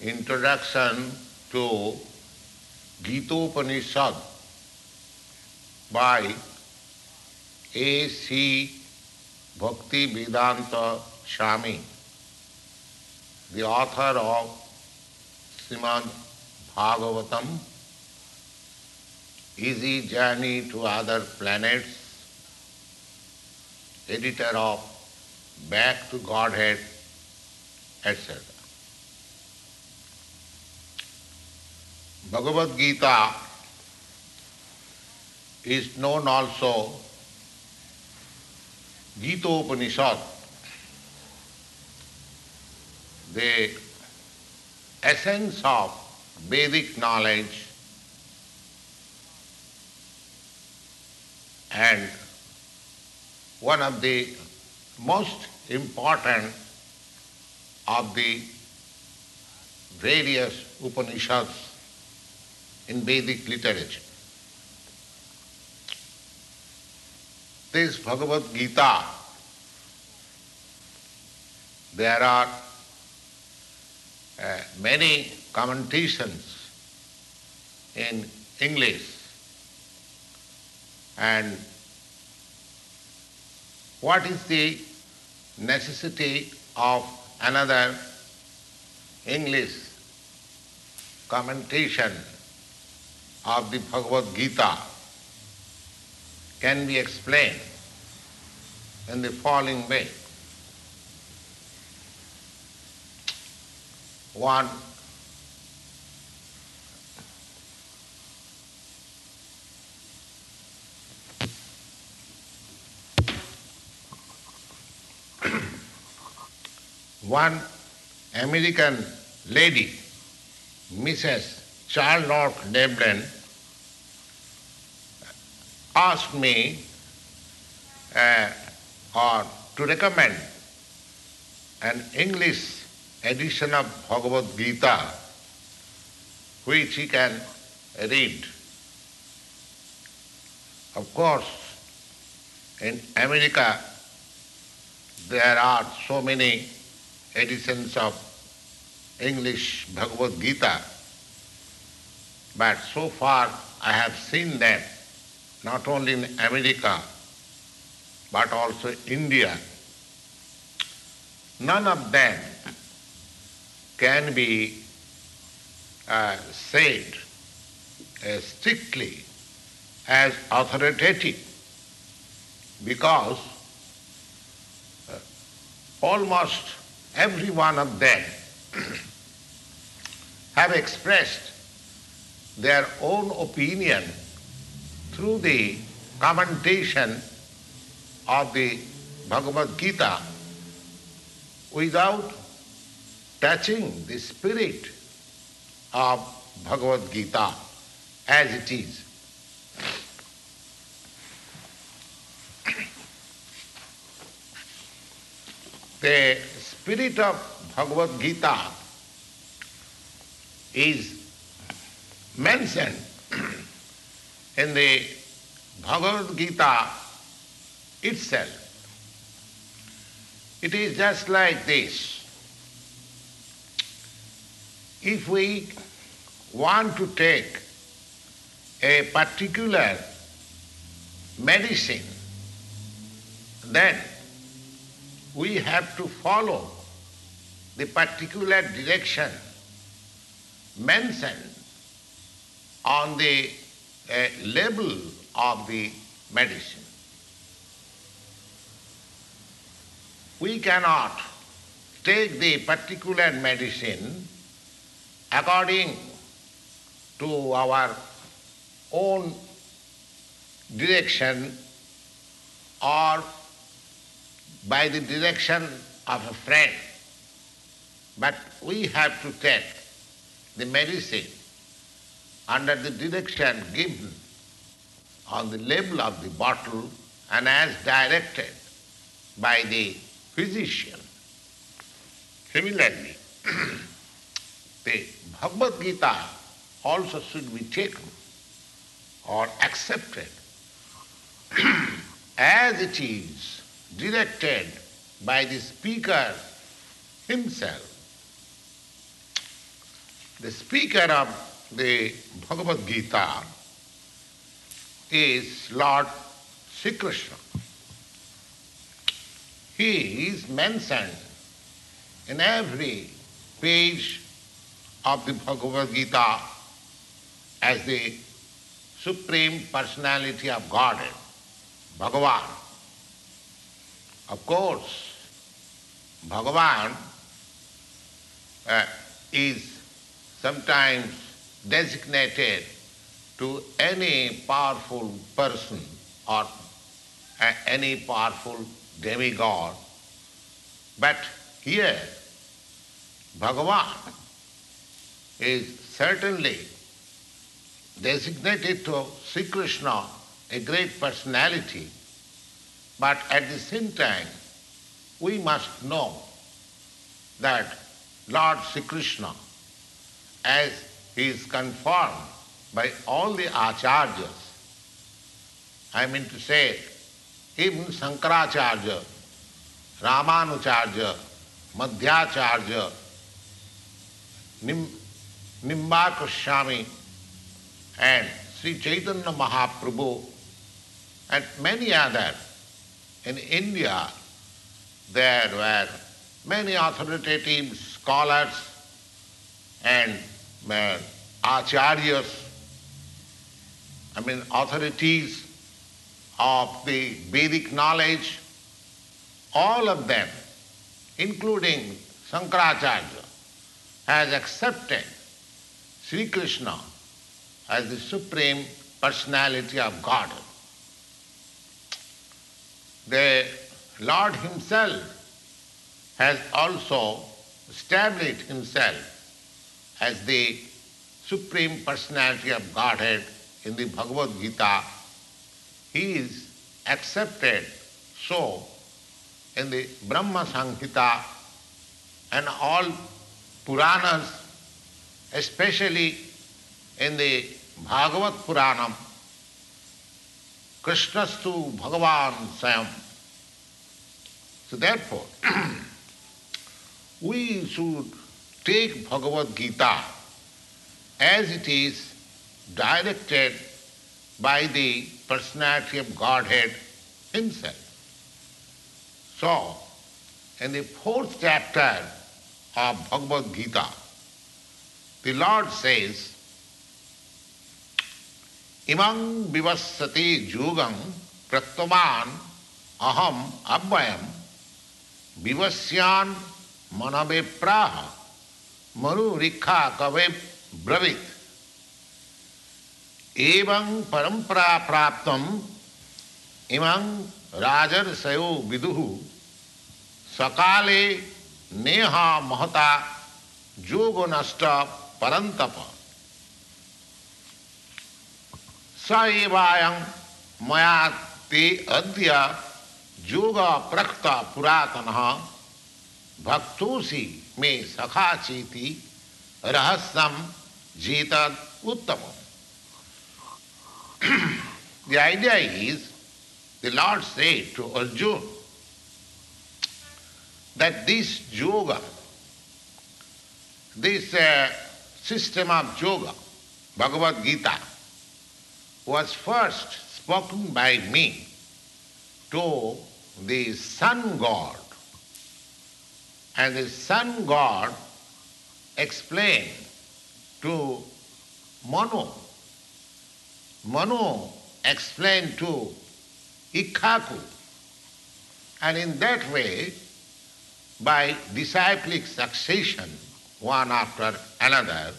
introduction to Gita Upanishad by A.C. Bhaktivedanta Swami, the author of Srimad Bhagavatam, Easy Journey to Other Planets, editor of Back to Godhead, etc. Bhagavad Gita is known also Gita Upanishad, the essence of Vedic knowledge and one of the most important of the various Upanishads in Vedic literature. This Bhagavad Gita, there are uh, many commentations in English and what is the necessity of another English commentation of the Bhagavad Gita can be explained in the following way. One, one American lady, Mrs. Charlotte Devlin, asked me uh, or to recommend an English edition of Bhagavad Gita which he can read. Of course, in America there are so many editions of English Bhagavad Gita, but so far I have seen them not only in America but also India. None of them can be uh, said uh, strictly as authoritative because uh, almost every one of them have expressed their own opinion through the commentation of the Bhagavad Gita without touching the spirit of Bhagavad Gita as it is. The spirit of Bhagavad Gita is mentioned in the Bhagavad Gita itself. It is just like this. If we want to take a particular medicine, then we have to follow the particular direction mentioned on the a label of the medicine. We cannot take the particular medicine according to our own direction or by the direction of a friend. But we have to take the medicine under the direction given on the label of the bottle and as directed by the physician. Similarly, the Bhagavad Gita also should be taken or accepted as it is directed by the speaker himself. The speaker of the Bhagavad Gita is Lord Sri Krishna. He is mentioned in every page of the Bhagavad Gita as the Supreme Personality of Godhead, Bhagavan. Of course, Bhagavan uh, is sometimes designated to any powerful person or uh, any powerful demigod. But here, Bhagavan is certainly designated to Sri Krishna, a great personality, but at the same time, we must know that Lord Sri Krishna, as he is confirmed by all the acharyas, I mean to say, even Sankaracharya, Ramanujacharya, Madhvacharya, Nim, Nimba Goswami, and Sri Chaitanya Mahaprabhu, and many others. In India, there were many authoritative scholars and acharyas, I mean authorities of the Vedic knowledge, all of them, including Sankaracharya, has accepted Sri Krishna as the supreme personality of God. The Lord Himself has also established Himself as the supreme personality of Godhead in the Bhagavad Gita. He is accepted so in the Brahma Samhita and all Puranas, especially in the Bhagavat Puranam, Krishnastu Bhagavan Sayam. So therefore, we should take Bhagavad Gita as it is directed by the personality of Godhead himself. So, in the fourth chapter of Bhagavad Gita, the Lord says, Imam vivassati jugam praktaman aham abhayam vivasyan manave praha manu rikha kave ब्रवीत एवं परंपरा प्राप्तम इमं राजर्षयो विदु। सकाले नेहा महता जोग नष्ट परंतप स एवायं मया ते अद्य जोग प्रक्त पुरातन भक्तोसी मे सखा चीति रहस्यम जीता उत्तम the idea is the Lord say to Arjuna that this yoga this system of yoga Bhagavad Gita was first spoken by me to the sun god And the sun god explained to Manu. Manu explained to Ikshvaku. And in that way, by disciplic succession, one after another,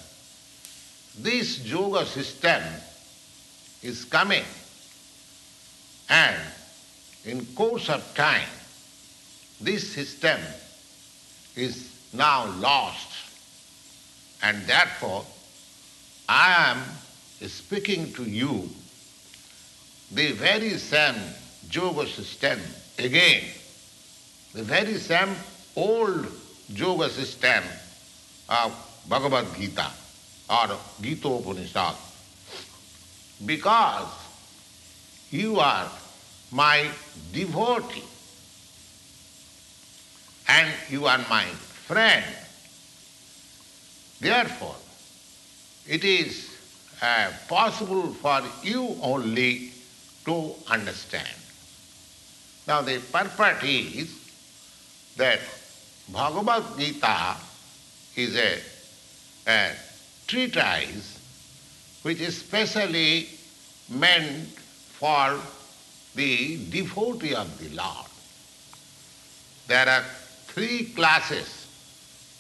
this yoga system is coming. And in course of time, this system is now lost. And therefore, I am speaking to you the very same yoga system again, the very same old yoga system of Bhagavad Gita or Gita Upanishad. Because you are my devotee and you are my friend Therefore, it is uh, possible for you only to understand. Now the purport is that Bhagavad Gita is a, a treatise which is specially meant for the devotee of the Lord. There are three classes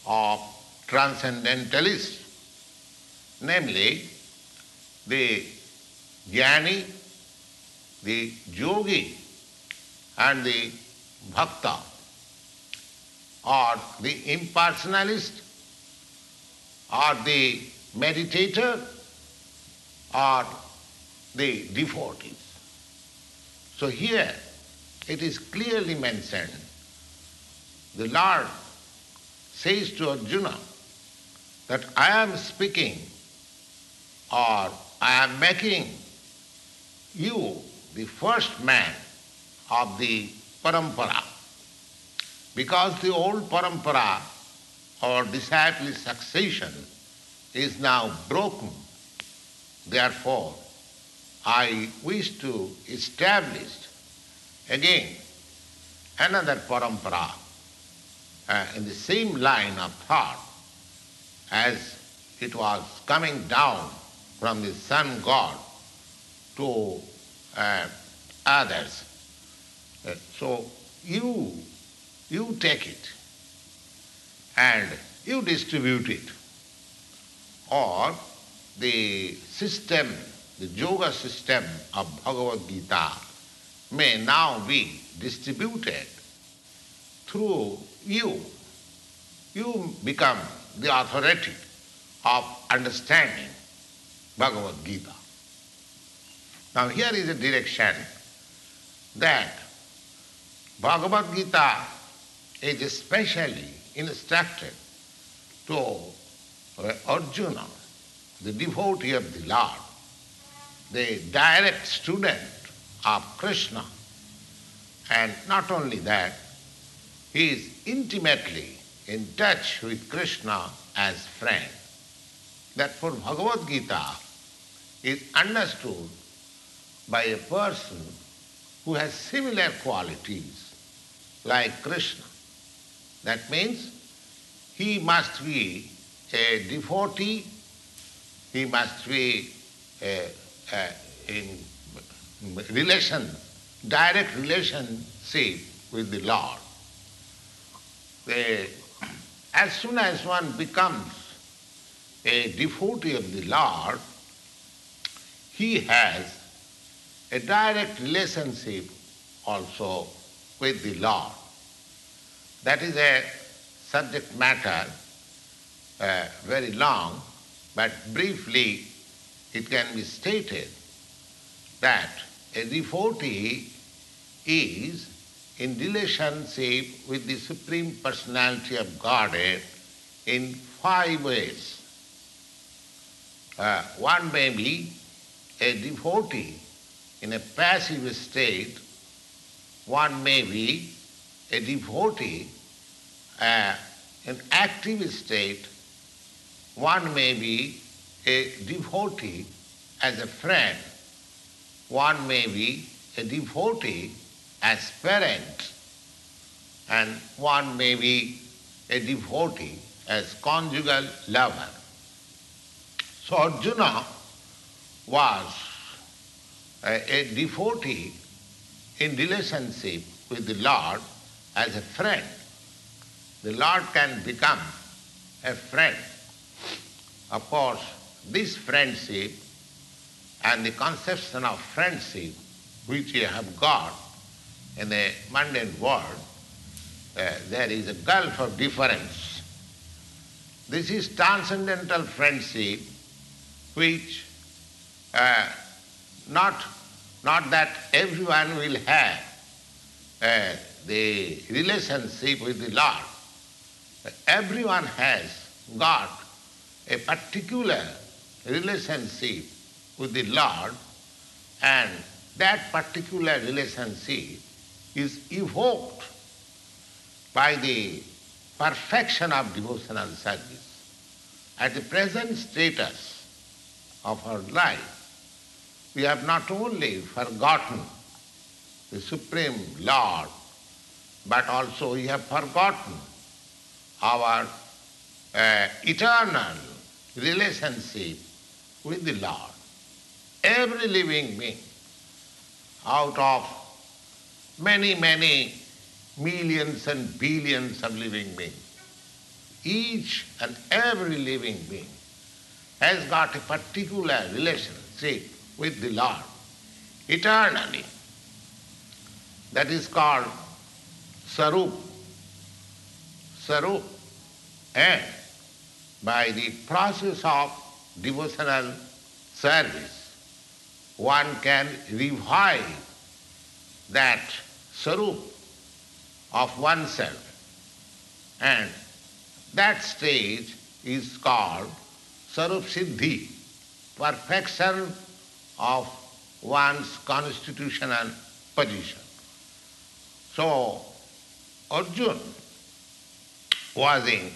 of transcendentalists, namely the jnani, the yogi, and the bhakta, or the impersonalist, or the meditator, or the devotees. So here it is clearly mentioned. The Lord says to Arjuna that I am speaking or I am making you the first man of the parampara. Because the old parampara or disciple succession is now broken. Therefore, I wish to establish again another parampara uh, in the same line of thought as it was coming down from the sun god to uh, others. Uh, so you, you take it and you distribute it. Or the system, the yoga system of Bhagavad Gita may now be distributed through you. You become the authority of understanding Bhagavad Gita. Now here is a direction that Bhagavad Gita is especially instructed to Arjuna, the devotee of the Lord, the direct student of Krishna. And not only that, he is intimately in touch with Krishna as friend. That for Bhagavad Gita is understood by a person who has similar qualities like Krishna. That means he must be a devotee, he must be a, a, in relation, direct relationship with the Lord. The, as soon as one becomes a devotee of the Lord, he has a direct relationship also with the Lord. That is a subject matter, uh, very long, but briefly it can be stated that a devotee is in relationship with the Supreme Personality of Godhead in five ways. Uh, one may be a devotee in a passive state, one may be a devotee uh, in active state, one may be a devotee as a friend, one may be a devotee as parent, and one may be a devotee as conjugal lover. So Arjuna was a, a devotee in relationship with the Lord as a friend. The Lord can become a friend. Of course, this friendship and the conception of friendship which you have got in the mundane world, uh, there is a gulf of difference. This is transcendental friendship which uh, not, not that everyone will have uh, the relationship with the Lord. Everyone has got a particular relationship with the Lord and that particular relationship is evoked by the perfection of devotional service. At the present status of our life, we have not only forgotten the Supreme Lord, but also we have forgotten our uh, eternal relationship with the Lord. Every living being, out of many, many millions and billions of living beings, each and every living being has got a particular relationship with the Lord eternally. That is called Sarup. Sarup. And by the process of devotional service, one can revive that Sarup of oneself. And that stage is called Sarup Siddhi, perfection of one's constitutional position. So Arjun was, in,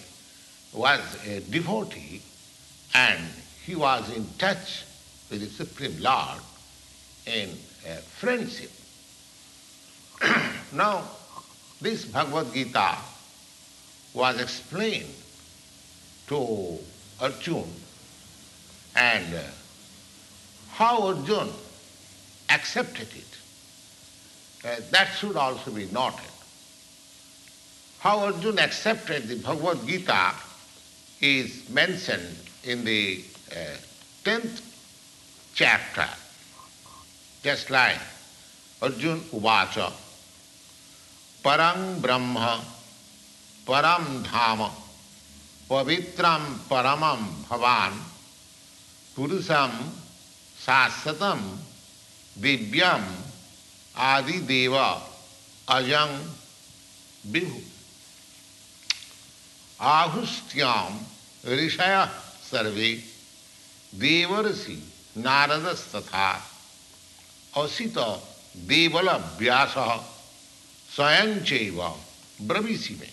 was a devotee and he was in touch with the Supreme Lord in friendship. now, this Bhagavad Gita was explained to Arjun and how Arjun accepted it. Uh, that should also be noted. How Arjun accepted the Bhagavad Gita is mentioned in the uh, tenth chapter, just like Arjun Uvacha, परं ब्रह्म परम धाम पवित्रम परमं भवान पुरुषम शाश्वत दिव्यम आदिदेव, अजं विभु आहुष्ट्याम ऋषय सर्वे, देवर्षि नारदस्तथा, असित देवल व्यास स्वयं चैवा ब्रवीसी में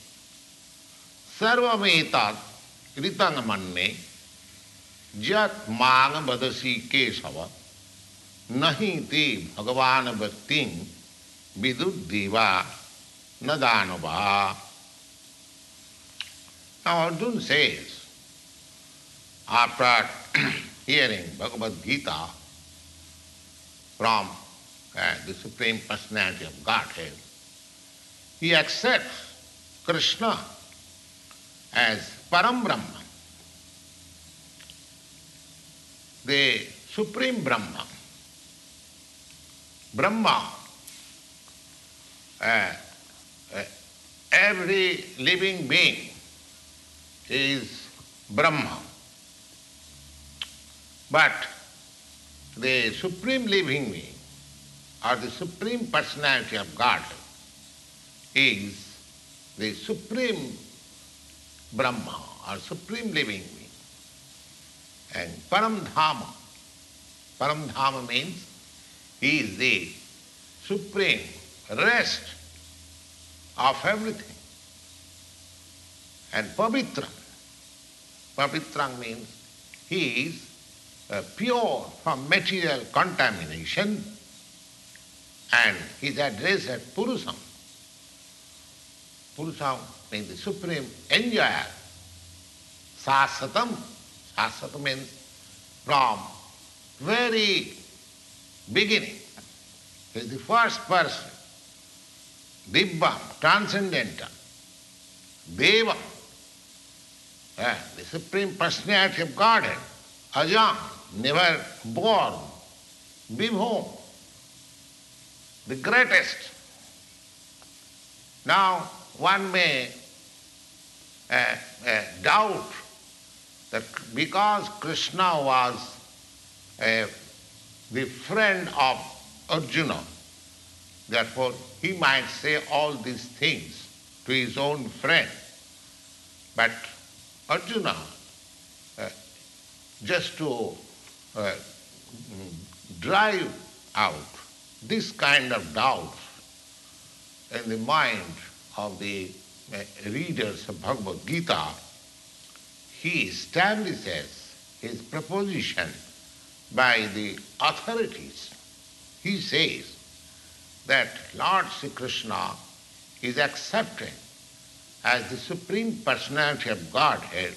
सर्वेता ऋतंग मन में जत मांग बदसी केशव नहीं ते भगवान भक्ति विदुत देवा न दान Arjuna say after hearing Bhagavad Gita from the supreme personality of Godhead he accepts Krishna as Param Brahma, the Supreme Brahma. Brahma, uh, uh, every living being is Brahma. But the Supreme Living Being or the Supreme Personality of God is the Supreme Brahma or Supreme Living Being. And Paramdhama, Paramdhama means he is the supreme rest of everything. And Pavitra, Pavitra means he is uh, pure from material contamination and his address at Purusam. Purusam means the supreme enjoyer. Sasatam, Sasatam means from very beginning. He is the first person. Dibbam, transcendental. Deva, uh, the Supreme Personality of Godhead. Ajam, never born. Vibhu, the greatest. Now, one may uh, uh, doubt that because Krishna was uh, the friend of Arjuna, therefore he might say all these things to his own friend. But Arjuna, just to drive out this kind of doubt in the mind of the uh, readers of Bhagavad Gita, he establishes his proposition by the authorities. He says that Lord Sri Krishna is accepted as the Supreme Personality of Godhead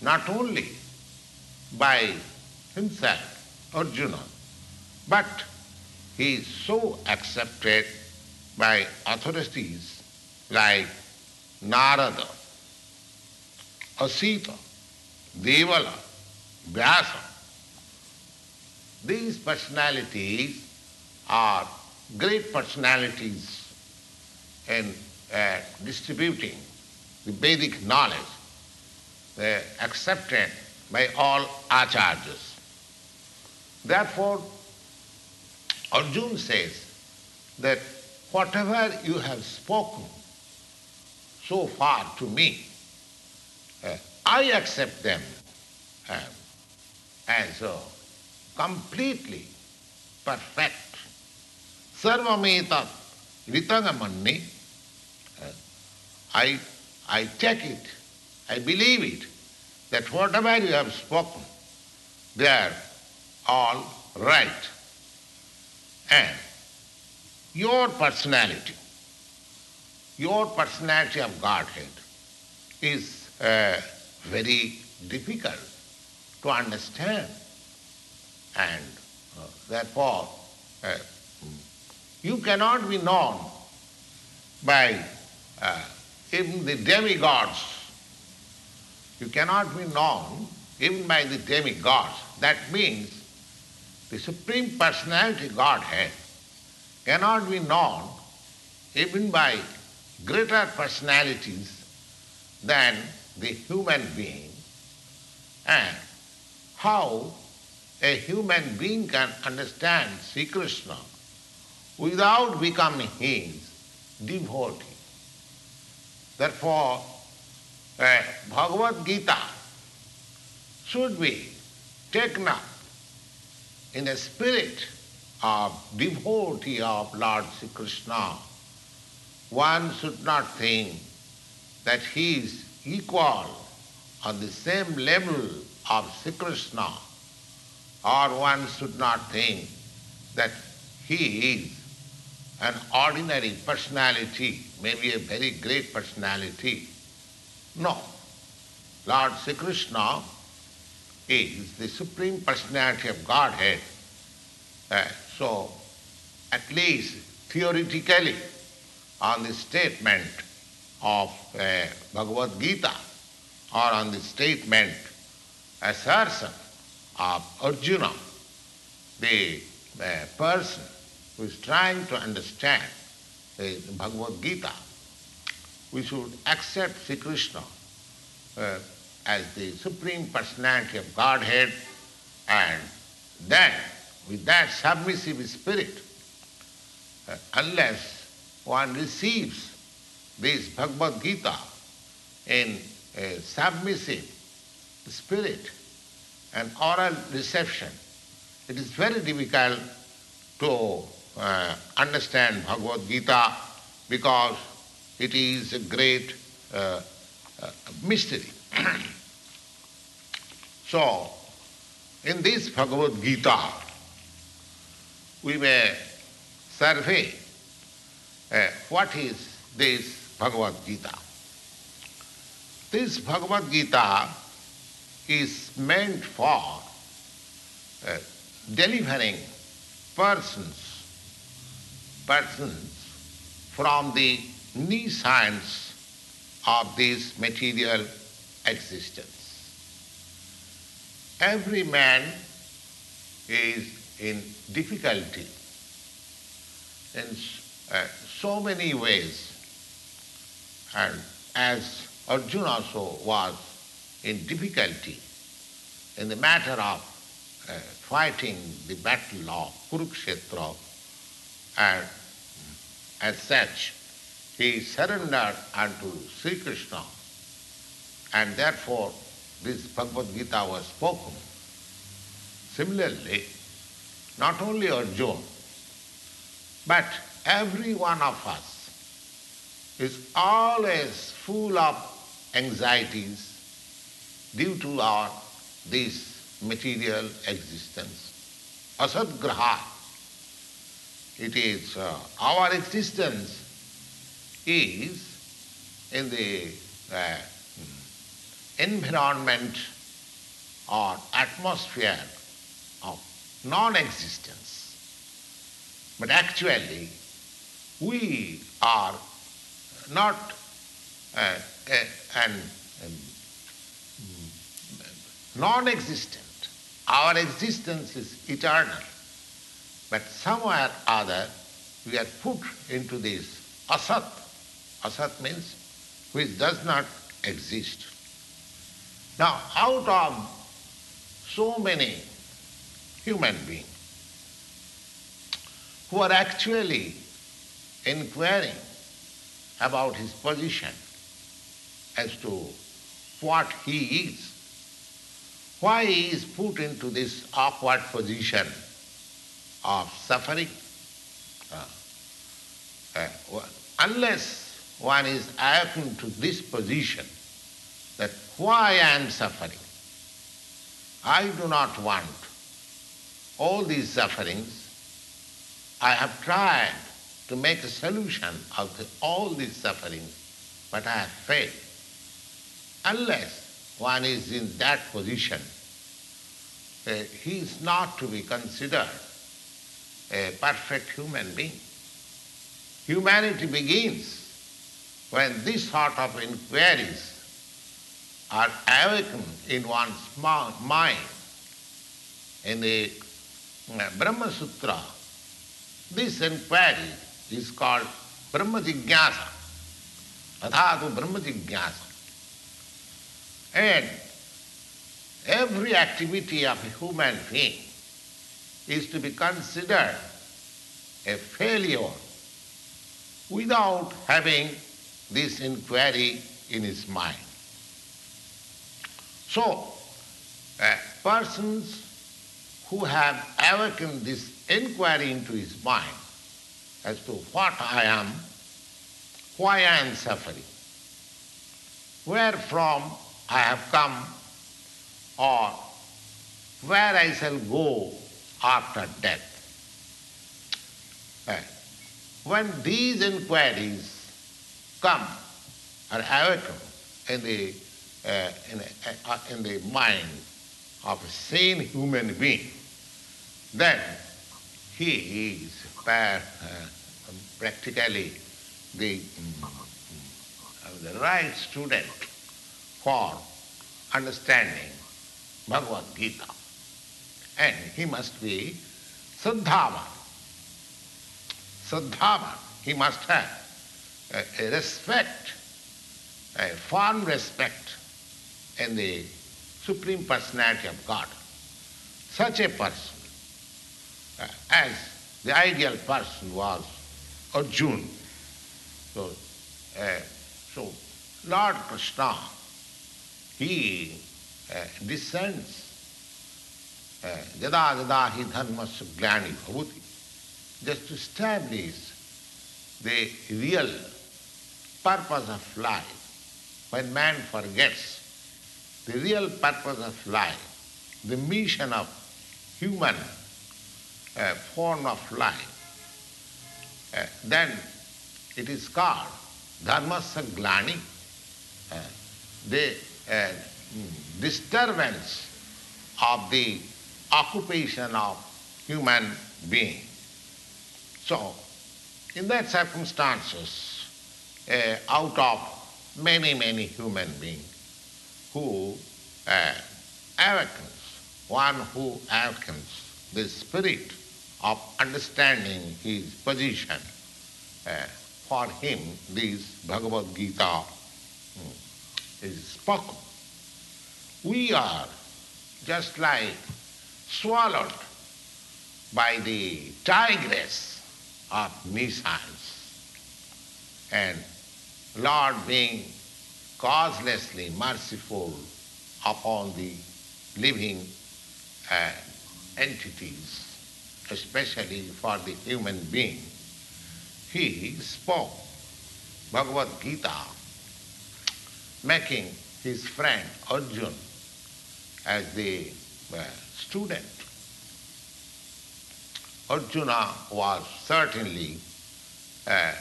not only by himself, Arjuna, but he is so accepted by authorities like Narada, Asita, Devala, Vyasa. These personalities are great personalities in uh, distributing the Vedic knowledge. They are accepted by all acharyas. Therefore, Arjuna says that whatever you have spoken so far to me, uh, I accept them uh, as completely perfect. Sarvameta ritagamani. Uh, I, I take it, I believe it, that whatever you have spoken, they are all right. And your personality, your personality of Godhead is uh, very difficult to understand. And uh, therefore, uh, you cannot be known by uh, even the demigods. You cannot be known even by the demigods. That means the Supreme Personality Godhead cannot be known even by greater personalities than the human being. And how a human being can understand Sri Krishna without becoming his devotee. Therefore, uh, Bhagavad Gita should be taken up in the spirit of devotee of Lord Sri Krishna. One should not think that he is equal on the same level of Sri Krishna, or one should not think that he is an ordinary personality, maybe a very great personality. No. Lord Sri Krishna is the Supreme Personality of Godhead. Uh, so, at least theoretically, on the statement of uh, Bhagavad Gita or on the statement, assertion of Arjuna, the uh, person who is trying to understand the Bhagavad Gita, we should accept Sri Krishna uh, as the Supreme Personality of Godhead and then with that submissive spirit, uh, unless one receives this Bhagavad Gita in a submissive spirit and oral reception, it is very difficult to uh, understand Bhagavad Gita because it is a great uh, uh, mystery. so, in this Bhagavad Gita, we may survey uh, what is this Bhagavad Gita. This Bhagavad Gita is meant for uh, delivering persons, persons from the nescience of this material existence. Every man is in difficulty in uh, so many ways. And as Arjuna also was in difficulty in the matter of uh, fighting the battle of Kurukshetra, and as such, he surrendered unto Sri Krishna, and therefore this Bhagavad Gita was spoken. Similarly, not only Arjuna, but every one of us is always full of anxieties due to our this material existence. Asadgraha. It is uh, our existence is in the uh, environment or atmosphere of non-existence. But actually, we are not uh, an non-existent. Our existence is eternal. But somewhere or other, we are put into this asat. Asat means which does not exist. Now, out of so many human beings who are actually inquiring about his position as to what he is, why he is put into this awkward position of suffering. Uh, uh, unless one is awakened to this position, that why I am suffering, I do not want all these sufferings. I have tried to make a solution of the, all these sufferings, but I have failed. Unless one is in that position, uh, he is not to be considered a perfect human being. Humanity begins when this sort of inquiries are awakened in one's mind. In the uh, Brahma Sutra, this inquiry is called Brahma Jigyasa, Adhatu Brahma Jigyasa. And every activity of a human being is to be considered a failure without having this inquiry in his mind. So, uh, persons who have awakened this inquiry into his mind as to what I am, why I am suffering, where from I have come, or where I shall go after death. When these inquiries come or awaken in the, uh, in, uh, in the mind of a sane human being, then he is uh, practically the, um, the right student for understanding Bhagavad Gita. And he must be Saddhavan. Saddhavan. He must have a, a respect, a firm respect in the Supreme Personality of God. Such a person, uh, as the ideal person was Arjuna. So, uh, so Lord Krishna, he uh, descends dharmasya glani bhavati, just to establish the real purpose of life. When man forgets the real purpose of life, the mission of human uh, form of life, then it is called dharmasya glani, uh, the uh, disturbance of the occupation of human being. So, in that circumstances, uh, out of many, many human beings who uh, awakens, one who awakens the spirit of understanding his position, uh, for him this Bhagavad Gita um, is spoken. We are just like swallowed by the tigress of missiles. And Lord being causelessly merciful upon the living uh, entities, especially for the human being, he spoke Bhagavad Gita, making his friend Arjun as the uh, student. Arjuna was certainly uh,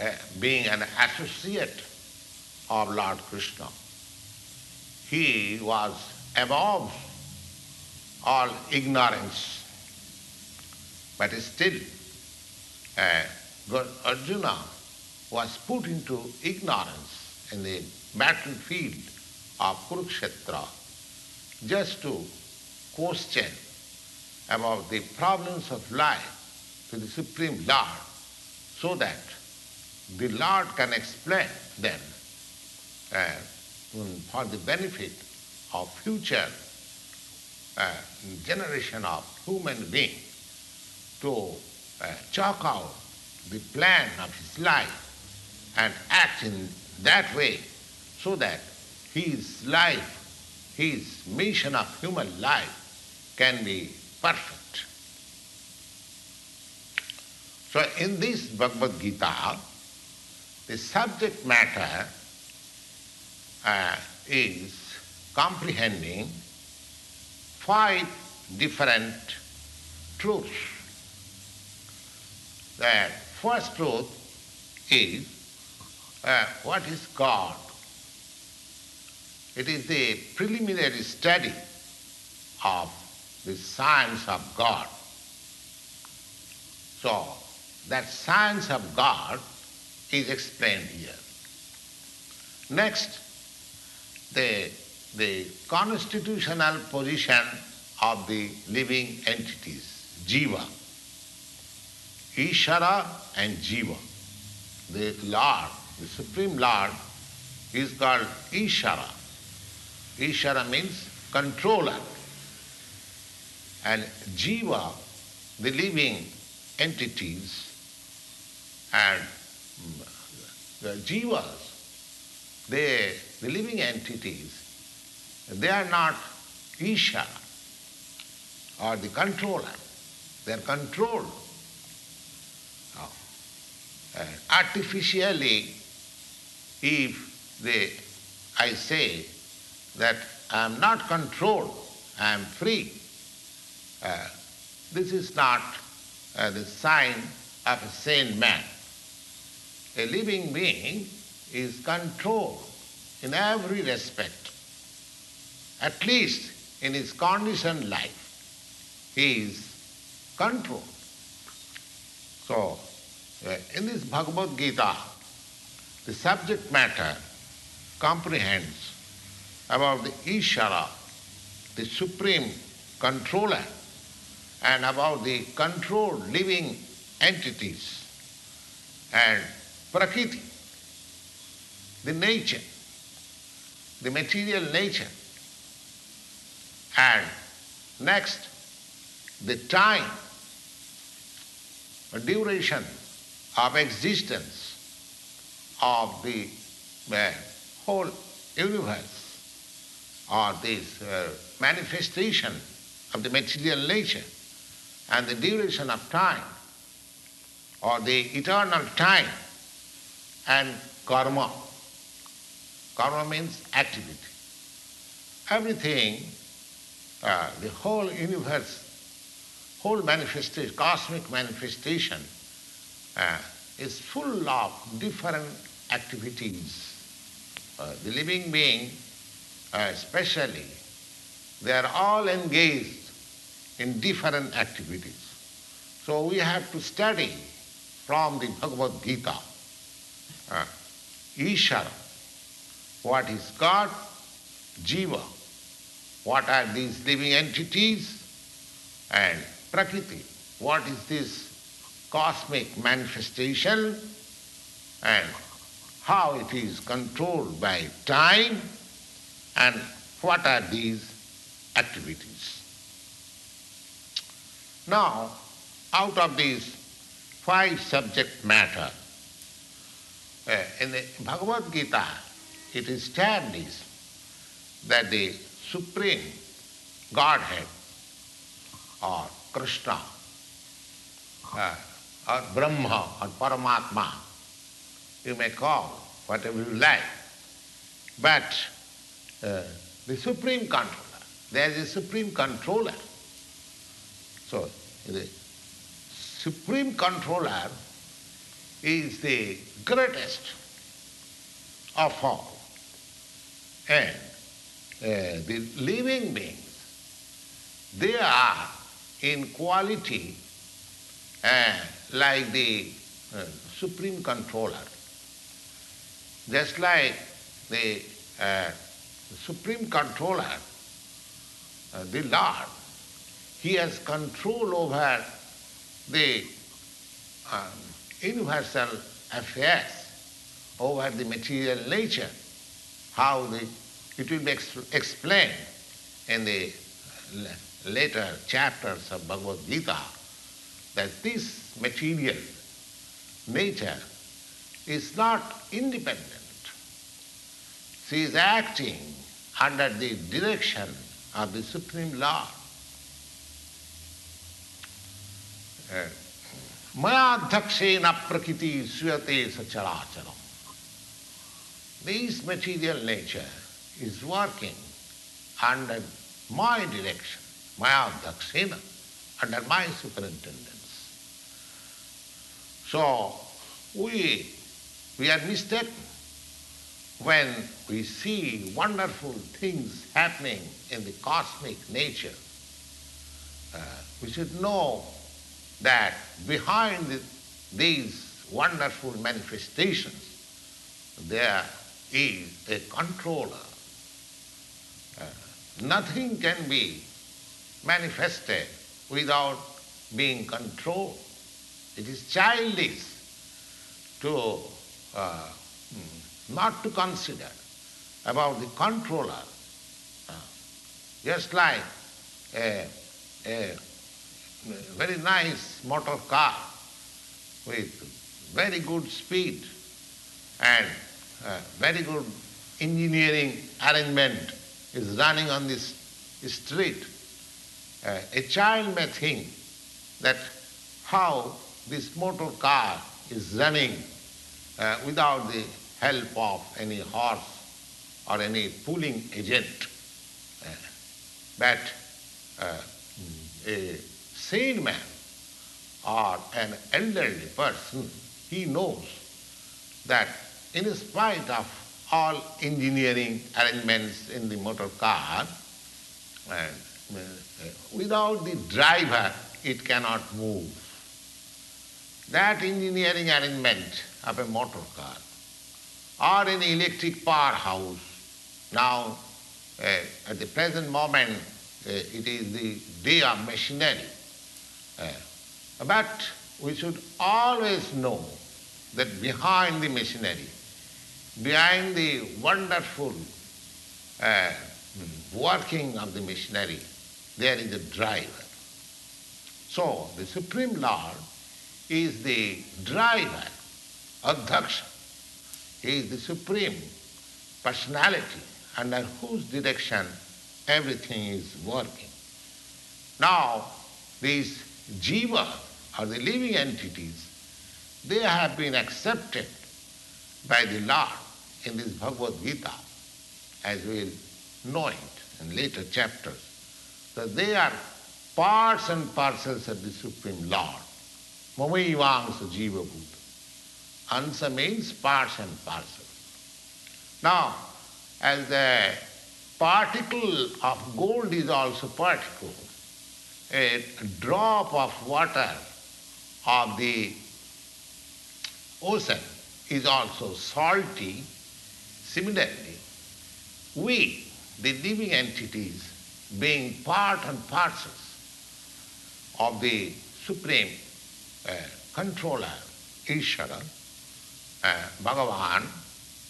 uh, being an associate of Lord Krishna. He was above all ignorance, but still uh, Arjuna was put into ignorance in the battlefield of Kurukshetra just to question about the problems of life to the Supreme Lord so that the Lord can explain them uh, for the benefit of future uh, generation of human being to uh, chalk out the plan of his life and act in that way so that his life, his mission of human life can be perfect. So in this Bhagavad Gita, the subject matter uh, is comprehending five different truths. The first truth is uh, what is God? It is the preliminary study of the science of God. So, that science of God is explained here. Next, the, the constitutional position of the living entities, jiva. Ishvara and jiva. The Lord, the Supreme Lord, is called Ishvara. Ishvara means controller. And jiva, the living entities, and mm, the jivas, they, the living entities, they are not Ishara or the controller. They are controlled. Artificially, if they, I say that I am not controlled, I am free, uh, this is not uh, the sign of a sane man. A living being is controlled in every respect, at least in his conditioned life. He is controlled. So, in this Bhagavad Gita, the subject matter comprehends about the Ishvara, the supreme controller, and about the controlled living entities and Prakriti, the nature, the material nature. And next, the time, duration of existence of the uh, whole universe or this uh, manifestation of the material nature and the duration of time or the eternal time and karma. Karma means activity. Everything, uh, the whole universe, whole manifestation, cosmic manifestation, uh, is full of different activities. Uh, the living being, uh, especially, they are all engaged in different activities. So we have to study from the Bhagavad Gita uh, Ishvara, what is God, Jiva, what are these living entities, and Prakriti, what is this cosmic manifestation, and how it is controlled by time, and what are these activities. Now, out of these five subject matter, uh, in the Bhagavad Gita, it is established that the Supreme Godhead or Krishna uh, or Brahma or Paramatma, you may call whatever you like, but uh, the Supreme Controller, there is a supreme controller. So the supreme controller is the greatest of all. And uh, the living beings, they are in quality uh, like the uh, supreme controller. Just like the uh, supreme controller, uh, the Lord, he has control over the um, universal affairs, over the material nature, how the, it will be ex- explained in the later chapters of Bhagavad Gita that this material nature is not independent. She is acting under the direction of the Supreme Lord. Uh, Mayadhyakshena prakriti suyate sacharacharam. This material nature is working under my direction, Mayadhyakshena, under my superintendence. So we, we are mistaken when we see wonderful things happening in the cosmic nature. Uh, we should know that behind the, these wonderful manifestations there is a controller. Uh, nothing can be manifested without being controlled. It is childish to uh, not to consider about the controller. Uh, just like a, a very nice motor car with very good speed and uh, very good engineering arrangement is running on this street. Uh, a child may think that how this motor car is running uh, without the help of any horse or any pulling agent. Uh, but uh, a sane man or an elderly person, he knows that in spite of all engineering arrangements in the motor car, uh, without the driver it cannot move. That engineering arrangement of a motor car or an electric powerhouse, now uh, at the present moment uh, it is the day of machinery, uh, but we should always know that behind the machinery, behind the wonderful uh, working of the machinery, there is a driver. So the Supreme Lord is the driver, Adhyaksha. He is the Supreme Personality under whose direction everything is working. Now, these jiva, or the living entities, they have been accepted by the Lord in this Bhagavad Gita, as we will know it in later chapters, that they are parts and parcels of the Supreme Lord. Mamaivangsa jiva bhuta. Ansa means parts and parcel. Now, as the particle of gold is also particle, a drop of water of the ocean is also salty. Similarly, we, the living entities, being part and parcels of the Supreme Controller, Ishvara, uh, Bhagavan,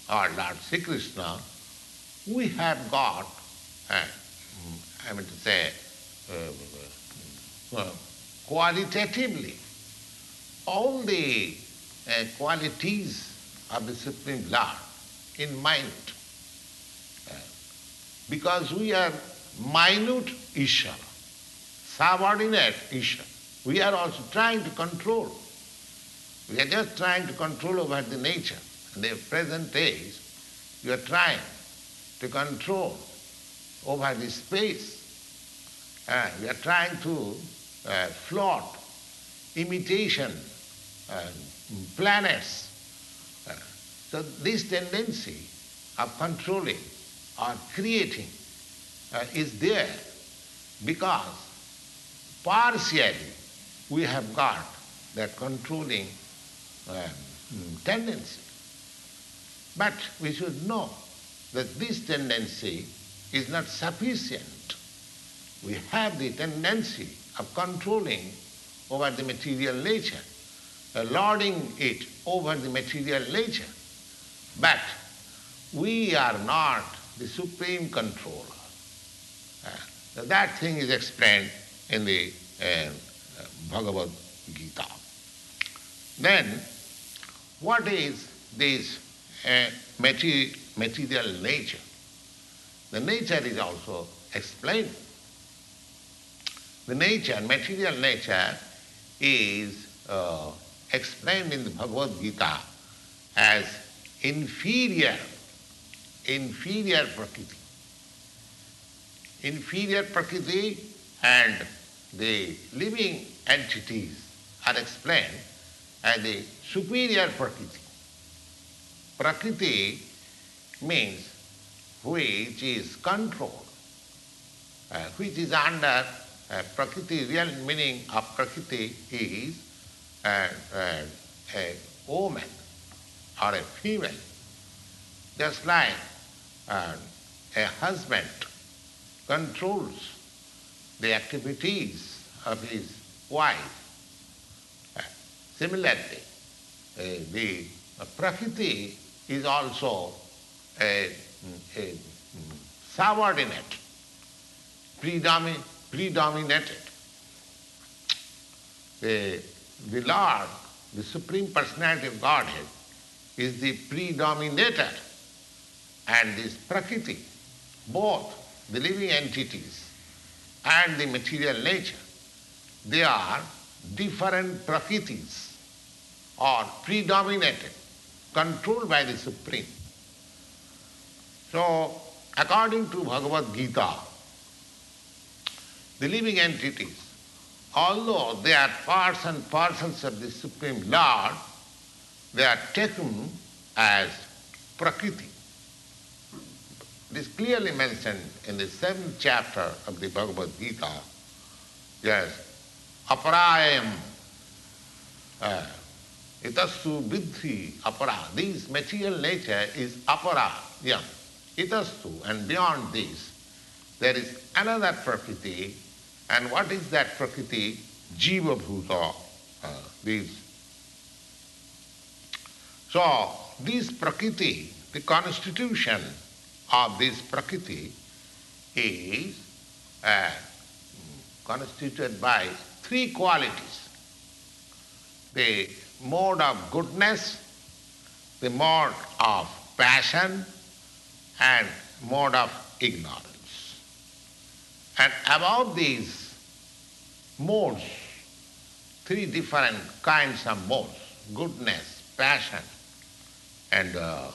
or Lord Sri Krishna, we have got, I mean to say, uh, uh, qualitatively all the uh, qualities of the Supreme Lord in mind. Uh, because we are minute Isha, subordinate Isha. We are also trying to control. We are just trying to control over the nature. In the present days, you are trying to control over the space uh, we are trying to uh, float imitation uh, planets. Uh, so this tendency of controlling or creating uh, is there because partially we have got that controlling um, tendency. But we should know that this tendency is not sufficient. We have the tendency of controlling over the material nature, uh, lording it over the material nature. But we are not the supreme controller. Uh, that thing is explained in the uh, Bhagavad Gita. Then, what is this uh, material nature? The nature is also explained. The nature, material nature, is uh, explained in the Bhagavad Gita as inferior, inferior Prakriti. Inferior Prakriti and the living entities are explained as the superior Prakriti. Prakriti means which is controlled, uh, which is under uh, Prakriti, real meaning of Prakriti is uh, uh, a woman or a female. Just like uh, a husband controls the activities of his wife. Uh, similarly, uh, the Prakriti is also a, a subordinate, predomin, predominated. The, the Lord, the Supreme Personality of Godhead, is the predominator and this Prakriti, both the living entities and the material nature, they are different Prakritis or predominated, controlled by the Supreme. So, according to Bhagavad Gita, the living entities, although they are parts and parcels of the Supreme Lord, they are taken as Prakriti. It is clearly mentioned in the seventh chapter of the Bhagavad Gita. Yes, aparayam, uh, vidhi apara. This material nature is apara, yeah, itastu, and beyond this, there is another Prakriti, and what is that Prakriti? Jiva Bhuta, these. So, this Prakriti, the constitution of this Prakriti is uh, constituted by three qualities. The mode of goodness, the mode of passion, and mode of ignorance. And about these modes, three different kinds of modes, goodness, passion, and uh,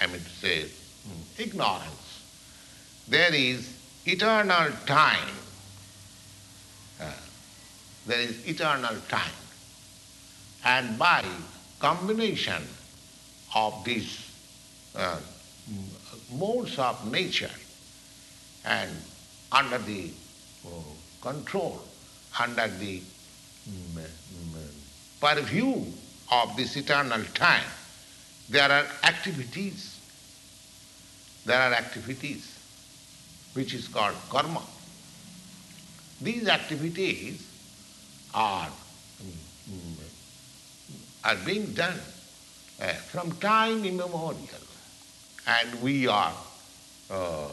I mean to say ignorance. There is eternal time. There is eternal time. And by combination of these uh, modes of nature and under the uh, control, under the um, purview of this eternal time, there are activities there are activities which is called karma. These activities are, are being done uh, from time immemorial and we are uh,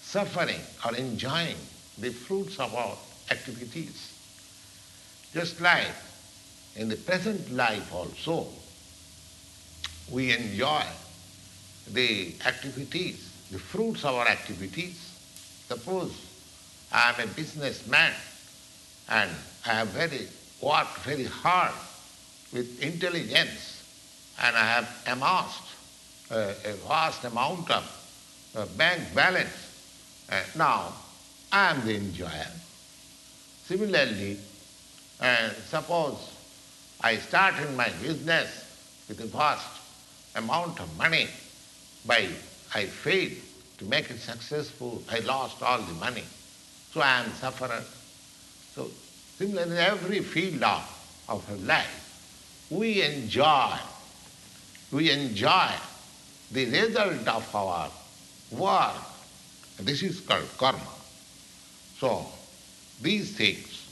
suffering or enjoying the fruits of our activities. Just like in the present life also, we enjoy the activities, the fruits of our activities. Suppose I am a businessman and I have very worked very hard with intelligence and I have amassed a, vast amount of bank balance. Uh, now I am the enjoyer Similarly, uh, suppose I start in my business with a vast amount of money, but I failed to make it successful, I lost all the money. So I am sufferer. Similarly, in every field of, of our life, we enjoy, we enjoy the result of our work. This is called karma. So these things,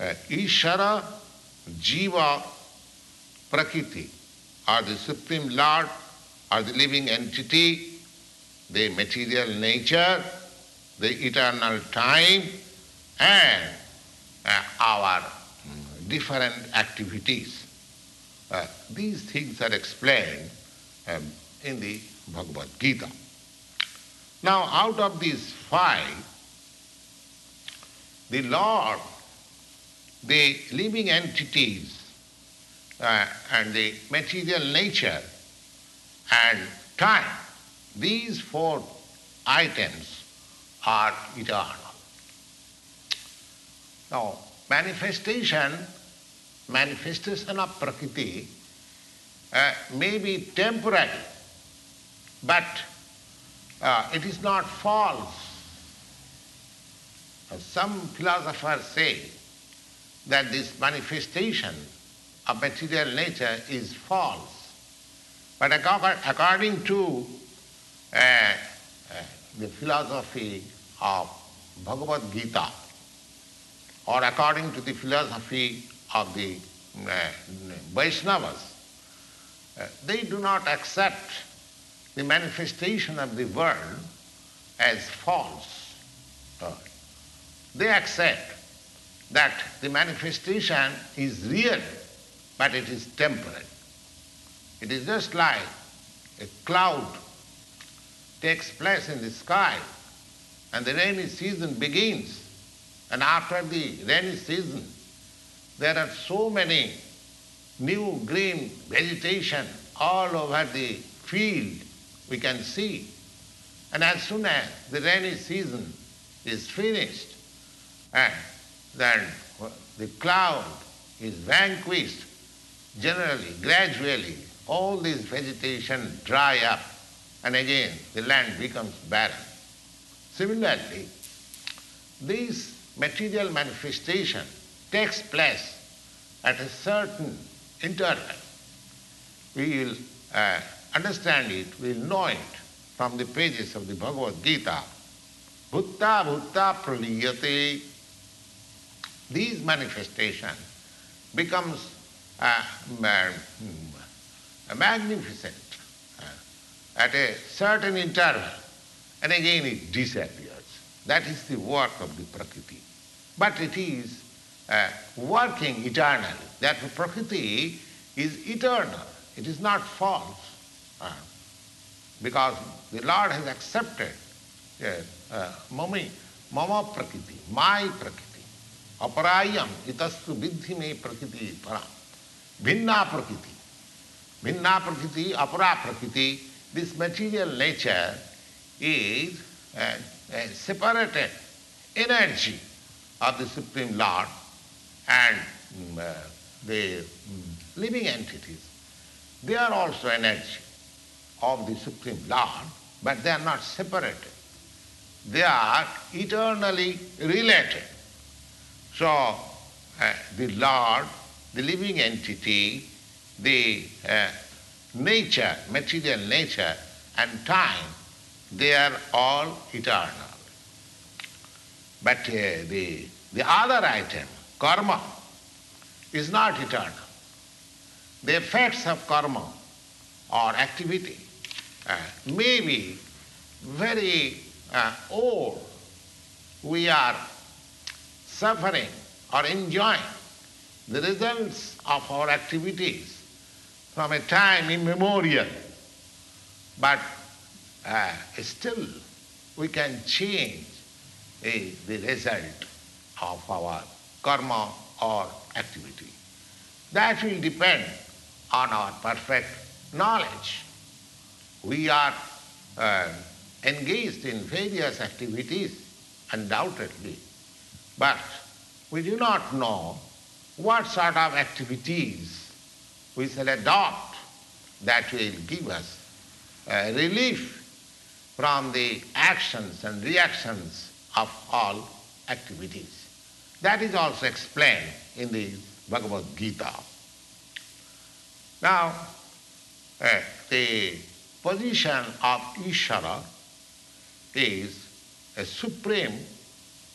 uh, Ishvara, Jiva, Prakriti, are the Supreme Lord, are the living entity, the material nature, the eternal time, and our mm, different activities. Uh, these things are explained um, in the Bhagavad Gita. Now, out of these five, the Lord, the living entities, uh, and the material nature and time, these four items are eternal. Now, manifestation, manifestation of Prakriti uh, may be temporary, but uh, it is not false. Some philosophers say that this manifestation of material nature is false. But according to uh, uh, the philosophy of Bhagavad Gita, or according to the philosophy of the uh, Vaishnavas, uh, they do not accept the manifestation of the world as false. Uh, they accept that the manifestation is real but it is temporary. It is just like a cloud takes place in the sky and the rainy season begins. And after the rainy season, there are so many new green vegetation all over the field we can see. And as soon as the rainy season is finished, and then the cloud is vanquished generally, gradually, all this vegetation dry up and again the land becomes barren. Similarly, this material manifestation takes place at a certain interval. We will uh, understand it, we will know it from the pages of the Bhagavad Gita. Bhutva bhutva praliyate. These manifestations becomes uh, magnificent uh, at a certain interval, and again it disappears. That is the work of the Prakriti. But it is uh, working eternally. That Prakriti is eternal. It is not false. Uh, because the Lord has accepted uh, uh, mami, mama prakriti, my prakriti, aparayam itastu vidhi me prakriti Prakriti. Bhinna Prakriti, Apara Prakriti, this material nature is a, a separated energy of the Supreme Lord and mm, uh, the mm, living entities. They are also energy of the Supreme Lord, but they are not separated. They are eternally related. So, uh, the Lord the living entity, the uh, nature, material nature, and time, they are all eternal. But uh, the, the other item, karma, is not eternal. The effects of karma or activity uh, may be very uh, old. We are suffering or enjoying the results of our activities from a time immemorial. But uh, still we can change uh, the result of our karma or activity. That will depend on our perfect knowledge. We are uh, engaged in various activities, undoubtedly, but we do not know what sort of activities we shall adopt that will give us uh, relief from the actions and reactions of all activities. That is also explained in the Bhagavad Gita. Now, uh, the position of Ishvara is a supreme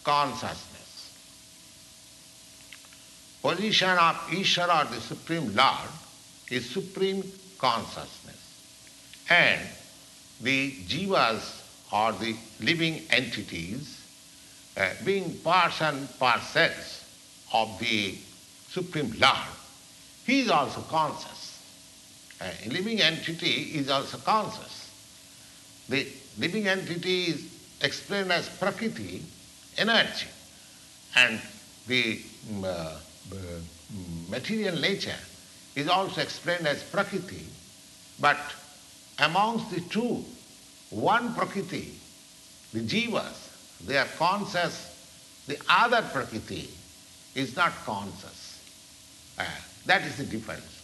consciousness. Position of Ishvara, the Supreme Lord, is supreme consciousness. And the jivas or the living entities being parts and parcels of the Supreme Lord, he is also conscious. Uh, a living entity is also conscious. The living entity is explained as Prakriti, energy, and the um, uh, material nature is also explained as Prakriti, but amongst the two, one Prakriti, the Jivas, they are conscious, the other Prakriti is not conscious. Uh, that is the difference.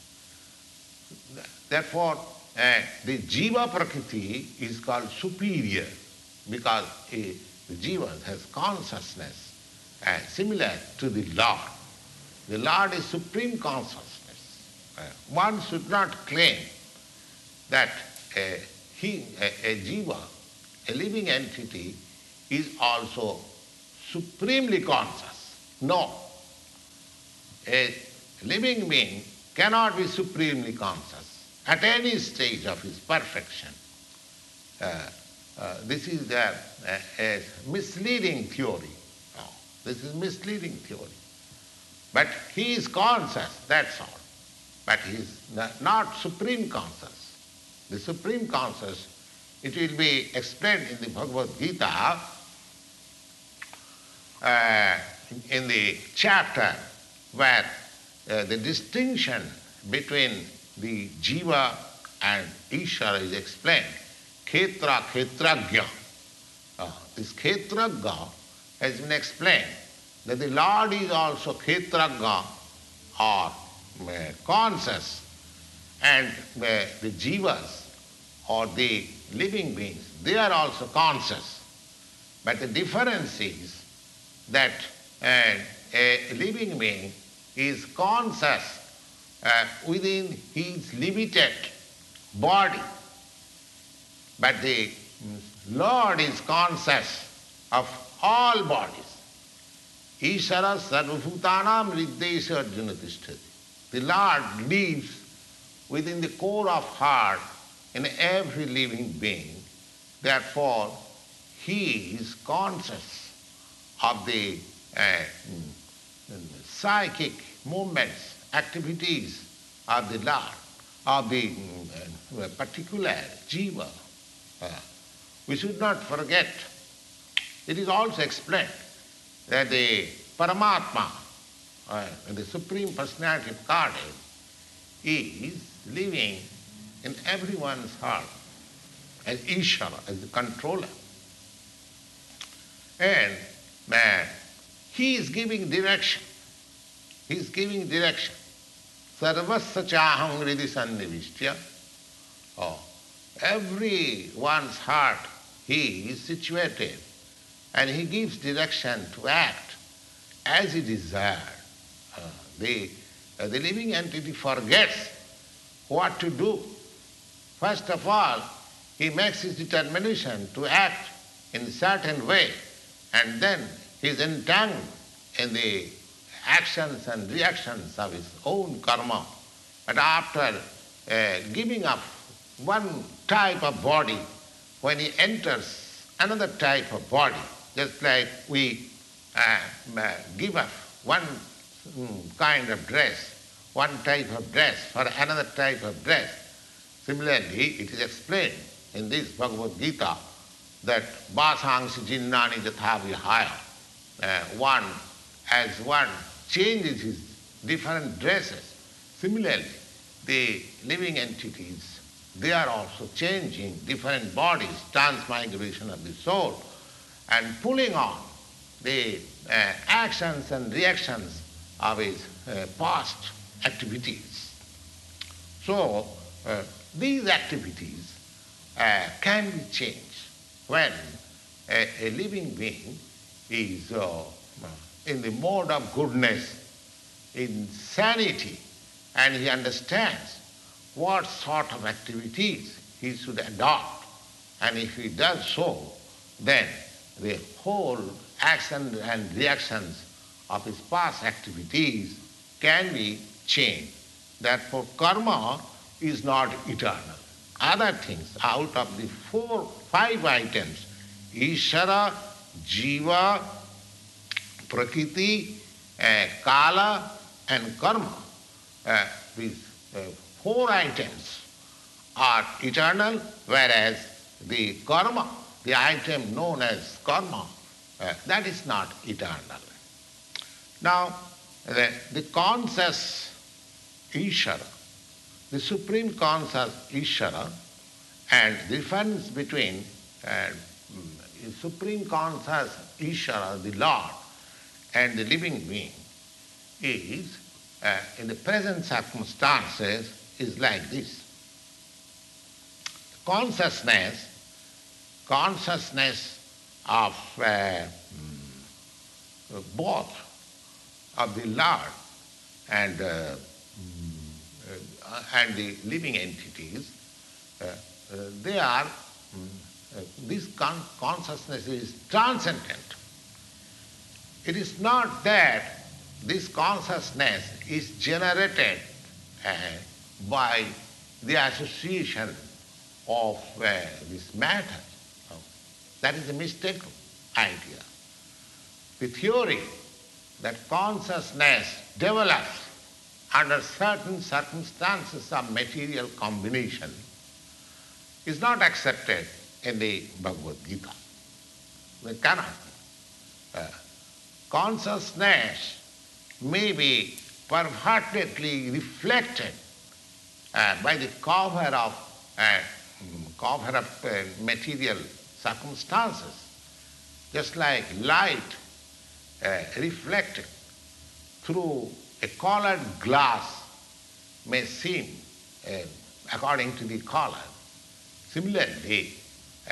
Therefore, uh, the Jiva Prakriti is called superior because uh, the Jiva has consciousness uh, similar to the Lord. The Lord is supreme consciousness. One should not claim that a, he, a, a jiva, a living entity, is also supremely conscious. No. A living being cannot be supremely conscious at any stage of his perfection. Uh, uh, this is a, a, a misleading theory. No, this is misleading theory. But he is conscious, that's all. But he is not supreme conscious the supreme conscious, it will be explained in the Bhagavad Gita uh, in the chapter where uh, the distinction between the jiva and Ishvara is explained. Khetra, Khetragya. Uh, this Khetragya has been explained that the Lord is also Khetragya or uh, conscious and the, the jivas or the living beings, they are also conscious. But the difference is that uh, a living being is conscious uh, within his limited body. But the Lord is conscious of all bodies. Ishvara sarvabhutanam riddesha The Lord lives within the core of heart in every living being. Therefore, he is conscious of the uh, psychic movements, activities of the Lord, of the mm, uh, particular jiva. Uh, we should not forget, it is also explained that the Paramatma, uh, the Supreme Personality of Godhead, is living in everyone's heart as Ishvara, as the controller. And man, he is giving direction. He is giving direction. Sarvasya chaham hridi sannivistya. Oh, everyone's heart he is situated and he gives direction to act as he desires. Uh, the uh, the living entity forgets what to do. First of all, he makes his determination to act in a certain way, and then he is entangled in the actions and reactions of his own karma. But after uh, giving up one type of body, when he enters another type of body, just like we uh, uh give up one Mm, kind of dress, one type of dress for another type of dress. Similarly, it is explained in this Bhagavad Gita that Vasangsi Jirnani Yatha Vihaya, uh, one as one changes his different dresses. Similarly, the living entities, they are also changing different bodies, transmigration of the soul, and pulling on the uh, actions and reactions of his uh, past activities. So, uh, these activities uh, can be changed when a, a living being is uh, in the mode of goodness, in sanity, and he understands what sort of activities he should adopt. And if he does so, then the whole action and reactions of his past activities can be changed. Therefore, karma is not eternal. Other things out of the four, five items, Ishvara, Jiva, Prakriti, uh, Kala, and Karma, uh, these uh, four items are eternal, whereas the karma, the item known as karma, uh, that is not eternal. Now, the, the conscious Ishvara, the supreme conscious Ishvara, and the difference between uh, supreme conscious Ishvara, the Lord, and the living being is, uh, in the present circumstances, is like this. Consciousness, consciousness of uh, both of the Lord and, uh, uh, and the living entities, uh, they are, um, this con- consciousness is transcendent. It is not that this consciousness is generated uh, by the association of uh, this matter. That is a mistaken idea. The theory that consciousness develops under certain circumstances of material combination is not accepted in the Bhagavad Gita. We cannot. Uh, consciousness may be perfectly reflected uh, by the cover of uh, cover of uh, material circumstances, just like light uh, reflected through a colored glass may seem uh, according to the color. Similarly,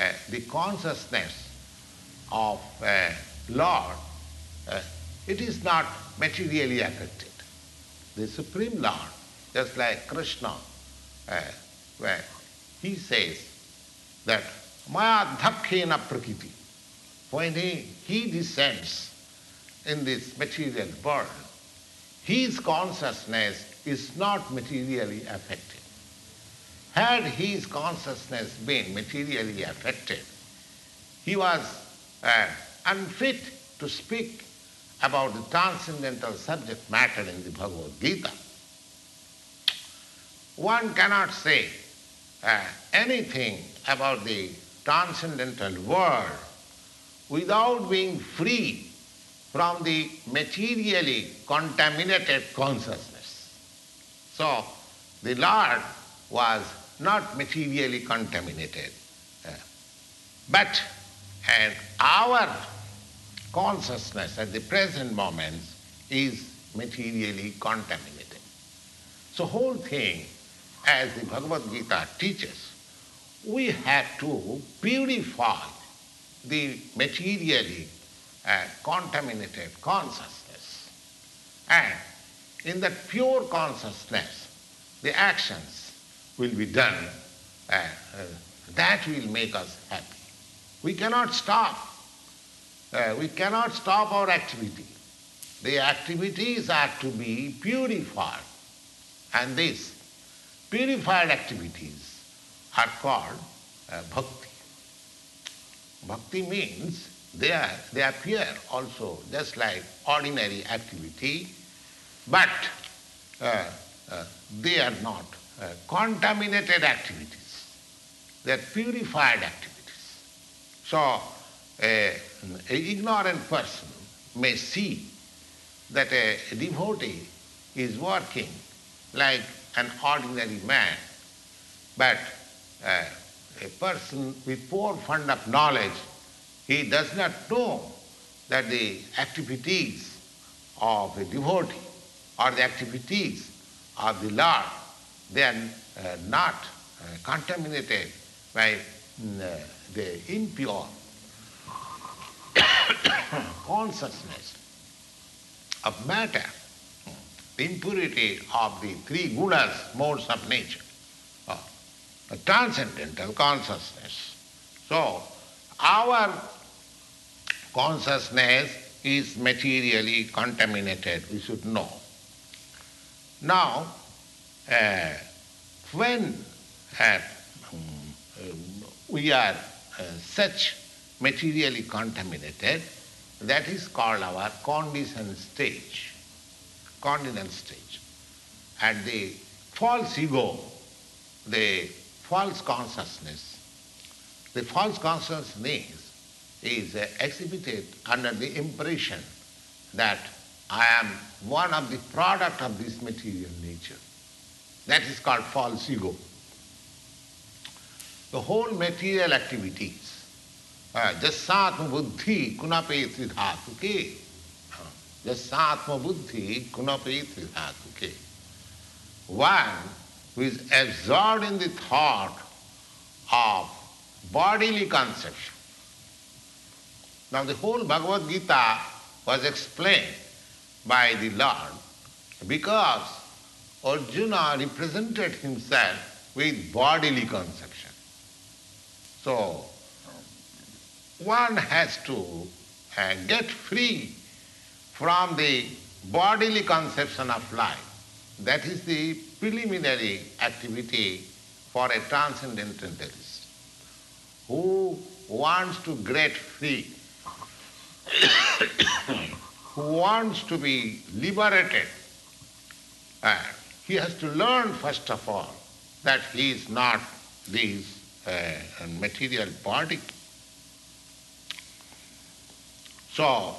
uh, the consciousness of uh, Lord, uh, it is not materially affected. The Supreme Lord, just like Krishna, uh, where he says that Maya Dhakhena Prakriti, when he, he descends in this material world, his consciousness is not materially affected. Had his consciousness been materially affected, he was uh, unfit to speak about the transcendental subject matter in the Bhagavad Gita. One cannot say uh, anything about the transcendental world without being free from the materially contaminated consciousness. So, the Lord was not materially contaminated. But, and our consciousness at the present moment is materially contaminated. So whole thing, as the Bhagavad Gita teaches, we have to purify the materially uh, contaminated consciousness. And in that pure consciousness, the actions will be done. Uh, uh, that will make us happy. We cannot stop. Uh, we cannot stop our activity. The activities are to be purified. And these purified activities are called bhakti. Bhakti means they, are, they appear also just like ordinary activity, but uh, uh, they are not contaminated activities. They are purified activities. So, an ignorant person may see that a devotee is working like an ordinary man, but uh, a person with poor fund of knowledge, he does not know that the activities of a devotee or the activities of the Lord, are uh, not uh, contaminated by mm, uh, the impure consciousness of matter, the impurity of the three gunas, modes of nature, a transcendental consciousness. So, our consciousness is materially contaminated, we should know. Now, when uh, we are uh, such materially contaminated, that is called our conditioned stage, conditioned stage. And the false ego, the false consciousness, the false consciousness is uh, exhibited under the impression that I am one of the product of this material nature. That is called false ego. The whole material activities, जस्सात्म बुद्धि कुनपे त्रिधातु के जस्सात्म बुद्धि कुनपे त्रिधातु के one who is absorbed in the thought of bodily conception. Now the whole Bhagavad Gita was explained by the Lord because Arjuna represented himself with bodily conception. So one has to uh, get free from the bodily conception of life. That is the preliminary activity for a transcendentalist who wants to get free, who wants to be liberated. He has to learn first of all that he is not this uh, material body. So,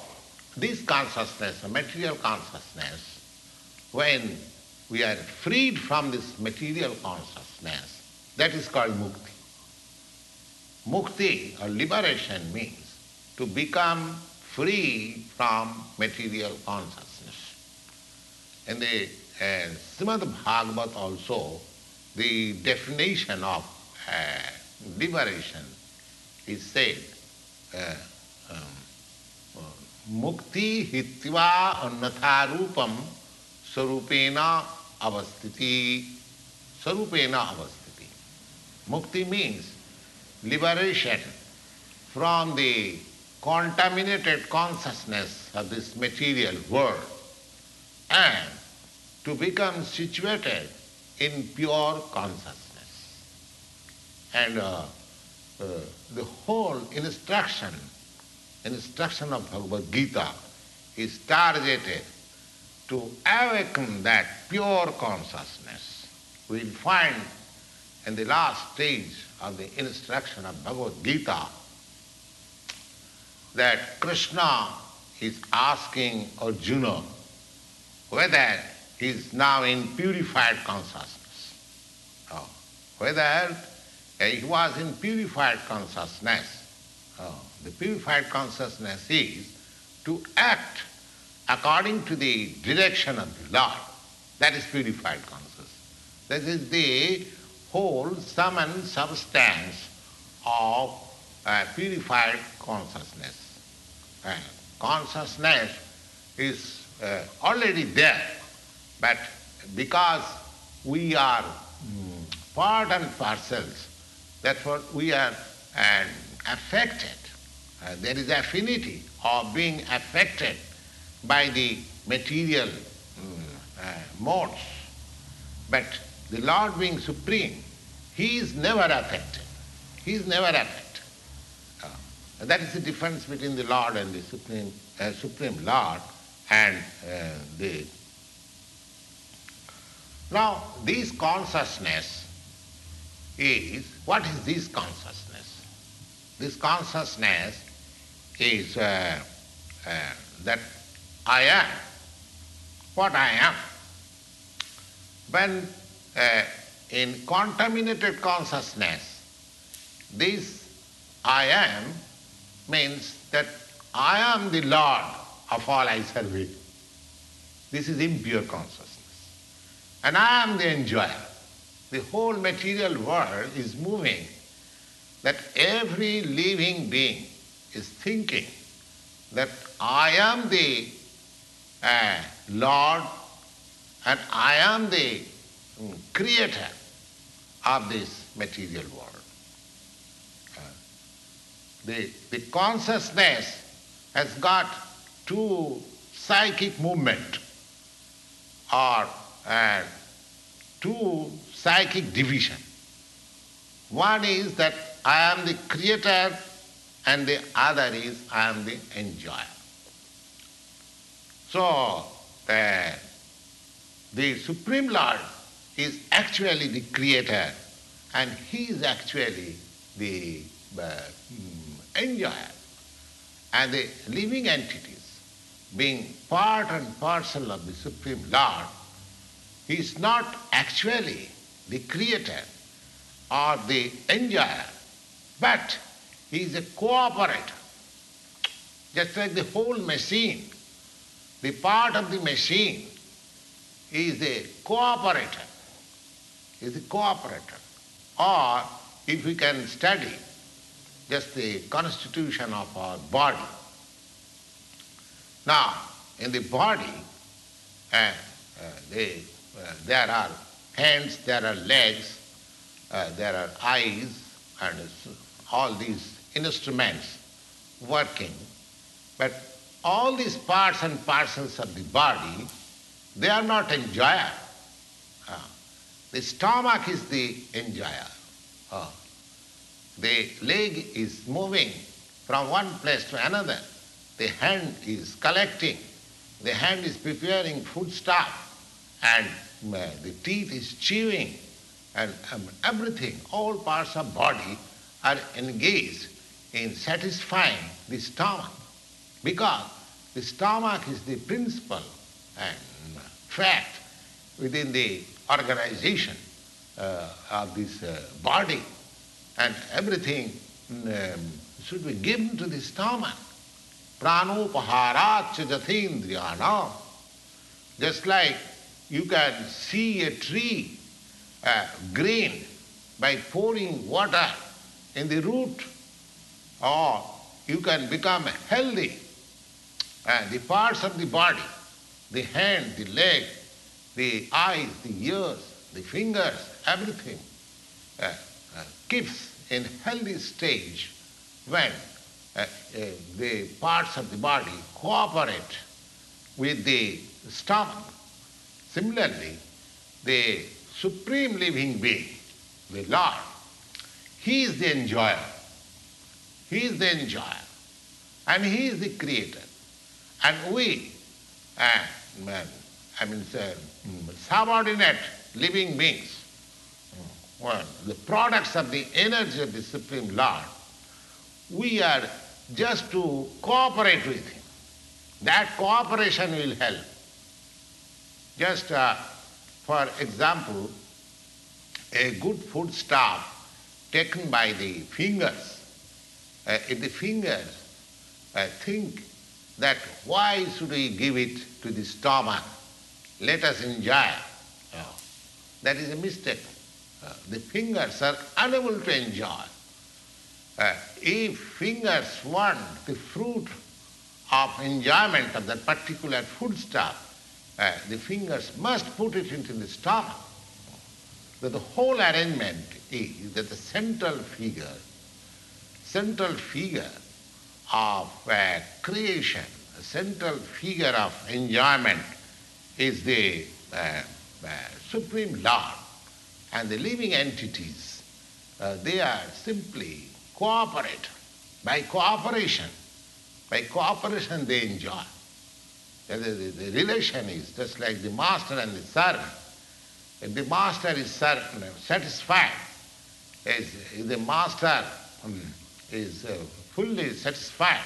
this consciousness, material consciousness, when we are freed from this material consciousness, that is called mukti. Mukti or liberation means to become free from material consciousness. In the uh, Srimad Bhagavat also, the definition of uh, liberation is said, uh, um, uh, mukti hitva anatharupam sarupena avastiti. Sarupena avastiti. Mukti means liberation from the contaminated consciousness of this material world and to become situated in pure consciousness. And uh, uh, the whole instruction instruction of Bhagavad Gita is targeted to awaken that pure consciousness. We'll find in the last stage of the instruction of Bhagavad Gita that Krishna is asking Arjuna whether he is now in purified consciousness. Oh, whether he was in purified consciousness. Oh, the purified consciousness is to act according to the direction of the Lord. That is purified consciousness. That is the whole sum and substance of uh, purified consciousness. Uh, consciousness is uh, already there, but because we are part and parcels, therefore we are affected uh, there is affinity of being affected by the material uh, modes. But the Lord being supreme, He is never affected. He is never affected. Uh, that is the difference between the Lord and the Supreme, uh, Supreme Lord and uh, the. Now, this consciousness is, what is this consciousness? This consciousness is uh, uh, that I am what I am. When uh, in contaminated consciousness, this I am means that I am the Lord of all I serve. This is impure consciousness. And I am the enjoyer. The whole material world is moving that every living being is thinking that I am the uh, Lord and I am the mm, creator of this material world. Uh, the, the consciousness has got two psychic movement or uh, two psychic division. One is that I am the creator and the other is I am the enjoyer. So uh, the Supreme Lord is actually the creator and he is actually the uh, enjoyer. And the living entities, being part and parcel of the Supreme Lord, he is not actually the creator or the enjoyer, but he is a cooperator. Just like the whole machine, the part of the machine is a cooperator, is a cooperator. Or if we can study just the constitution of our body. Now, in the body, uh, uh, they, uh, there are hands, there are legs, uh, there are eyes, and all these instruments working. But all these parts and parcels of the body, they are not enjoyer. Uh, the stomach is the enjoyer. Uh, the leg is moving from one place to another. The hand is collecting. The hand is preparing food stuff. And uh, the teeth is chewing. And um, everything, all parts of body are engaged in satisfying the stomach. Because the stomach is the principal and fact within the organization uh, of this uh, body and everything um, should be given to the stomach. Pranopaharat jathendriyana. Just like you can see a tree uh, green by pouring water in the root, or you can become healthy. Uh, the parts of the body, the hand, the leg, the eyes, the ears, the fingers, everything uh, uh, keeps in healthy stage when uh, uh, the parts of the body cooperate with the stomach. Similarly, the supreme living being, the Lord, he is the enjoyer. He is the enjoyer. And he is the creator. And we, uh, I mean, uh, subordinate living beings, well, the products of the energy of the Supreme Lord, we are just to cooperate with Him. That cooperation will help. Just uh, for example, a good food stuff taken by the fingers, uh, if the fingers uh, think that why should we give it to the stomach, let us enjoy, oh, that is a mistake. Uh, the fingers are unable to enjoy. Uh, if fingers want the fruit of enjoyment of that particular foodstuff, uh, the fingers must put it into the stomach. But the whole arrangement is that the central figure, central figure of uh, creation, central figure of enjoyment is the uh, uh Supreme Lord. And the living entities, uh, they are simply cooperate. By cooperation, by cooperation they enjoy. The, the, the, relation is just like the master and the servant. If the master is satisfied, if the master um, is uh, fully satisfied,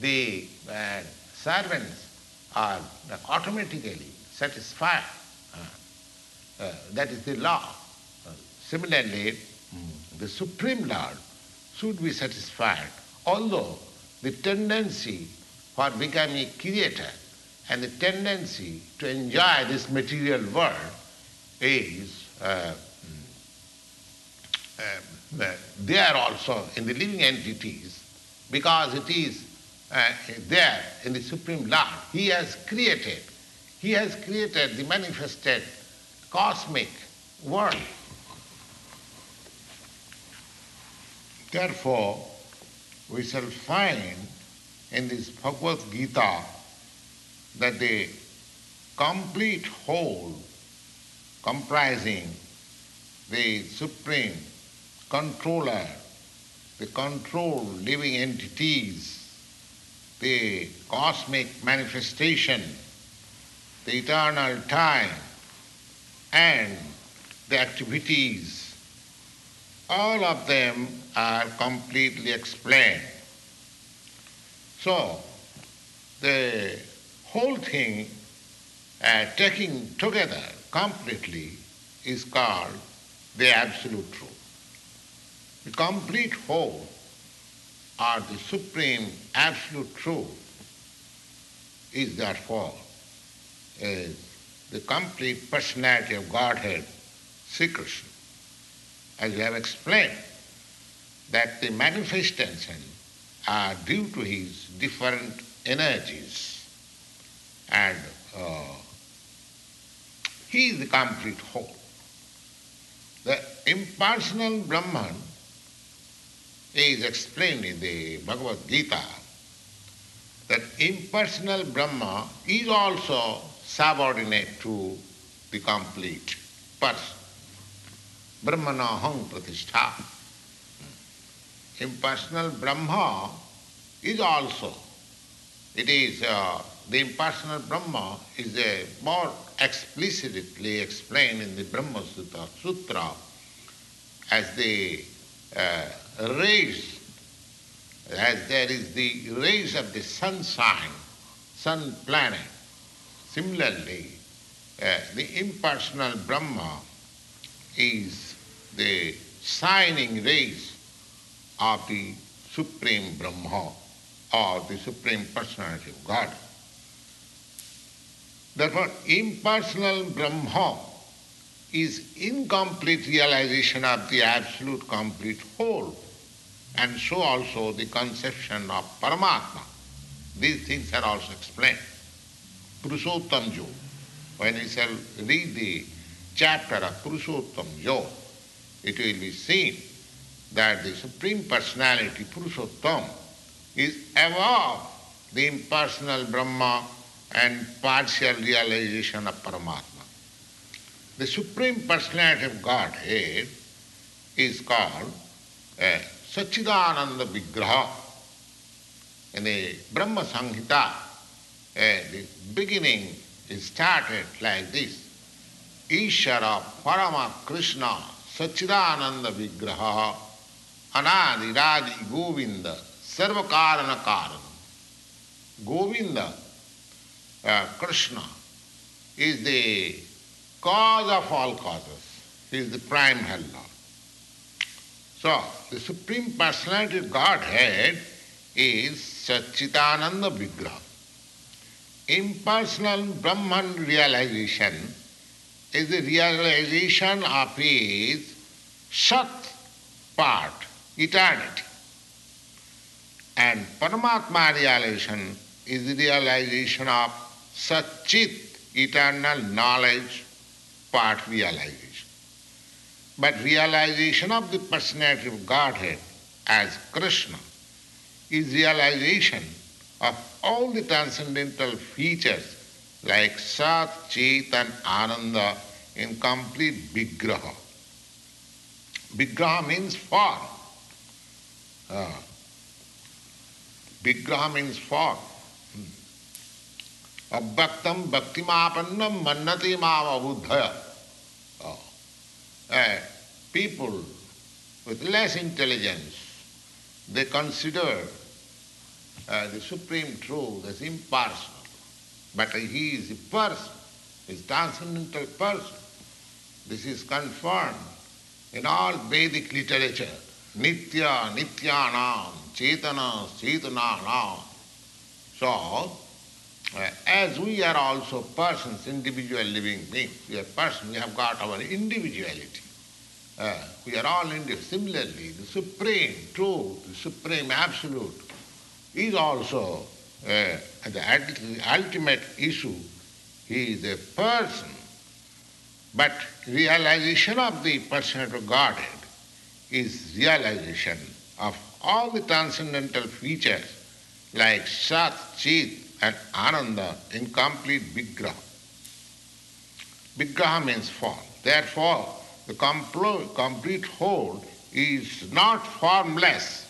the uh, servants are automatically satisfied. Uh, uh that is the law. Similarly, the Supreme Lord should be satisfied, although the tendency for becoming creator and the tendency to enjoy this material world is uh, uh, there also in the living entities because it is uh, there in the Supreme Lord. He has created, He has created the manifested cosmic world. Therefore, we shall find in this Bhagavad Gita that the complete whole comprising the supreme controller, the controlled living entities, the cosmic manifestation, the eternal time, and the activities, all of them are completely explained. So, the whole thing uh, taken together completely is called the absolute truth. The complete whole or the supreme absolute truth is therefore is the complete personality of Godhead, Sri Krishna. As we have explained, that the manifestations are due to his different energies and uh, he is the complete whole. The impersonal Brahman is explained in the Bhagavad Gita that impersonal Brahma is also subordinate to the complete person. Brahmanaham pratishtha. Impersonal Brahma is also, it is, uh, the impersonal Brahma is a more explicitly explained in the Brahma Sutra, as the uh, rays, as there is the rays of the sunshine, sun planet. Similarly, uh, the impersonal Brahma is the shining rays of the Supreme Brahma or the Supreme Personality of God. Therefore, impersonal Brahma is incomplete realization of the absolute complete whole and so also the conception of Paramatma. These things are also explained. Purushottam Jo. When we shall read the chapter of Purushottam Jo, it will be seen that the Supreme Personality, Purushottam, is above the impersonal Brahma and partial realization of Paramatma. The Supreme Personality of Godhead is called uh, Sachidananda Vigraha. In the Brahma Samhita, uh, the beginning is started like this. Ishara Parama Krishna Sachidananda Vigraha Anadi Radi Govinda Sarvakarana Karana. Govinda, uh, Krishna, is the cause of all causes. He is the prime hell Lord. So, the Supreme Personality Godhead is Satchitananda Vigraha. Impersonal Brahman realization is the realization of his Sat part, eternity. And Paramatma realization is the realization of Satchit, eternal knowledge, part realization. But realization of the personality of Godhead as Krishna is realization of all the transcendental features like Sat, Chit and Ananda in complete Vigraha. Vigraha means form. Uh, Vigraha means form. Bhaktimapannam mannati mavabuddhaya. Oh. Uh, people with less intelligence, they consider uh, the supreme truth as impersonal. But he is a person, is transcendental person. This is confirmed in all Vedic literature. Nitya, Nityanam, chetana, chetana now. So, as we are also persons, individual living beings, we are persons, we have got our individuality. Uh, we are all individual. Similarly, the supreme truth, the supreme absolute is also uh, the ultimate issue. He is a person. But realization of the personhood of Godhead is realization of all the transcendental features like Sat, Chit, and Ananda in complete Vigraha. Vigraha means form. Therefore, the complete whole is not formless.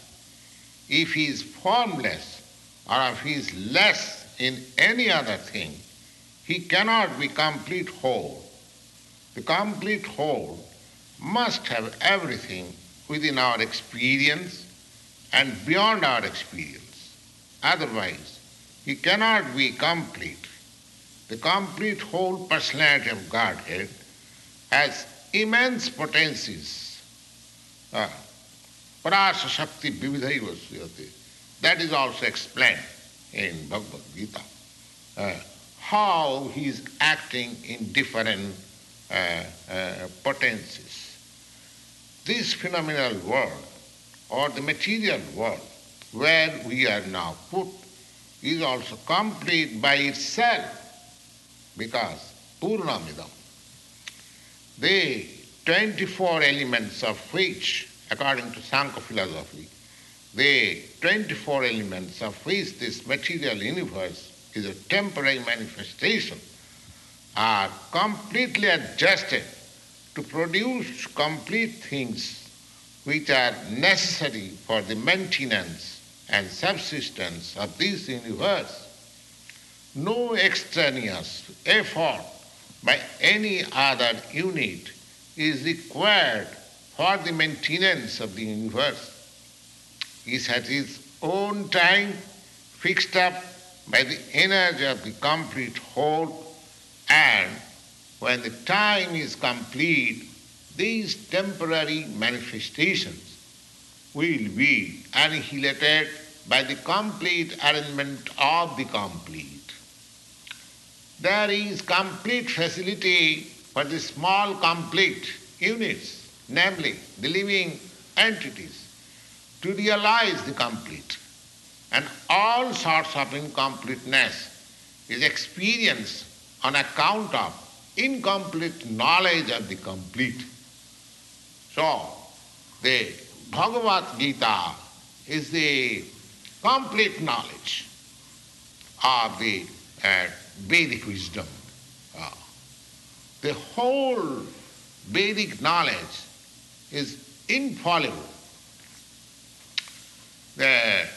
If he is formless or if he is less in any other thing, he cannot be complete whole. The complete whole must have everything within our experience and beyond our experience. Otherwise, he cannot be complete. The complete whole personality of Godhead has immense potencies. Uh, Parasa Shakti Vividhaiva Suyate. That is also explained in Bhagavad Gita. Uh, how he is acting in different uh, potencies. This phenomenal world, or the material world, where we are now put, is also complete by itself because Purnamidam. The 24 elements of which, according to Sankhya philosophy, the 24 elements of which this material universe is a temporary manifestation are completely adjusted to produce complete things which are necessary for the maintenance and subsistence of this universe. No extraneous effort by any other unit is required for the maintenance of the universe. It has its own time fixed up by the energy of the complete whole, and when the time is complete, these temporary manifestations will be annihilated by the complete arrangement of the complete there is complete facility for the small complete units, namely the living entities, to realize the complete. And all sorts of incompleteness is experienced on account of incomplete knowledge of the complete. So, the Bhagavad Gita is the complete knowledge of the uh, Vedic wisdom. Uh, the whole Vedic knowledge is infallible. There,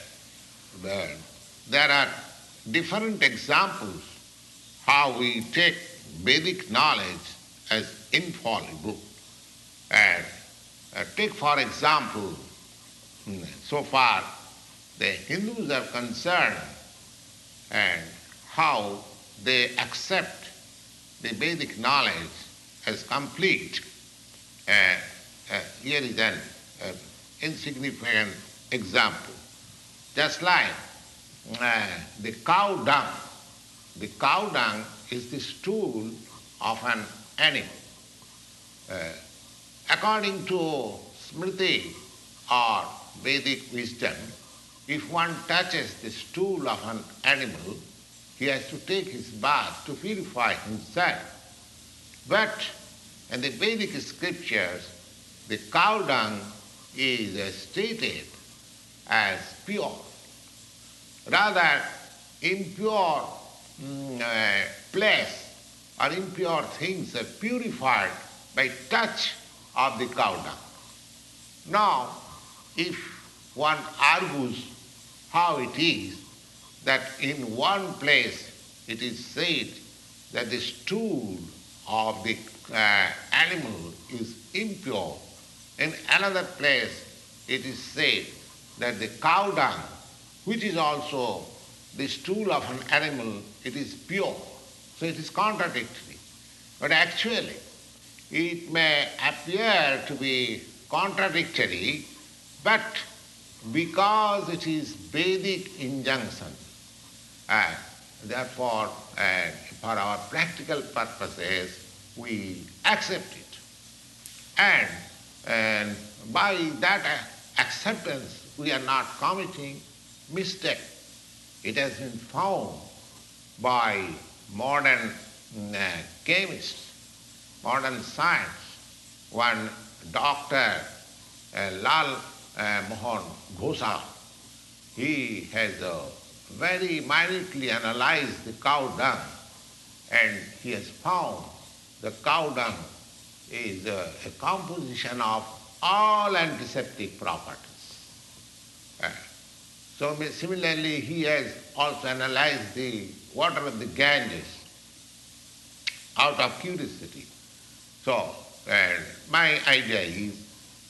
there, there are different examples how we take Vedic knowledge as infallible. And take for example, hmm, so far the Hindus are concerned and how they accept the Vedic knowledge as complete. Uh, uh, here is an uh, insignificant example. Just like uh, the cow dung. The cow dung is the stool of an animal. According to Smriti or Vedic wisdom, if one touches the stool of an animal, he has to take his bath to purify himself. But in the Vedic scriptures, the cow dung is stated as pure. Rather, impure mm, uh, place or impure things are purified by touch of the cow dung. Now, if one argues how it is, that in one place it is said that the stool of the uh, animal is impure. In another place it is said that the cow dung, which is also the stool of an animal, it is pure. So it is contradictory. But actually, it may appear to be contradictory, but because it is Vedic injunction, and therefore, and for our practical purposes, we accept it. And, and by that acceptance, we are not committing mistake. It has been found by modern uh, chemists, modern science. One doctor, uh, Lal uh, Mohan Ghosa, he has uh, very minutely analyzed the cow dung and he has found the cow dung is a composition of all antiseptic properties. So similarly, he has also analyzed the water of the Ganges out of curiosity. So, and my idea is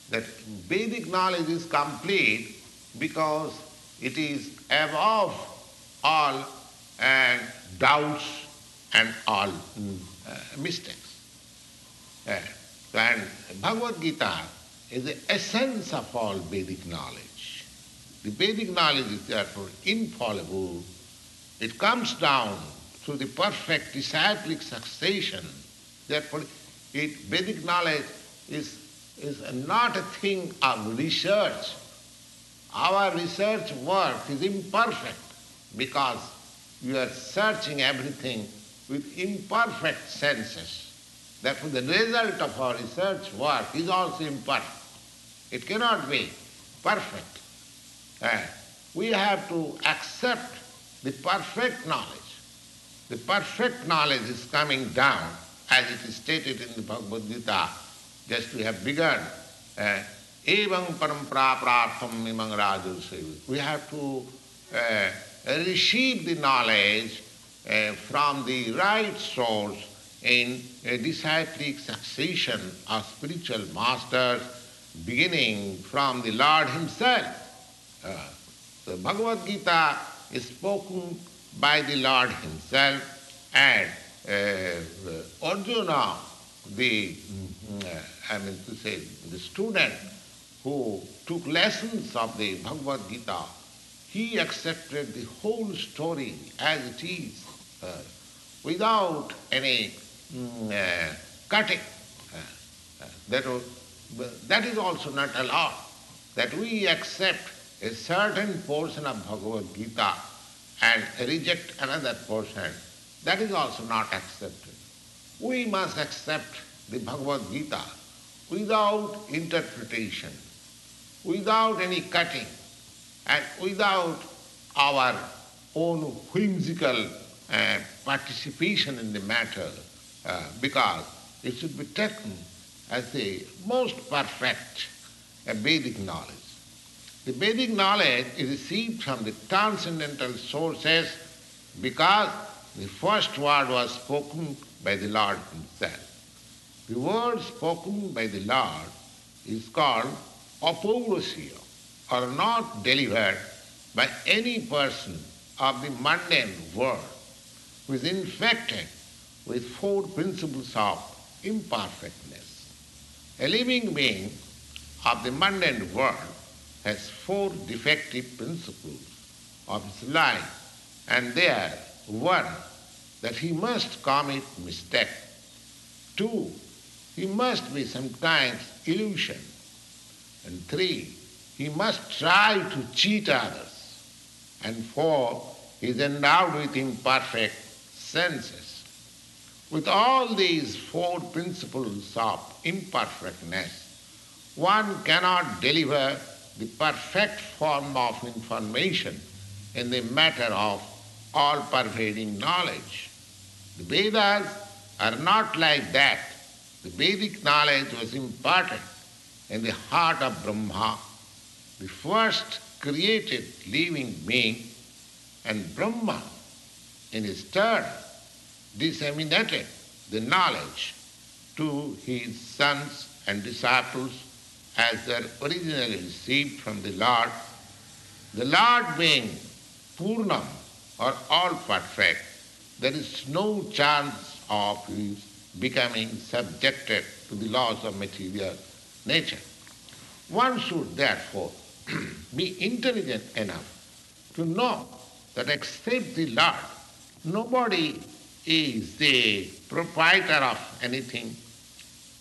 that Vedic knowledge is complete because it is above all and doubts and all uh, mistakes. Uh, and Bhagavad Gita is the essence of all Vedic knowledge. The Vedic knowledge is therefore infallible. It comes down through the perfect disciplic succession. Therefore, it, Vedic knowledge is, is not a thing of research. Our research work is imperfect because we are searching everything with imperfect senses. Therefore, the result of our research work is also imperfect. It cannot be perfect. Uh, we have to accept the perfect knowledge. The perfect knowledge is coming down, as it is stated in the Bhagavad Gita. Just we have begun. Uh, Evam parampara prartham imang We have to uh, receive the knowledge uh, from the right source in a disciplic succession of spiritual masters beginning from the Lord Himself. Uh, the Bhagavad Gita is spoken by the Lord Himself and Arjuna, the, uh, I mean to say, the student who took lessons of the Bhagavad Gita, he accepted the whole story as it is, uh, without any mm, uh, cutting. Uh, uh, that, that is also not allowed, that we accept a certain portion of Bhagavad Gita and reject another portion. That is also not accepted. We must accept the Bhagavad Gita without interpretation, without any cutting, and without our own whimsical uh, participation in the matter, uh, because it should be taken as the most perfect uh, Vedic knowledge. The Vedic knowledge is received from the transcendental sources because the first word was spoken by the Lord Himself. The word spoken by the Lord is called apaurusheya, or not delivered by any person of the mundane world who is infected with four principles of imperfectness. A living being of the mundane world has four defective principles of his life, and they are one, that he must commit mistake. Two, he must be sometimes illusion. And three, he must try to cheat others. And four, he is endowed with imperfect senses. With all these four principles of imperfectness, one cannot deliver the perfect form of information in the matter of all pervading knowledge. The Vedas are not like that. The Vedic knowledge was imparted in the heart of Brahma, the first created living being, and Brahma, in his turn, disseminated the knowledge to his sons and disciples as they originally received from the Lord. The Lord being Purnam or all perfect, there is no chance of his becoming subjected to the laws of material nature. One should therefore be intelligent enough to know that except the Lord, nobody is the proprietor of anything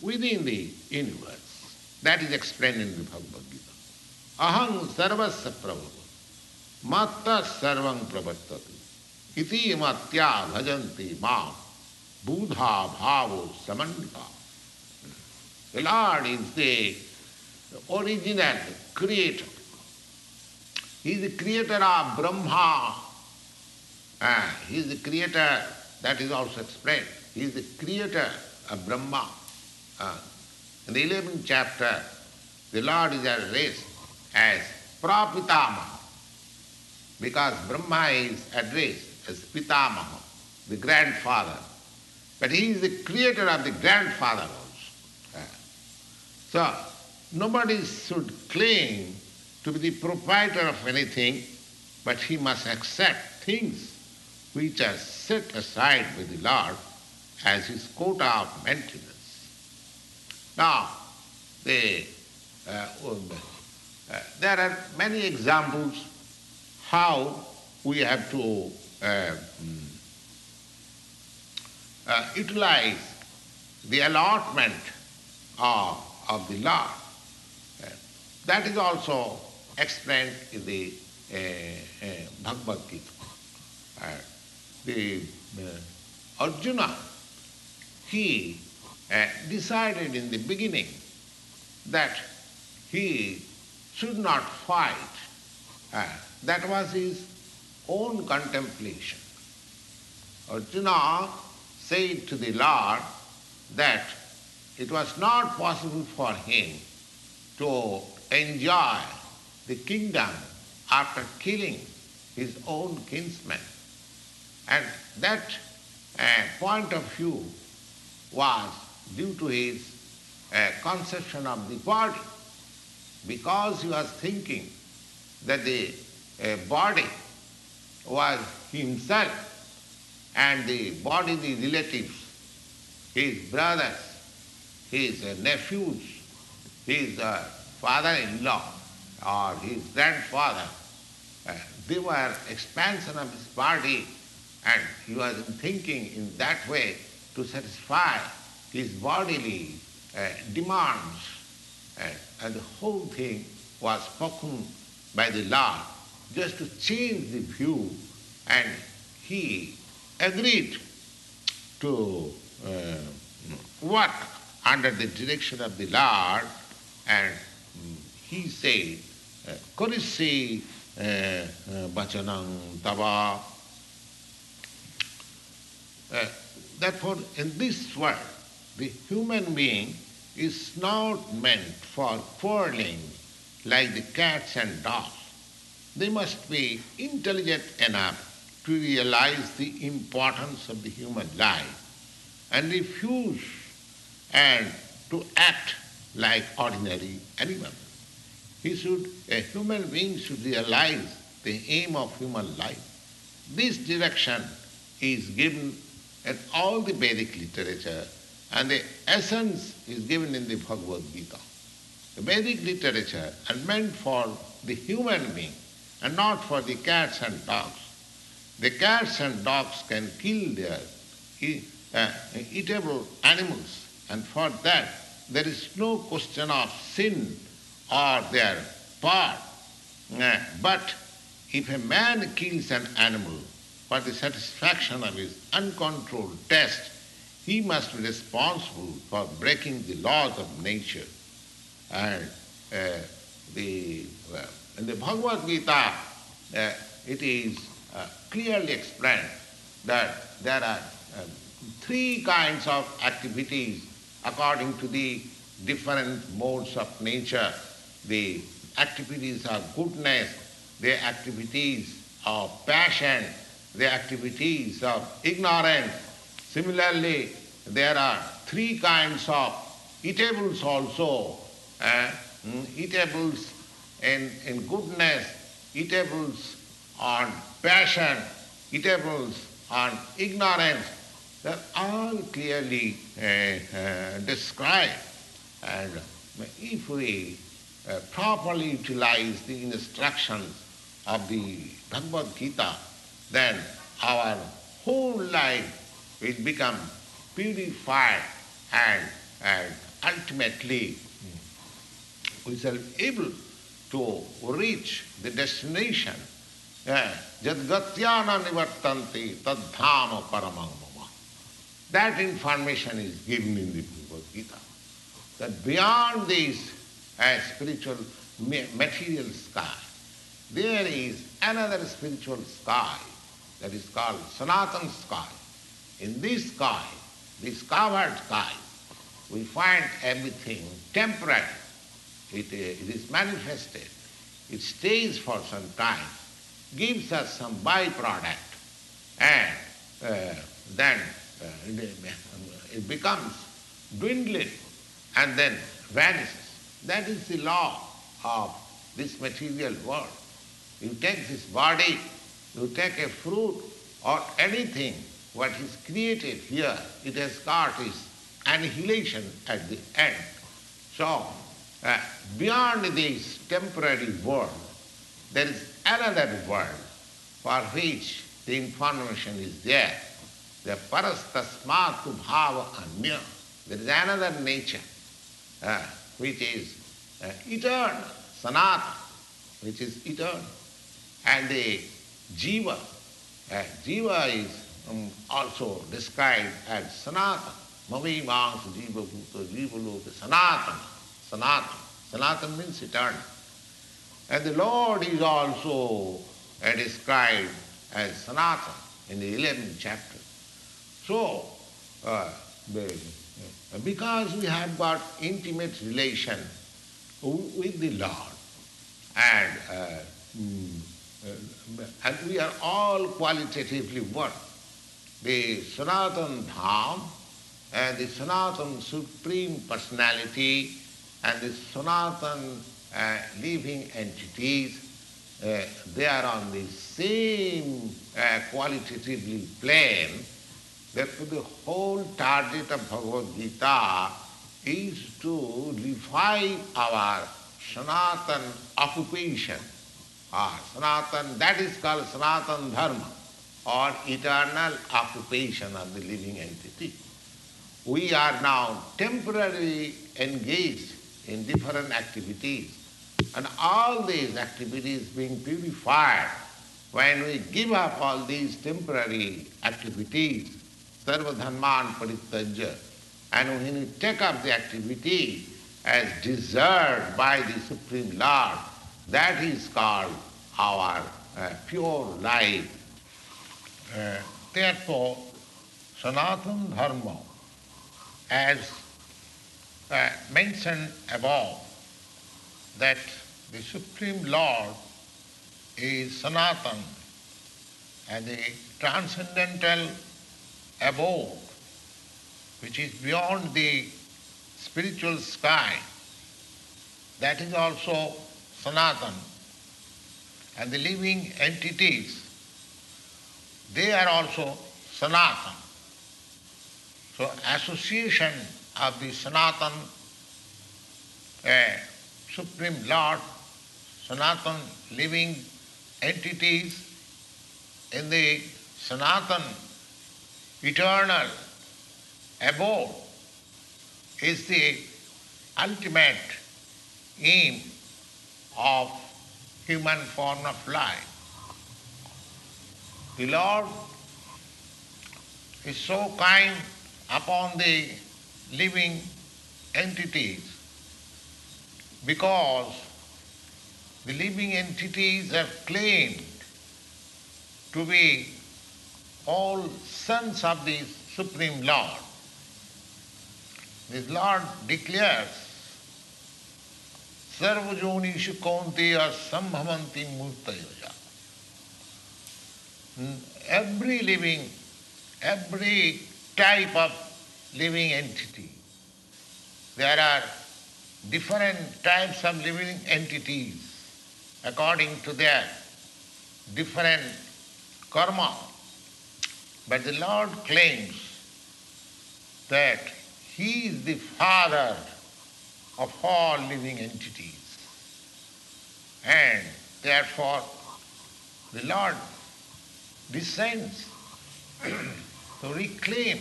within the universe. That is explained in the Bhagavad Gita. Aham sarvasya prabhu, मर्व प्रवर्तती। मत्या भजंती माँ बूधा भाव समन्विता। Lord is the original creator he is creator of Brahma he is the creator that is also explain he is creator of Brahma eleven chapter the Lord is or race as प्रापिता because Brahma is addressed as Pitamaha, the grandfather. But he is the creator of the grandfather also. Ah. So, nobody should claim to be the proprietor of anything, but he must accept things which are set aside by the Lord as his quota of maintenance. Now, the, uh, uh, there are many examples how we have to uh, uh, utilize the allotment of, of the Lord. Uh, that is also explained in the uh, uh, Bhagavad Gita. Uh, the Arjuna, he decided in the beginning that he should not fight. That was his own contemplation. Arjuna said to the Lord that it was not possible for him to enjoy the kingdom after killing his own kinsmen. And that uh, point of view was due to his uh, conception of the body, because he was thinking that the body was himself and the body, the relatives, his brothers, his uh, nephews, his uh, father-in-law, or his grandfather, uh, they were expansion of his body and he was thinking in that way to satisfy his bodily demands. And the whole thing was spoken by the Lord just to change the view and he agreed to uh, work under the direction of the Lord and mm, he said uh, Karisi uh, uh, Bachanang Tava. Therefore, in this world, the human being is not meant for quarreling like the cats and dogs. They must be intelligent enough to realize the importance of the human life and refuse and to act like ordinary animals. He should, a human being should realize the aim of human life. This direction is given in all the Vedic literature and the essence is given in the Bhagavad Gita. The Vedic literature is meant for the human being and not for the cats and dogs. The cats and dogs can kill their uh, eatable animals and for that there is no question of sin or their part. Uh, but if a man kills an animal for the satisfaction of his uncontrolled taste, he must be responsible for breaking the laws of nature. And uh, the, uh, in the Bhagavad Gita, uh, it is uh, clearly explained that there are uh, three kinds of activities according to the different modes of nature the activities of goodness, the activities of passion, the activities of ignorance. Similarly, there are three kinds of eatables also. Eh? Eatables in, in goodness, it eatables on passion, it eatables on ignorance. They're all clearly uh, uh, described. And if we uh, properly utilize the instructions of the Bhagavad Gita, then our whole life will become purified and, and ultimately we shall be able to reach the destination. Jadgatyana nivartanti tadhama paramam That information is given in the Bhagavad Gita. That beyond this uh, spiritual material sky, there is another spiritual sky that is called Sanatan sky. In this sky, this covered sky, we find everything temporary. It, uh, it is manifested. It stays for some time, gives us some byproduct, and uh, then uh, it becomes dwindling and then vanishes. That is the law of this material world. You take this body, you take a fruit or anything, what is created here, it has got its annihilation at the end. So, uh, beyond this temporary world, there is another world for which the information is there. The parastasmatu bhava anya. There is another nature uh, which is uh, eternal, sanatana, which is eternal. And the jiva, uh, jiva is um, also described as sanatana. Mami mangs jiva bhuta jiva loka sanatana. Sanatana. Sanatana means eternal. And the Lord is also uh, described as sanatana in the 11th chapter. So, uh, because we have got intimate relation with the Lord, and, uh, mm, uh, and we are all qualitatively one. The Sanatan Dham and the Sanatan Supreme Personality and the Sanatan uh, living entities, uh, they are on the same uh, qualitatively plane Therefore, the whole target of Bhagavad Gita is to revive our Sanatan occupation. Ah, Sanatan, that is called Sanatan Dharma, or eternal occupation of the living entity. We are now temporarily engaged in different activities, and all these activities being purified when we give up all these temporary activities sarvadharman paritajya. And when we take up the activity as deserved by the Supreme Lord, that is called our uh, pure life. Uh, therefore, Sanatana Dharma, as uh, mentioned above, that the Supreme Lord is Sanatana and the transcendental abode, which is beyond the spiritual sky, that is also Sanatan. And the living entities, they are also Sanatan. So association of the Sanatan Supreme Lord, Sanatan living entities in the Sanatan eternal abode is the ultimate aim of human form of life. The Lord is so kind upon the living entities because the living entities have claimed to be all sons of the Supreme Lord. This Lord declares, Sarvajonishu Kaunteya Sambhavanti Murtayoja. Every living, every type of living entity, there are different types of living entities according to their different karma. But the Lord claims that He is the Father of all living entities. And therefore, the Lord descends to reclaim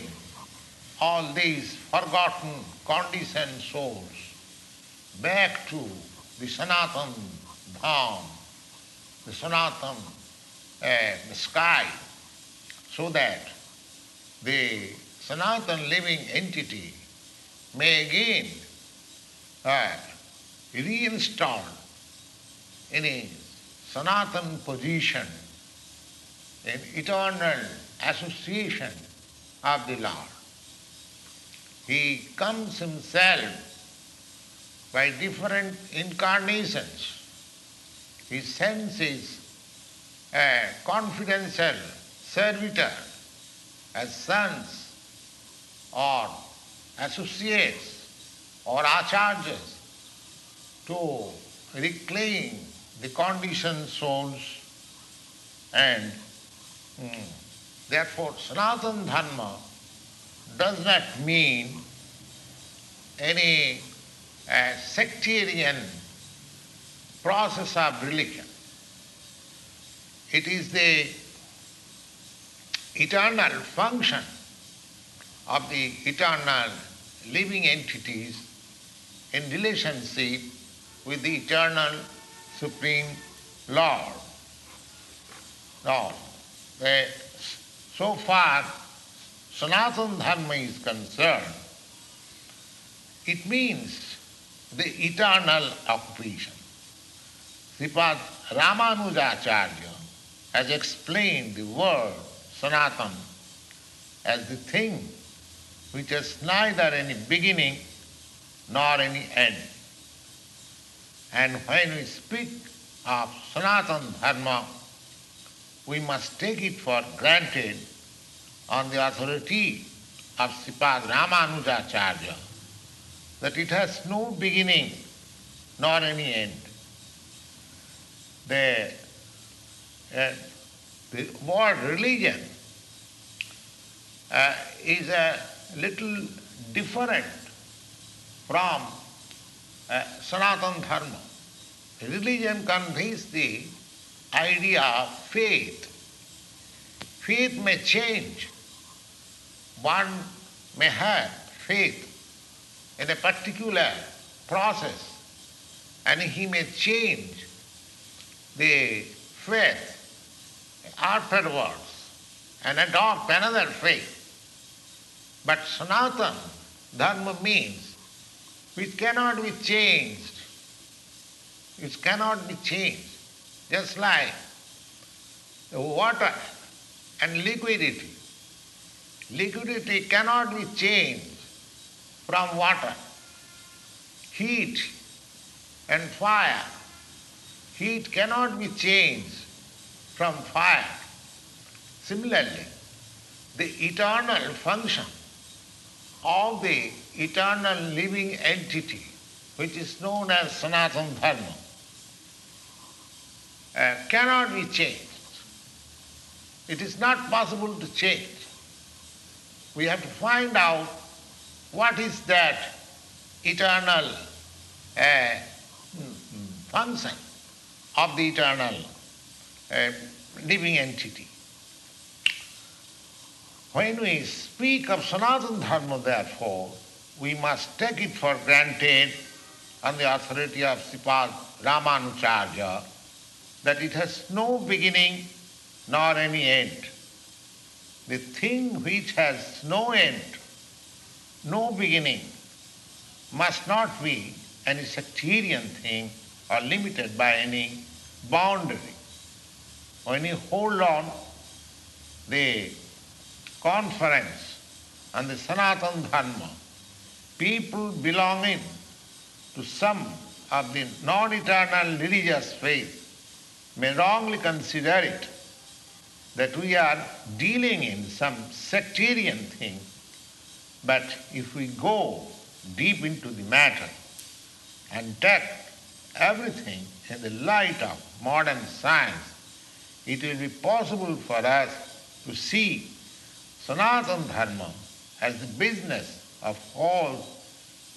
all these forgotten, conditioned souls back to the Sanatan Dham, the Sanatan uh, the sky, so that the Sanatan living entity may again uh, reinstall in a Sanatan position, in eternal association of the Lord. He comes himself by different incarnations. He sends his uh, confidential servitor as sons or associates or acharyas to reclaim the conditioned souls and mm, therefore Sanatana Dharma does not mean any uh, sectarian process of religion. It is the eternal function of the eternal living entities in relationship with the eternal Supreme Lord. Now, so far Sanatana Dharma is concerned, it means the eternal occupation. Sripad Ramanujacharya has explained the word Sanatan as the thing which has neither any beginning nor any end. And when we speak of Sanatan Dharma, we must take it for granted on the authority of Sripad Ramanujacharya that it has no beginning nor any end. The, uh, the word religion uh, is a little different from uh, Sanatana Dharma. Religion conveys the idea of faith. Faith may change. One may have faith in a particular process and he may change the faith afterwards and adopt another faith. But Sanatan Dharma means which cannot be changed. Which cannot be changed. Just like water and liquidity. Liquidity cannot be changed from water. Heat and fire. Heat cannot be changed from fire. Similarly, the eternal function of the eternal living entity, which is known as Sanatana Dharma, uh, cannot be changed. It is not possible to change. We have to find out what is that eternal uh, function of the eternal uh, living entity. When we speak of Sanatana Dharma, therefore, we must take it for granted on the authority of Sripad Ramanujacharya that it has no beginning nor any end. The thing which has no end, no beginning, must not be any sectarian thing or limited by any boundary. When you hold on the conference on the Sanatana Dharma, people belonging to some of the non-eternal religious faith may wrongly consider it that we are dealing in some sectarian thing, but if we go deep into the matter and take everything in the light of modern science, it will be possible for us to see Sanatana Dharma as the business of all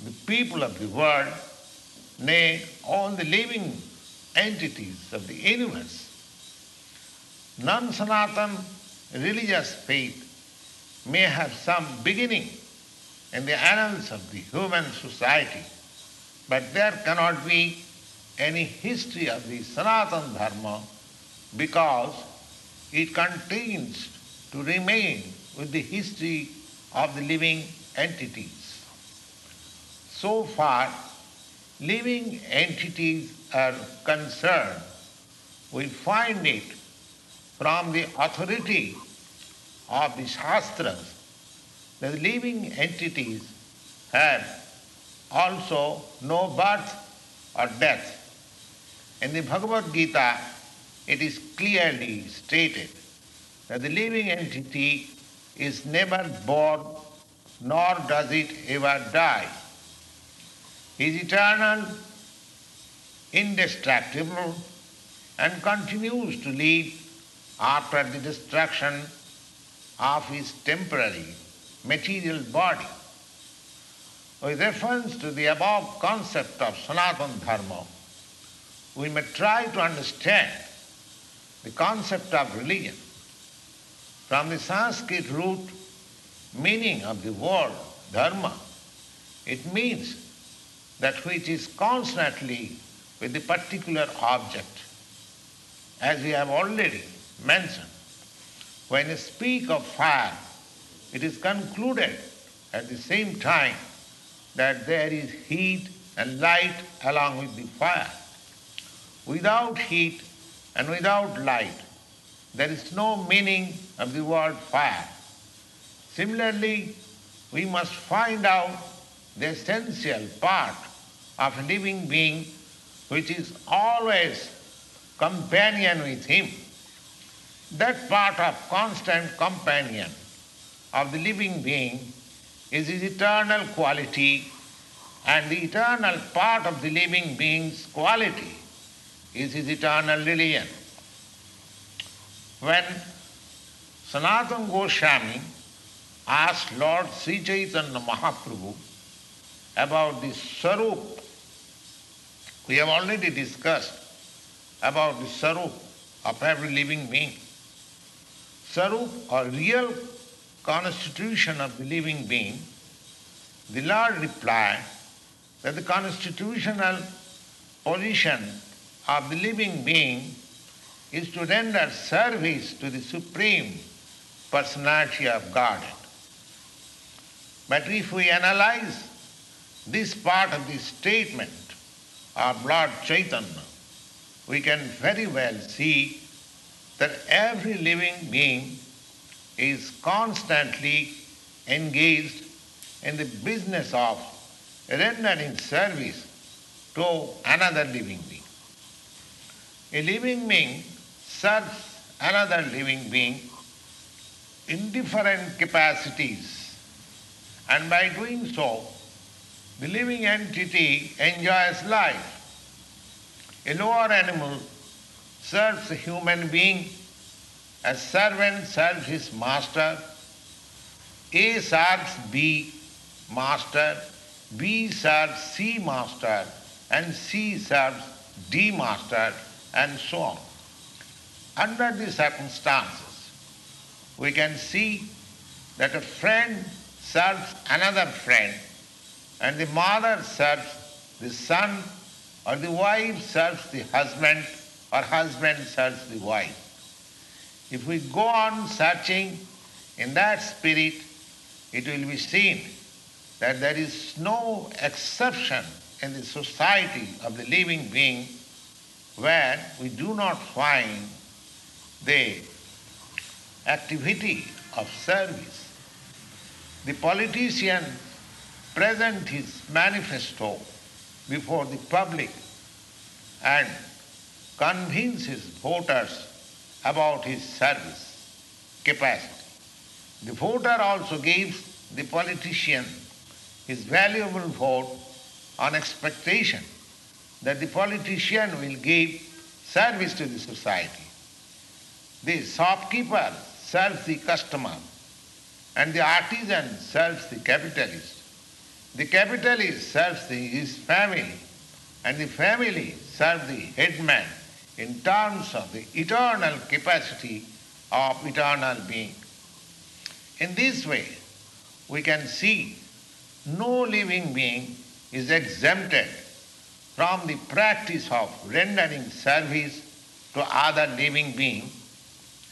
the people of the world, nay, all the living entities of the universe. Non-Sanatan religious faith may have some beginning in the annals of the human society, but there cannot be any history of the Sanatan Dharma because it contains to remain with the history of the living entities. So far, living entities are concerned, we find it from the authority of the Shastras the living entities have also no birth or death. In the Bhagavad Gita, it is clearly stated that the living entity is never born nor does it ever die. He is eternal, indestructible, and continues to live after the destruction of his temporary material body. With reference to the above concept of Sanatana Dharma, we may try to understand the concept of religion. From the Sanskrit root meaning of the word dharma, it means that which is constantly with the particular object. As we have already mentioned, when you speak of fire, it is concluded at the same time that there is heat and light along with the fire. Without heat and without light, there is no meaning of the word fire. Similarly, we must find out the essential part of a living being which is always companion with him. That part of constant companion of the living being is his eternal quality and the eternal part of the living being's quality is his eternal religion. When Sanatana Goswami asked Lord Sri Chaitanya Mahaprabhu about the Sarup, we have already discussed about the Sarup of every living being. Sarup or real constitution of the living being, the Lord replied that the constitutional position of the living being is to render service to the Supreme Personality of Godhead. But if we analyze this part of the statement of Lord Chaitanya, we can very well see that every living being is constantly engaged in the business of rendering service to another living being. A living being serves another living being in different capacities, and by doing so, the living entity enjoys life. A lower animal serves a human being a servant serves his master, A serves B master, B serves C master, and C serves D master, and so on. Under these circumstances, we can see that a friend serves another friend, and the mother serves the son, or the wife serves the husband, or husband serves the wife. If we go on searching in that spirit, it will be seen that there is no exception in the society of the living being where we do not find the activity of service. The politician present his manifesto before the public and convince his voters about his service capacity. The voter also gives the politician his valuable vote on expectation that the politician will give service to the society. The shopkeeper serves the customer and the artisan serves the capitalist. The capitalist serves the, his family and the family serves the headman in terms of the eternal capacity of eternal being. In this way, we can see no living being is exempted from the practice of rendering service to other living being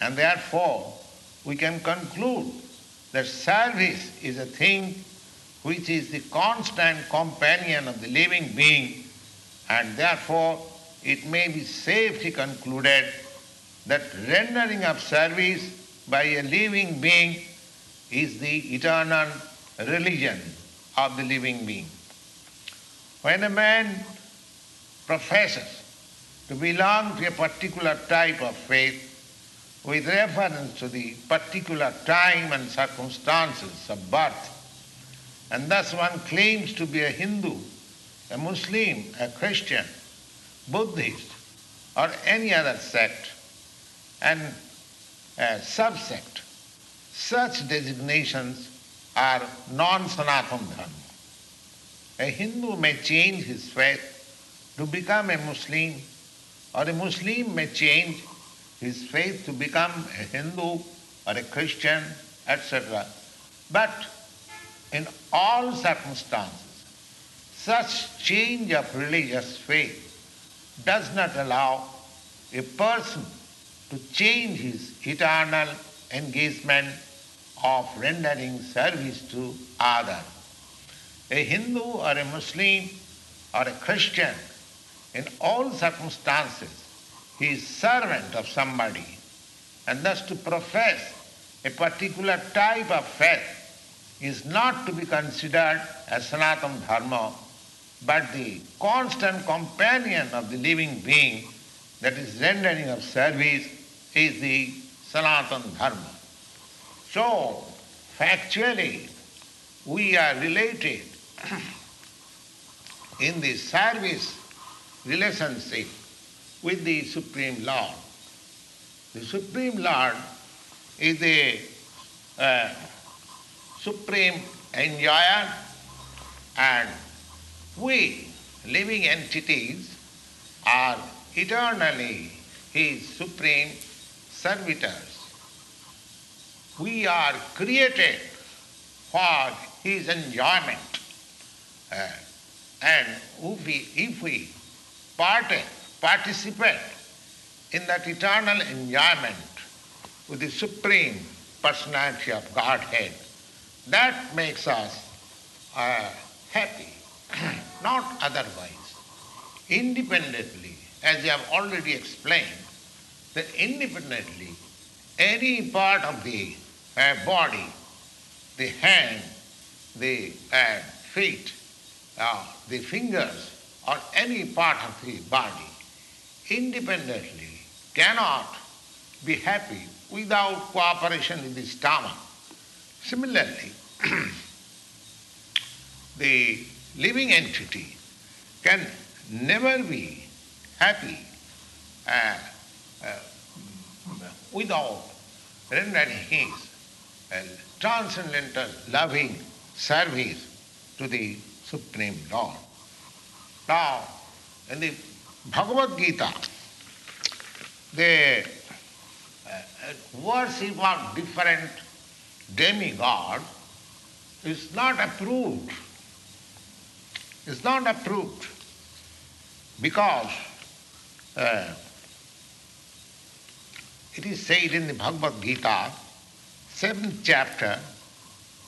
and therefore we can conclude that service is a thing which is the constant companion of the living being and therefore it may be safely concluded that rendering of service by a living being is the eternal religion of the living being. When a man professes to belong to a particular type of faith with reference to the particular time and circumstances of birth, and thus one claims to be a Hindu, a Muslim, a Christian, Buddhist, or any other sect, and a subsect, such designations are non-Sanatana Dharma. A Hindu may change his faith to become a Muslim, or a Muslim may change his faith to become a Hindu or a Christian, etc. But in all circumstances, such change of religious faith does not allow a person to change his eternal engagement of rendering service to others. A Hindu or a Muslim or a Christian, in all circumstances, he is servant of somebody. And thus to profess a particular type of faith is not to be considered as Sanatana Dharma, but the constant companion of the living being that is rendering of service is the Sanatana Dharma. So, factually, we are related in the service relationship with the Supreme Lord. The Supreme Lord is a uh, supreme enjoyer and we, living entities, are eternally His supreme servitors. We are created for His enjoyment. Uh, and if we, if we participate in that eternal enjoyment with the Supreme Personality of Godhead. That makes us uh, happy, not otherwise. Independently, as I have already explained, that independently, any part of the uh, body, the hand, the uh, feet, uh, the fingers, or any part of the body independently cannot be happy without cooperation with the stomach. Similarly, the living entity can never be happy uh, uh, without rendering his uh, transcendental loving service to the Supreme Lord. Now, in the Bhagavad Gita, the uh, worship of different demigods is not approved Is not approved because uh, it is said in the Bhagavad Gita, seventh chapter,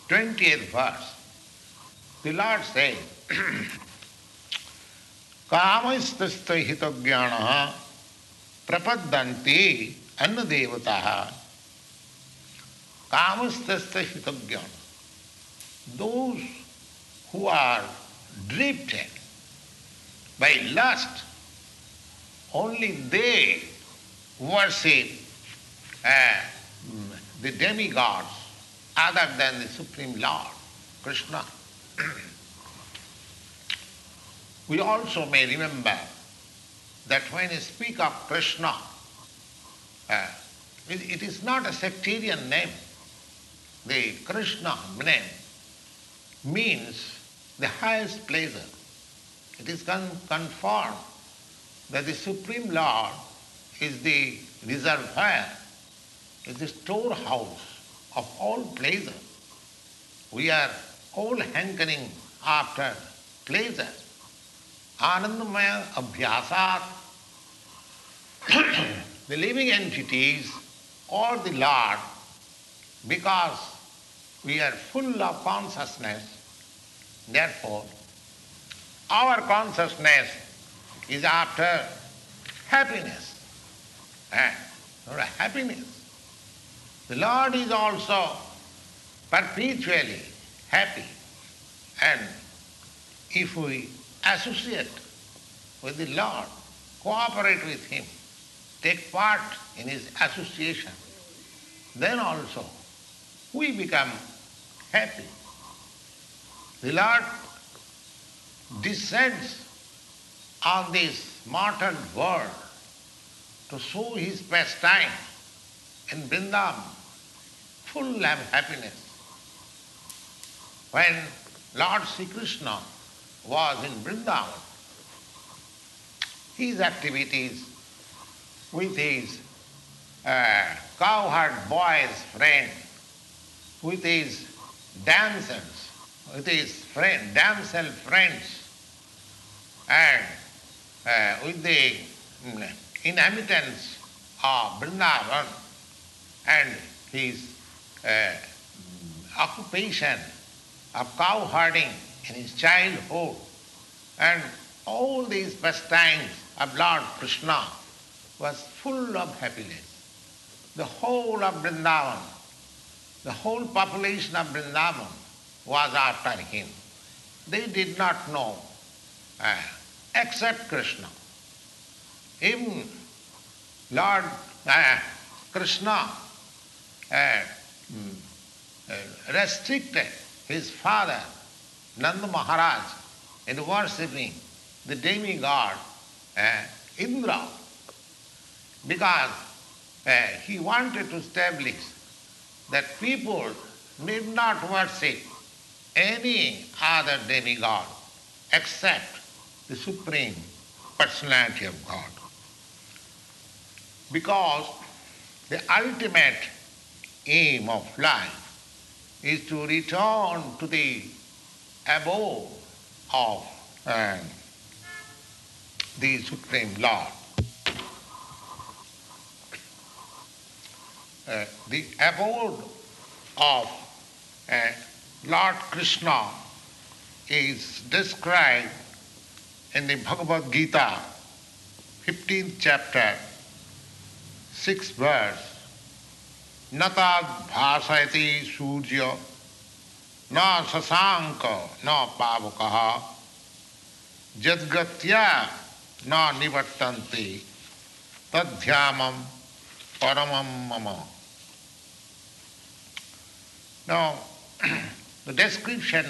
twentieth verse, the Lord says. कामस्तस्त हितज्ञान प्रपद्यन्ते अन्न देवता कामस्तस्त हितज्ञान those who are drifted by lust, only they worship uh, the demigods other than the Supreme Lord, Krishna. We also may remember that when we speak of Krishna, uh, it, it is not a sectarian name. The Krishna name means the highest pleasure. it is con- confirmed that the Supreme Lord is the reservoir, is the storehouse of all pleasure. We are all hankering after pleasure. Anandamaya abhyasat. the living entities or the Lord, because we are full of consciousness, therefore our consciousness is after happiness. Eh? Happiness. The Lord is also perpetually happy. And if we associate with the Lord, cooperate with Him, take part in His association, then also we become happy. The Lord descends on this mortal world to show His pastime in Vrindavan, full of happiness. When Lord Sri Krishna was in Vrindavan, his activities with his uh, cowherd boys friend, with his dancers, with his friend, damsel friends, and uh, with the mm, inhabitants of Vrindavan and his uh, occupation of cow herding in his childhood and all these pastimes of Lord Krishna was full of happiness. The whole of Vrindavan, the whole population of Vrindavan was after him. They did not know uh, except Krishna. Him, Lord uh, Krishna uh, restricted his father Nanda Maharaj in worshipping the demigod uh, Indra because uh, he wanted to establish that people need not worship any other demigod except the Supreme Personality of God. Because the ultimate aim of life is to return to the abode of uh, the Supreme Lord. Uh, the abode of uh, Lord Krishna is described in the Bhagavad Gita, 15th chapter, 6th verse. न ताद भाषयति सूर्य न शशांक न पावक जदगत्या न निवर्तन्ते तद्ध्यामम paramam mama. Now, the description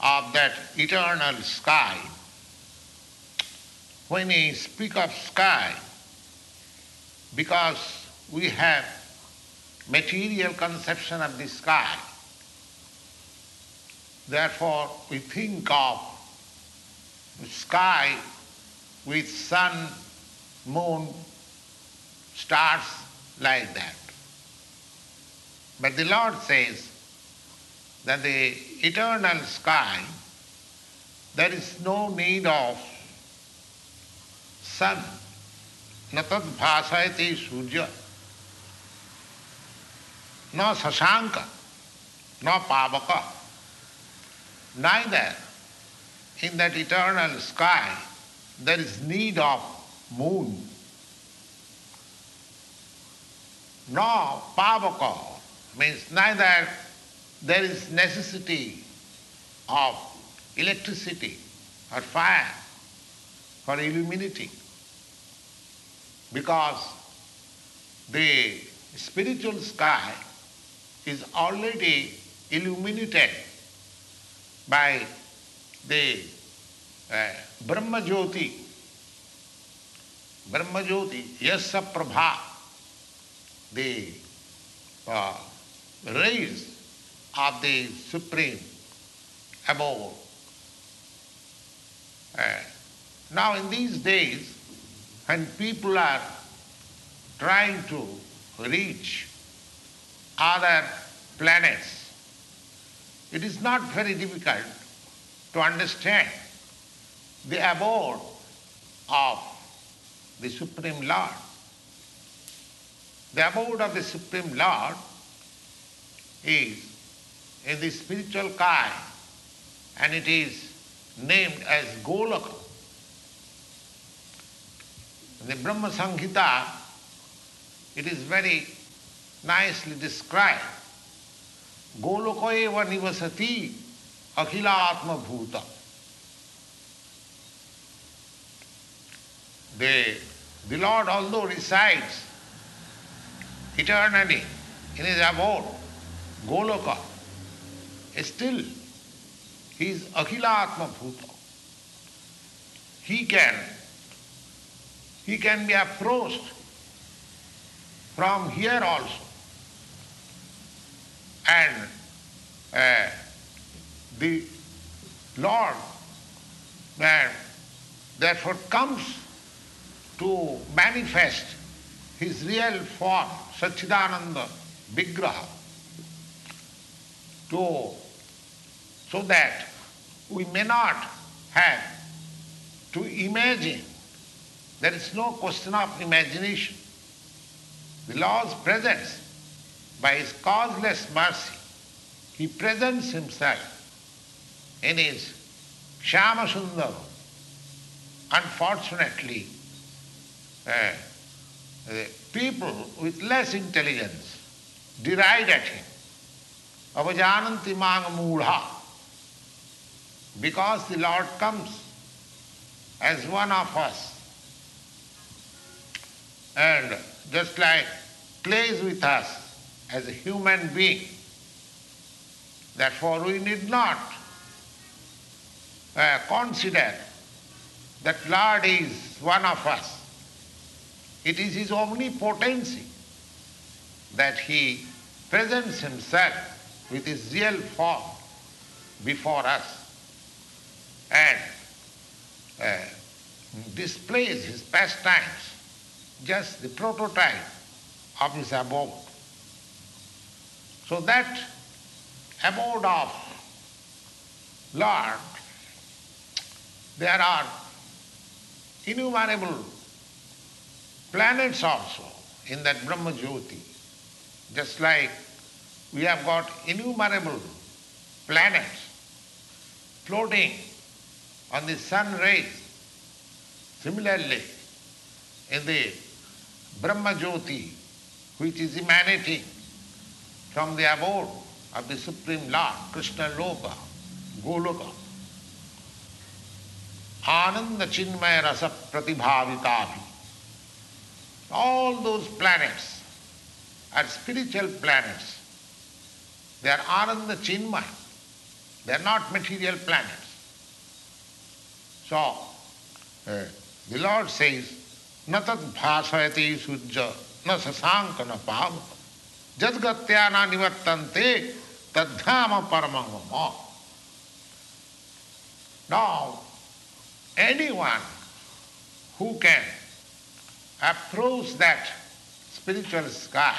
of that eternal sky, when we speak of sky, because we have material conception of the sky. Therefore, we think of the sky with sun, moon, stars like that. But the Lord says that the eternal sky, there is no need of sun. Natad bhasayati surya no sasanka, no pavaka. Neither in that eternal sky there is need of moon, no pavaka means neither there is necessity of electricity or fire for illuminating because the spiritual sky is already illuminated by the uh, Brahma Jyoti. Brahma Jyoti, Yasa Prabha, the uh, rays of the Supreme above. Uh, now in these days, when people are trying to reach other planets, it is not very difficult to understand the abode of the Supreme Lord. The abode of the Supreme Lord is in the spiritual kind and it is named as Goloka. In the Brahma Samhita, it is very nicely described. Goloka eva nivasati akhilatma bhuta. The, the Lord, although resides eternally in his abode, Goloka, still he is Akhilatma Bhuta. He can, he can be approached from here also. And uh, the Lord therefore comes to manifest his real form, Sachidananda Vigraha, to, so that we may not have to imagine. There is no question of imagination. The Lord's presence, by His causeless mercy, He presents Himself in His Shama. Unfortunately, uh, people with less intelligence deride at him. Avajananti manga mudha. Because the Lord comes as one of us and just like plays with us as a human being. Therefore, we need not uh, consider that Lord is one of us. It is His omnipotency that He presents Himself with His real form before us and uh, displays His pastimes, just the prototype of His abode. So that abode of Lord, there are innumerable planets also in that Brahma Jyoti. Just like we have got innumerable planets floating on the sun rays. Similarly, in the Brahma Jyoti, which is emanating from the abode of the Supreme Lord, Krishna Loka, Goloka, Ananda Chinmaya Rasa Pratibhavitavi. All those planets are spiritual planets. They are Ananda Chinmaya. They are not material planets. So, uh, the Lord says, न तद भाषयति सूर्य न शशांक न पाव जदगत्या न निवर्तन्ते तद्धाम परमम Now, anyone who can approach that spiritual sky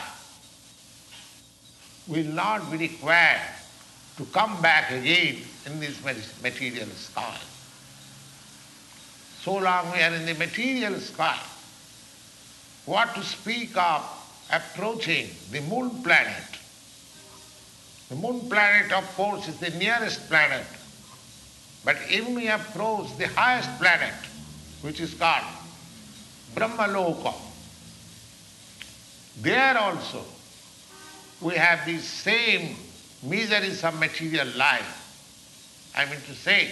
will not be required to come back again in this material sky. So long we are in the material sky, what to speak of approaching the moon planet? The moon planet, of course, is the nearest planet. But even we approach the highest planet, which is called Brahmaloka, there also we have these same miseries of material life. I mean to say,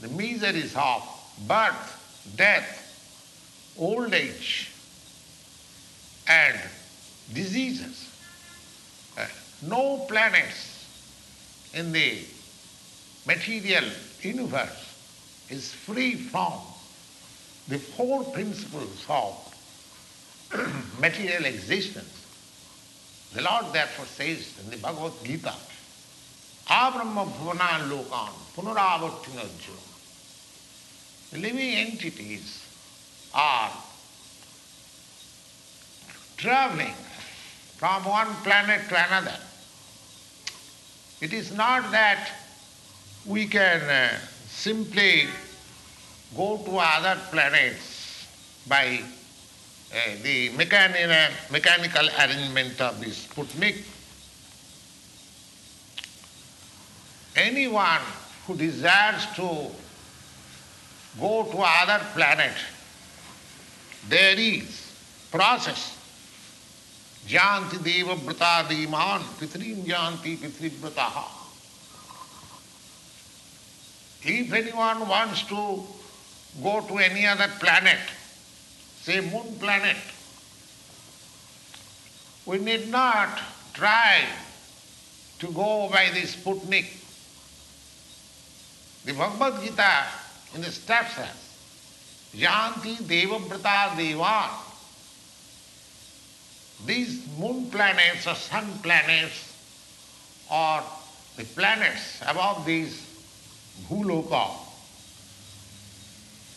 the miseries of birth, death, old age, and diseases. Uh, no planets in the material universe is free from the four principles of material existence. The Lord therefore says in the Bhagavad Gita, Abrahma bhuvanan lokan punaravartinajyo. Living entities are traveling from one planet to another. It is not that we can uh, simply go to other planets by uh, the mechanical, mechanical arrangement of the Sputnik. Anyone who desires to go to other planet, there is process. Janti deva brata diman pitrim janti pitribrataha. If anyone wants to go to any other planet, say moon planet, we need not try to go by the Sputnik. The Bhagavad Gita in the steps says, Janti Devabrata Devan. These moon planets or sun planets or the planets above these Bhuloka,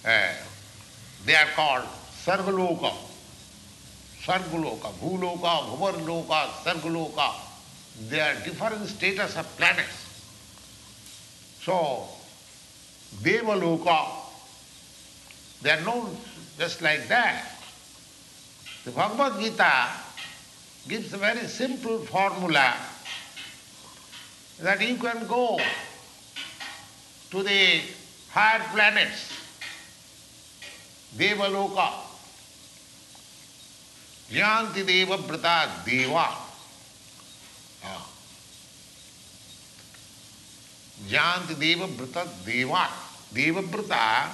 uh, they are called Sargaloka. Sargaloka, Bhuloka, Bhuvarloka, Sargaloka. They are different status of planets. So, Devaloka, they are known just like that. The Bhagavad Gita gives a very simple formula that you can go to the higher planets, Devaloka, Janti Deva Brata Deva. Janti Deva Brata Deva. Deva Brata,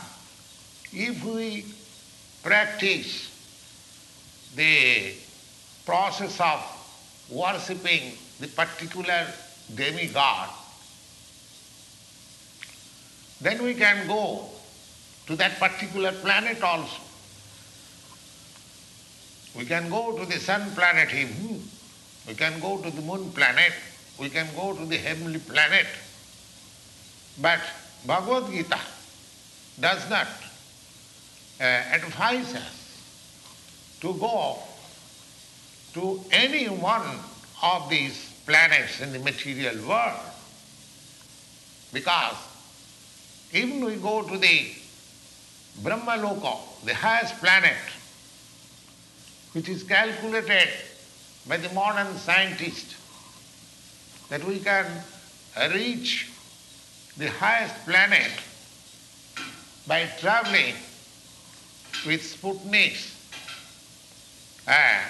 if we practice the process of worshipping the particular demigod, then we can go to that particular planet also. We can go to the sun planet, hmm. we can go to the moon planet, we can go to the heavenly planet. But Bhagavad Gita does not uh, advise us to go to any one of these planets in the material world. Because even we go to the Brahmaloka, the highest planet, which is calculated by the modern scientist, that we can reach the highest planet by traveling with Sputniks uh,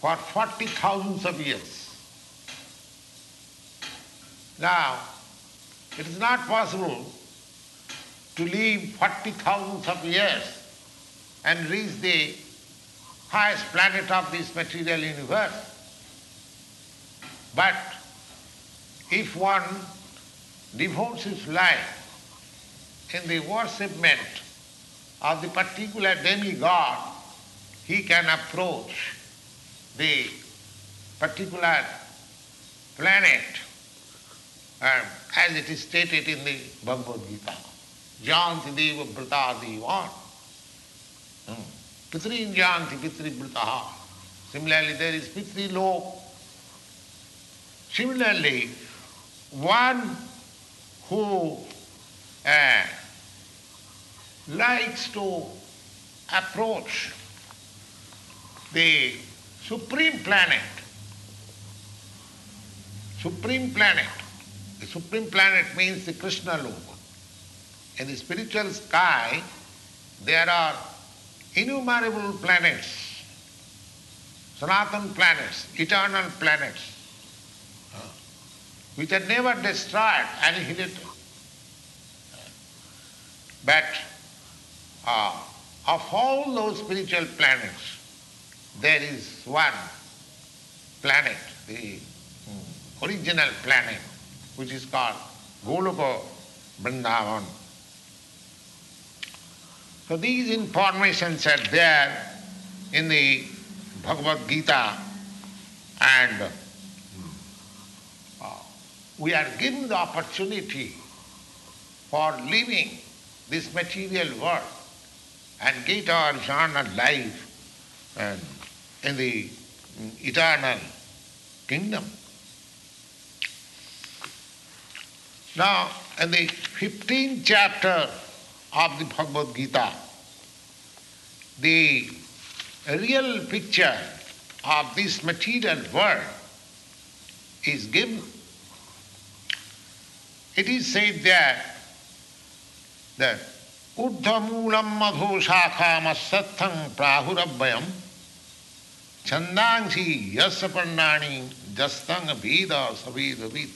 for 40 thousands of years. Now, it is not possible to live 40 thousands of years and reach the highest planet of this material universe. But if one devotes his life in the worshipment of the particular demigod, he can approach the particular planet uh, as it is stated in the Bhagavad Gita. Janti deva brata devan. Pitrin janti pitri brataha. Similarly, there is pitri lok. Similarly, one who uh, likes to approach the supreme planet, supreme planet, the supreme planet means the Krishna Loka. In the spiritual sky, there are innumerable planets, Sanatan planets, eternal planets, which are never destroyed, annihilated. But uh, of all those spiritual planets, there is one planet, the original planet, which is called Goloka Vrindavan. So these informations are there in the Bhagavad Gita and we are given the opportunity for living this material world and get our eternal life and in the um, eternal kingdom. Now, in the 15th chapter of the Bhagavad Gita, the real picture of this material world is given. It is said there that Uddhamulam madhushakam asattham prahurabhayam chandangsi yasaparnani jastang veda saveda veda.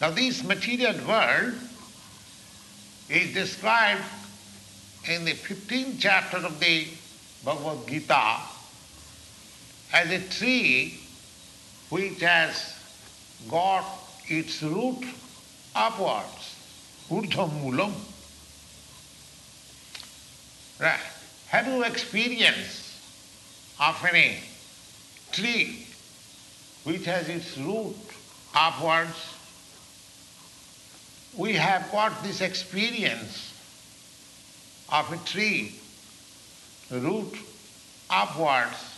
Now this material world is described in the 15th chapter of the Bhagavad Gita as a tree which has got its root upwards, urdhamulam. Right. Have you experienced of any tree which has its root upwards? We have got this experience of a tree root upwards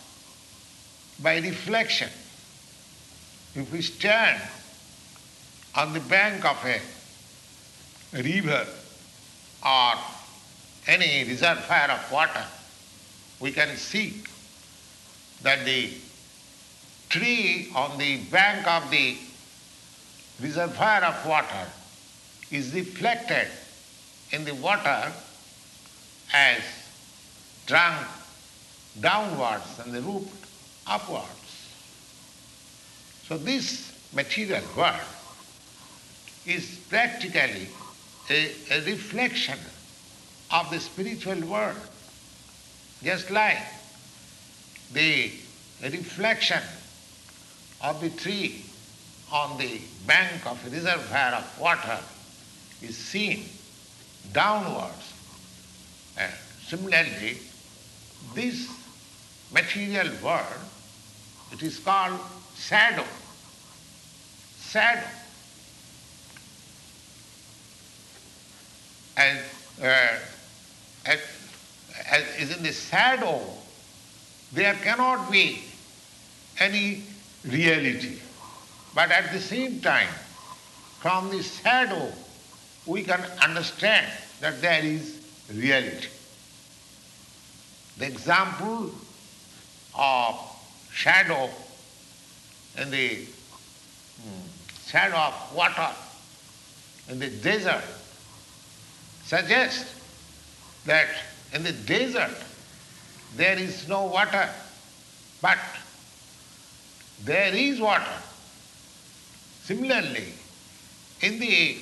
by reflection. If we stand on the bank of a river or any reservoir of water, we can see that the tree on the bank of the reservoir of water is reflected in the water as trunk downwards and the root upwards. So this material world is practically a, a reflection of the spiritual world, just like the reflection of the tree on the bank of a reservoir of water is seen downwards. And similarly, this material world, it is called shadow. Shadow. And uh, as, as is in the shadow, there cannot be any reality. But at the same time, from the shadow, we can understand that there is reality. The example of shadow in the hmm, shadow of water in the desert suggests that in the desert there is no water, but there is water. Similarly, in the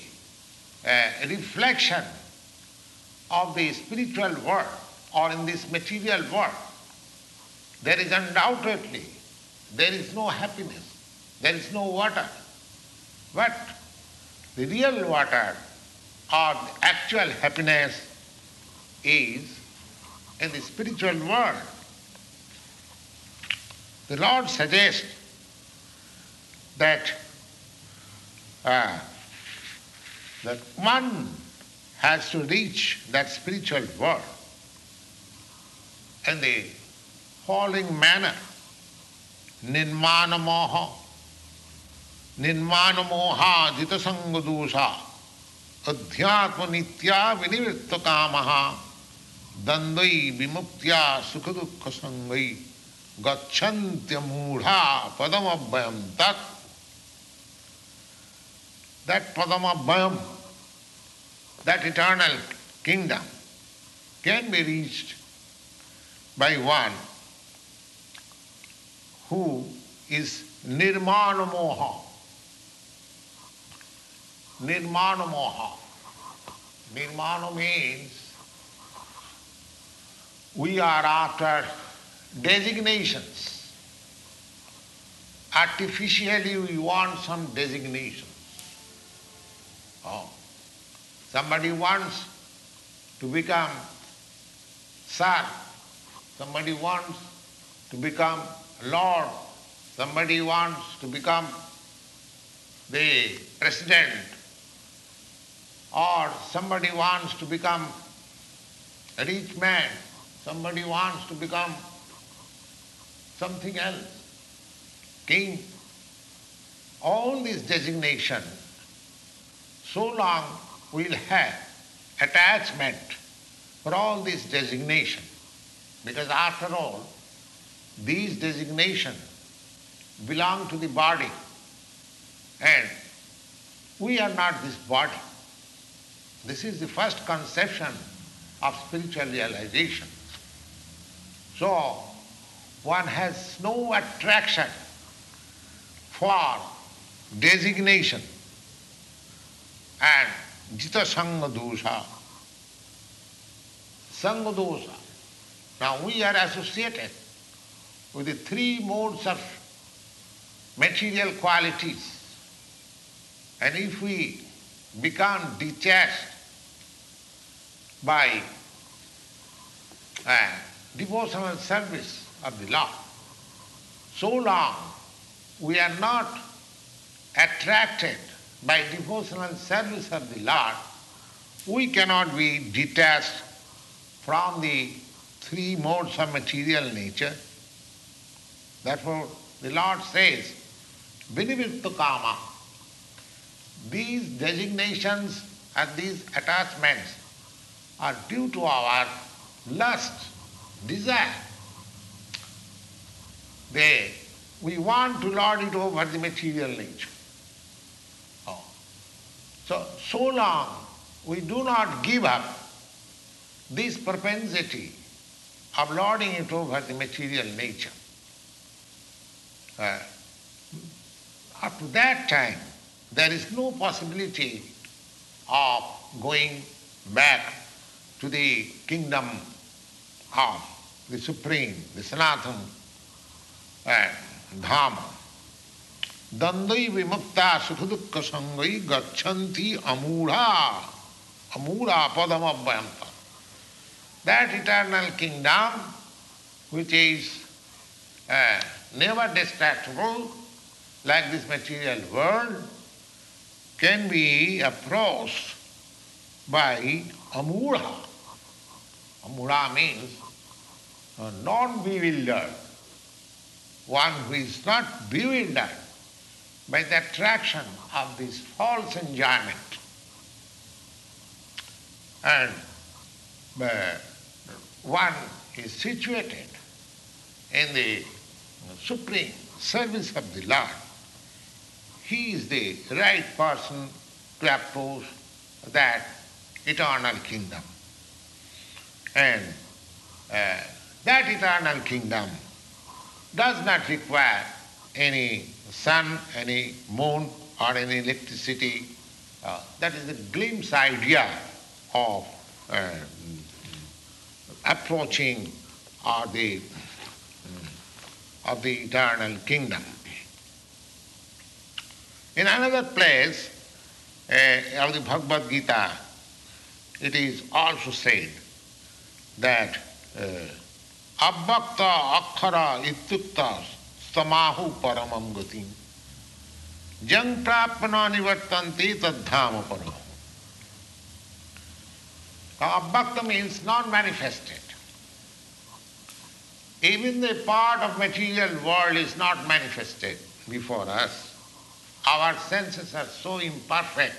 uh, reflection of the spiritual world or in this material world, there is undoubtedly, there is no happiness, there is no water. But the real water or the actual happiness is in the spiritual world. The Lord suggests that uh, that one has to reach that spiritual world in the following manner. Nirmana moha, nirmana moha jita vinivritta kamaha, dandai vimuktya sukha dukkha sangai, gacchantya mudha padamabhayam tat. That padamabhayam, that eternal kingdom, can be reached by one who is nirmana moha. Nirmana moha. Nirmana means we are after designations. Artificially we want some designations. Oh. Somebody wants to become sir, somebody wants to become lord, somebody wants to become the president or somebody wants to become a rich man, somebody wants to become something else, king. All these designations, so long we'll have attachment for all these designations, because after all, these designations belong to the body and we are not this body. This is the first conception of spiritual realization. So, one has no attraction for designation and jita sanga dosha. Sanga dosha. Now we are associated with the three modes of material qualities. And if we become detached by uh, devotional service of the Lord, so long we are not attracted by devotional service of the Lord, we cannot be detached from the three modes of material nature. Therefore, the Lord says, Vinivirta Kama. These designations and these attachments are due to our lust, desire. They, we want to lord it over the material nature. Oh. So, so long we do not give up this propensity of lording it over the material nature. Uh, up to that time, there is no possibility of going back to the kingdom of the Supreme, the Sanatana and Dhamma. Dandai vimukta sukha sangai gachanti amura, amura padam abhyanta. That eternal kingdom, which is uh, never destructible, like this material world, can be approached by amura. Amura means non-bewildered, one who is not bewildered by the attraction of this false enjoyment. And uh, one is situated in the supreme service of the Lord he is the right person to approach that eternal kingdom. And uh, that eternal kingdom does not require any sun, any moon, or any electricity. Uh, that is a glimpse idea of uh, approaching or the, of the eternal kingdom. In another place uh, of the Bhagavad Gita, it is also said that uh, abbakta akhara ityukta stamahu paramam gatim jang prapana nivartanti tadhama abbakta means non-manifested. Even the part of material world is not manifested before us. Our senses are so imperfect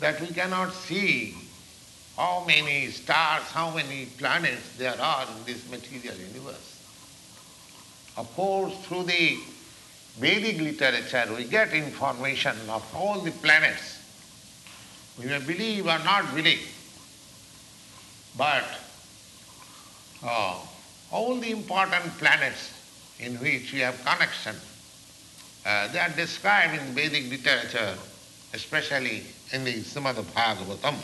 that we cannot see how many stars, how many planets there are in this material universe. Of course, through the Vedic literature, we get information of all the planets. We may believe or not believe, but uh, all the important planets in which we have connection uh, they are described in Vedic literature, especially in the Srimad Bhagavatam.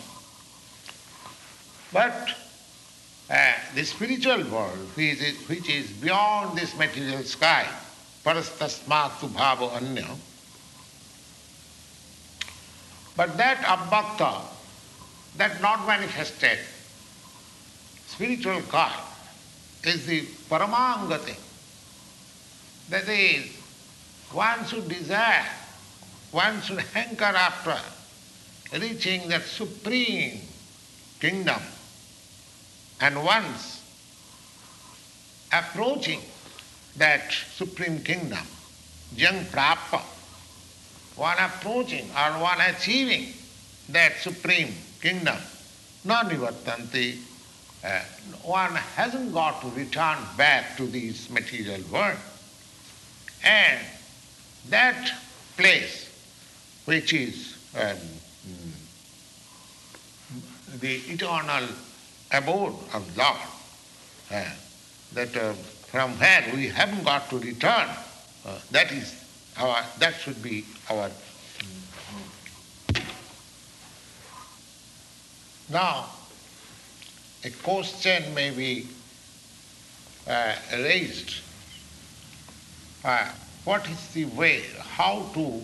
But uh, the spiritual world, which is, which is beyond this material sky, parastasmatu bhava anya, but that abbakta, that not manifested spiritual God is the paramangati. That is, one should desire, one should hanker after reaching that supreme kingdom. And once approaching that supreme kingdom, jang prapa, one approaching or one achieving that supreme kingdom, non-nivartanti, uh, one hasn't got to return back to this material world. And that place, which is um, the eternal abode of Lord, uh, that uh, from where we haven't got to return, uh, that is our, that should be our. Now, a question may be uh, raised. Uh, what is the way, how to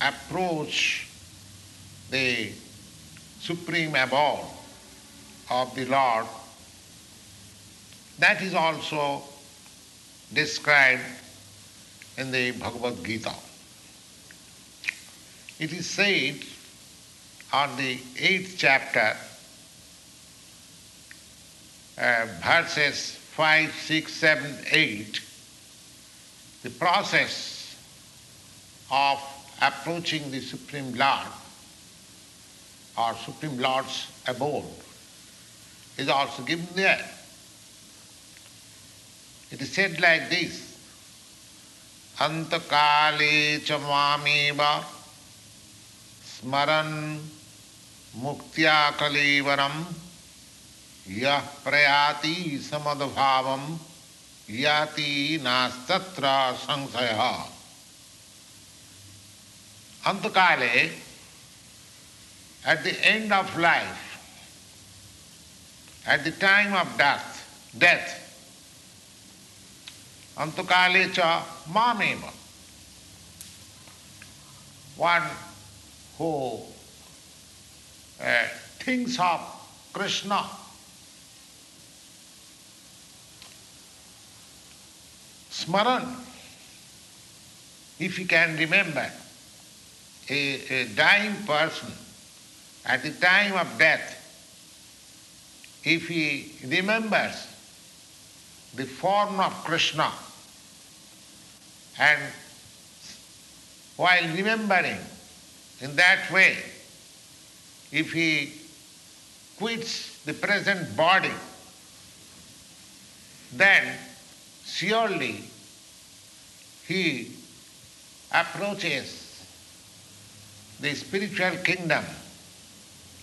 approach the supreme abode of the Lord? That is also described in the Bhagavad Gita. It is said on the eighth chapter, uh, verses 5, 6, 7, 8, the process of approaching the Supreme Lord or Supreme Lord's abode is also given there. It is said like this अंतकाले च मामेव स्मरन् मुक्त्या कलेवरं यः प्रयाति समद्भावं याति नास्तत्र संशयः अंतकाले at the end of life, at the time of death, death, Antakale cha mameva. One who uh, thinks of Krishna. Smaran, if he can remember a, a dying person at the time of death, if he remembers the form of Krishna, and while remembering in that way, if he quits the present body, then surely he approaches the spiritual kingdom,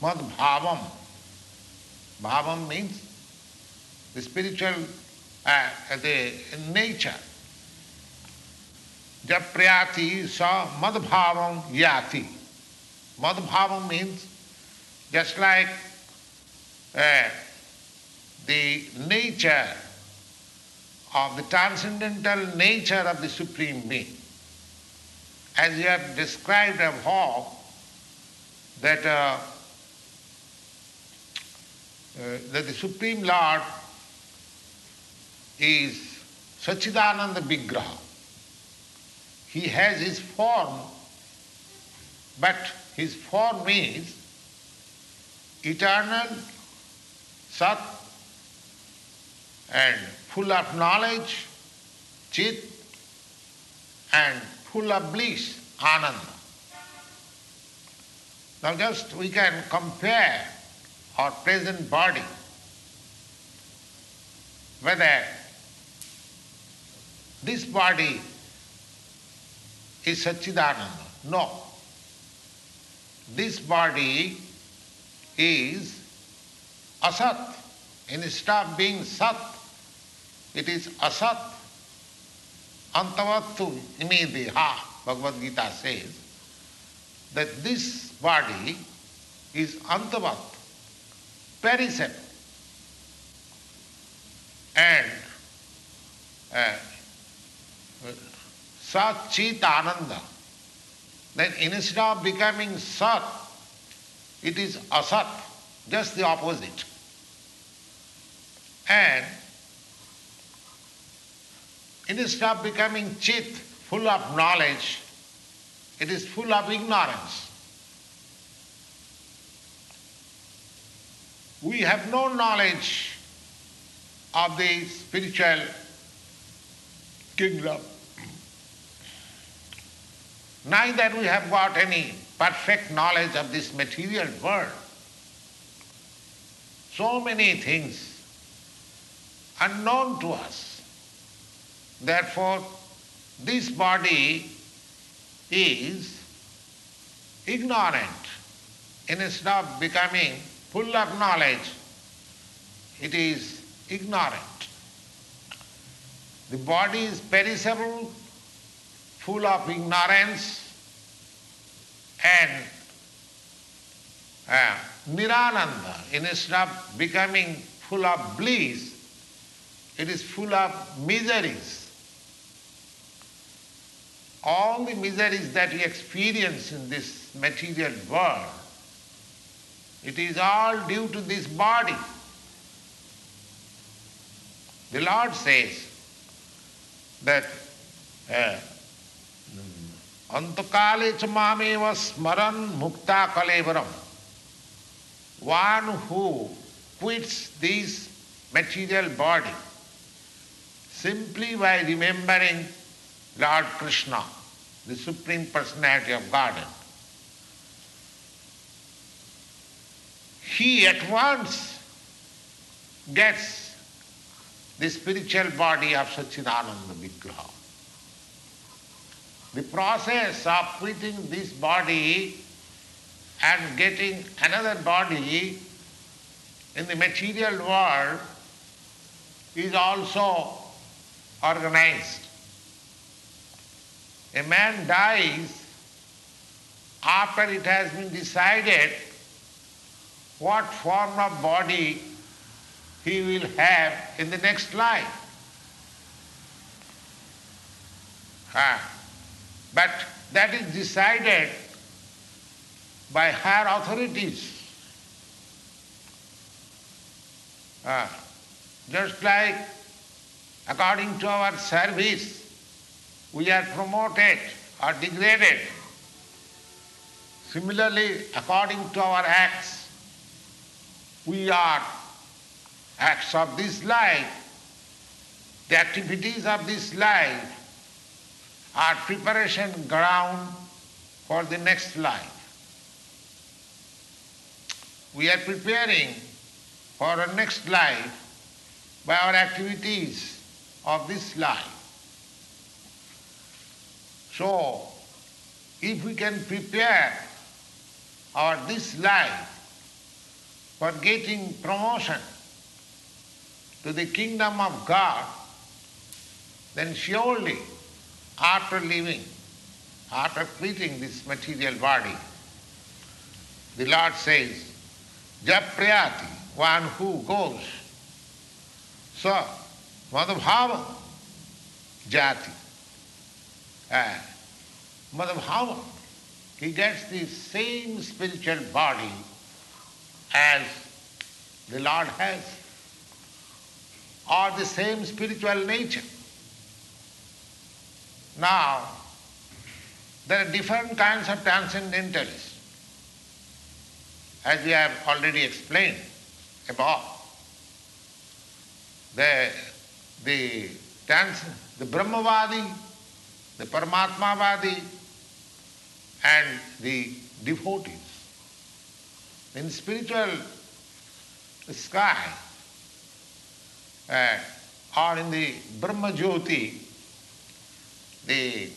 Mad Bhavam. Means the spiritual, uh, the nature. Japriyati sa madbhavam yati. Madbhavam means just like uh, the nature of the transcendental nature of the Supreme Being. As you have described above, that, uh, Uh, that the Supreme Lord is Sachidananda Vigraha. He has his form, but his form is eternal, Sat, and full of knowledge, Chit, and full of bliss, Ananda. Now just we can compare our present body whether this body is Satchidananda. No. This body is asat. Instead of being sat, it is asat. Antavattu imedeha, Bhagavad Gita says, that this body is antavat, perishable. And Sat Chit Ananda. Then instead of becoming Sat, it is Asat, just the opposite. And instead of becoming Chit, full of knowledge, it is full of ignorance. We have no knowledge of the spiritual kingdom. Neither we have got any perfect knowledge of this material world. So many things unknown to us. Therefore, this body is ignorant. Instead of becoming full of knowledge, it is ignorant. The body is perishable, full of ignorance, and uh, nirananda. Instead of becoming full of bliss, it is full of miseries. All the miseries that we experience in this material world, it is all due to this body. The Lord says that uh, Antakale chamameva smaran mukta kalevaram. One who quits this material body simply by remembering Lord Krishna, the Supreme Personality of Godhead. He at once gets the spiritual body of Sachidananda Vigraha. The process of quitting this body and getting another body in the material world is also organized. A man dies after it has been decided what form of body he will have in the next life. But that is decided by higher authorities. Ah, Just like according to our service, we are promoted or degraded. Similarly, according to our acts, we are acts of this life, the activities of this life are preparation ground for the next life. We are preparing for our next life by our activities of this life. So, if we can prepare our this life for getting promotion to the kingdom of God, then surely after leaving, after quitting this material body, the Lord says, Japrayati, one who goes, so Madhubhava Jati. Uh, Madhubhava, he gets the same spiritual body as the Lord has, or the same spiritual nature. Now, there are different kinds of transcendentalists, as we have already explained above. The, the, trans, the Brahmavadi, the Paramatmavadi, and the devotees. In spiritual sky, uh, or in the Brahma Jyoti, the,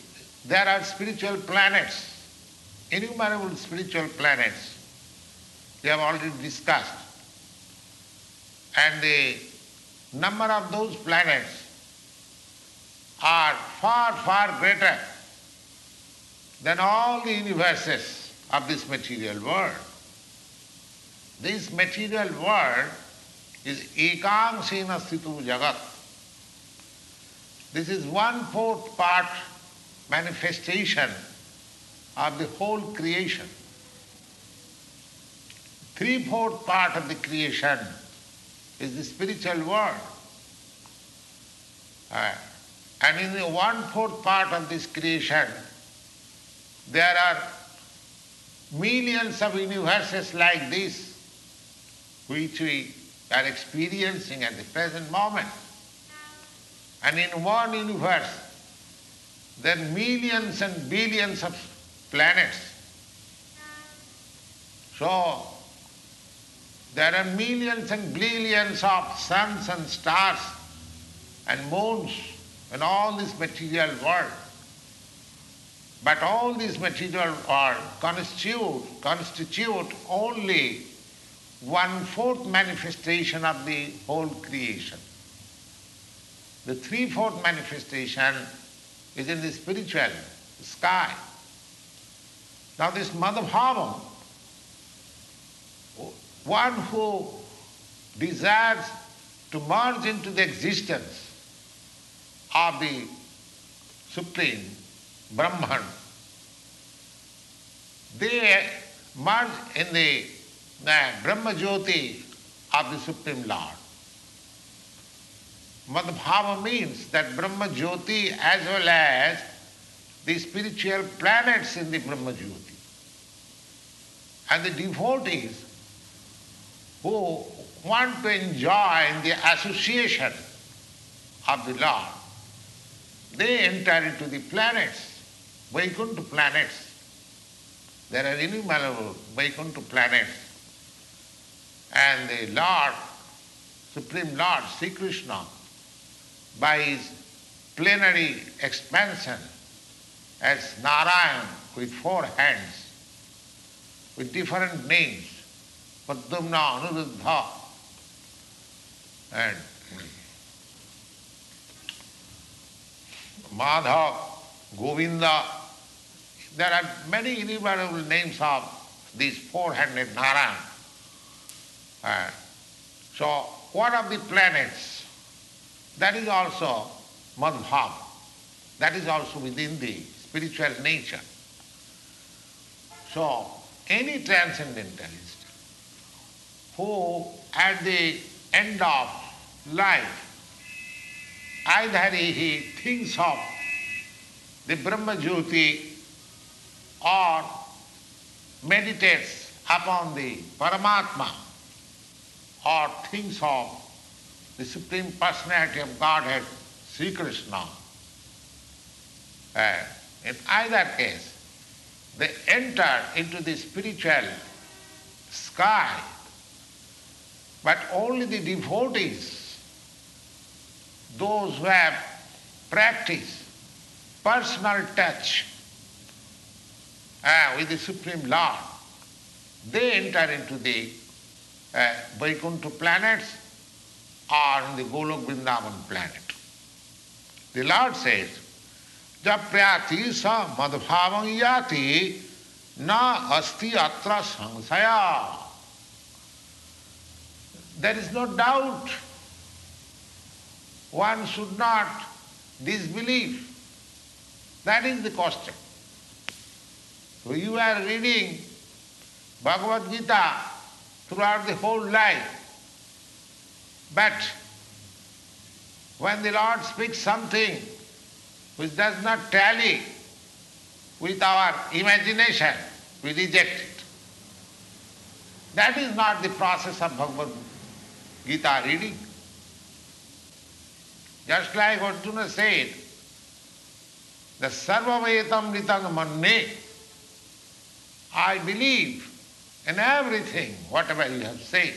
there are spiritual planets, innumerable spiritual planets. We have already discussed. And the number of those planets are far, far greater than all the universes of this material world. This material world is ekangsena situ jagat. This is one fourth part manifestation of the whole creation. Three fourth part of the creation is the spiritual world. Uh, and in the one fourth part of this creation, there are millions of universes like this, which we are experiencing at the present moment. And in one universe, there are millions and billions of planets. So, there are millions and billions of suns and stars and moons and all this material world. But all this material world constitute, constitute only one-fourth manifestation of the whole creation. The three-fourth manifestation is in the spiritual sky. Now this Madhavavam, one who desires to merge into the existence of the Supreme Brahman, they merge in the, the Brahma Jyoti of the Supreme Lord. Madhava means that Brahma Jyoti as well as the spiritual planets in the Brahma Jyoti. And the devotees who want to enjoy the association of the Lord, they enter into the planets, Vaikuntha planets. There are innumerable Vaikuntha planets. And the Lord, Supreme Lord, Sri Krishna, by his plenary expansion as Narayan with four hands, with different names, Padmana, Aniruddha, and Madhav, Govinda. There are many innumerable names of these four-handed Narayan. So one of the planets, that is also Madhbhav. That is also within the spiritual nature. So any transcendentalist who at the end of life either he thinks of the Brahma Jyoti or meditates upon the Paramatma or thinks of the Supreme Personality of Godhead, Sri Krishna. Uh, in either case, they enter into the spiritual sky, but only the devotees, those who have practiced personal touch uh, with the Supreme Lord, they enter into the uh, Vaikuntha planets or in the Golok Vrindavan planet. The Lord says, Japrati sa yati na asti atra samsaya. There is no doubt. One should not disbelieve. That is the question. So you are reading Bhagavad Gita throughout the whole life. But when the Lord speaks something which does not tally with our imagination, we reject it. That is not the process of Bhagavad Gita reading. Just like Arjuna said, the Sarvavetam Ritang Manne, I believe in everything, whatever you have said.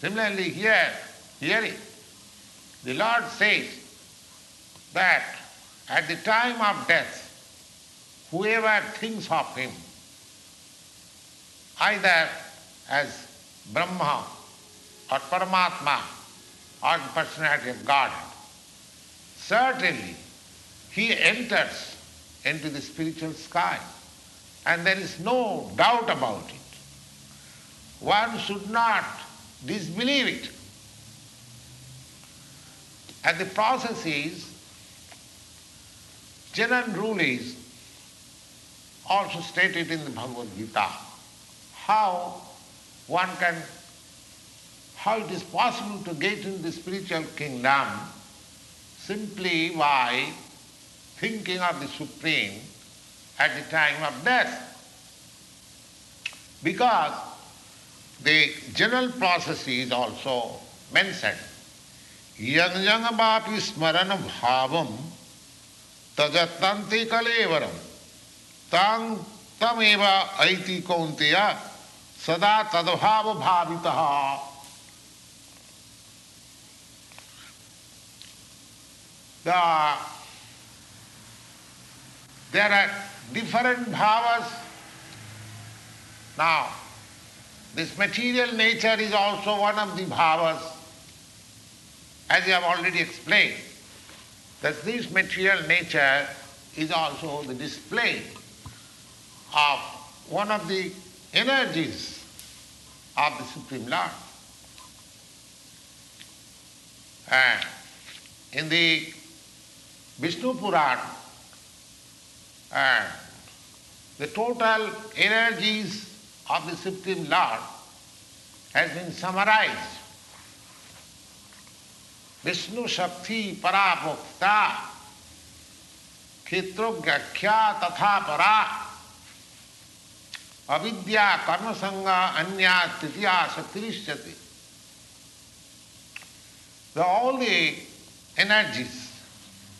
Similarly here, hearing, the Lord says that at the time of death, whoever thinks of him, either as Brahma or Paramatma or the personality of God, certainly he enters into the spiritual sky. And there is no doubt about it. One should not disbelieve it. And the process is, general rule is also stated in the Bhagavad Gita, how one can, how it is possible to get into the spiritual kingdom simply by thinking of the Supreme at the time of death. Because the general process is also mentioned. Yang yang vapi smarana bhavam tajatanti kalevaram tang tameva aiti kaunteya sada tadbhava bhavitaha. The, there are different bhavas. Now, this material nature is also one of the bhavas, as I have already explained, that this material nature is also the display of one of the energies of the Supreme Lord. And in the Vishnu Puran, the total energies of the Supreme Lord has been summarized. Vishnu Shakti Parapokta Khitrugyakhya Tatha Para Avidya Karma Sangha Anya Titiya Shaktirishyati. The all the energies,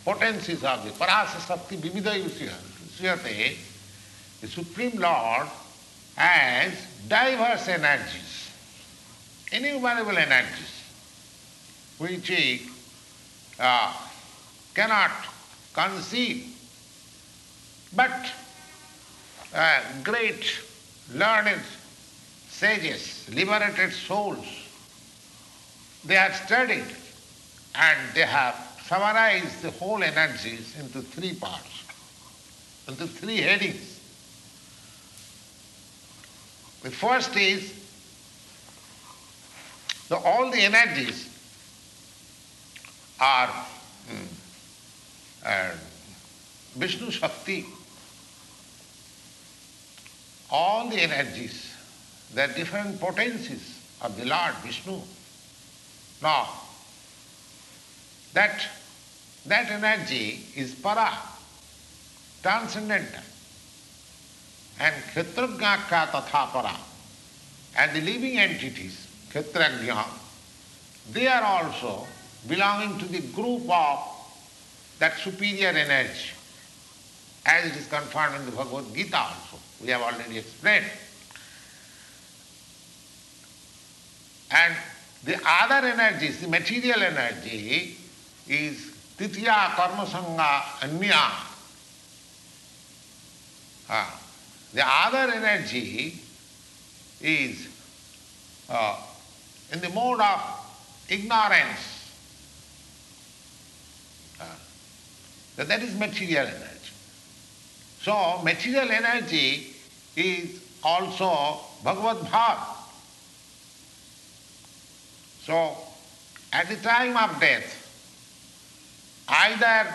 potencies of the Parasa Shakti Vividha Yusyate, the Supreme Lord has diverse energies, innumerable energies, which he uh, cannot conceive. But uh, great learned sages, liberated souls, they have studied and they have summarized the whole energies into three parts, into three headings. The first is the, all the energies are mm, uh, Vishnu Shakti. All the energies, they are different potencies of the Lord Vishnu. Now, that, that energy is para, transcendental and Kshetrajnaka Tathapara and the living entities, Kshetrajna, they are also belonging to the group of that superior energy, as it is confirmed in the Bhagavad Gita also. We have already explained. And the other energies, the material energy, is Titiya Karma Sangha Anya. Ah. The other energy is uh, in the mode of ignorance. Uh, that is material energy. So, material energy is also Bhagavad Bhav. So, at the time of death, either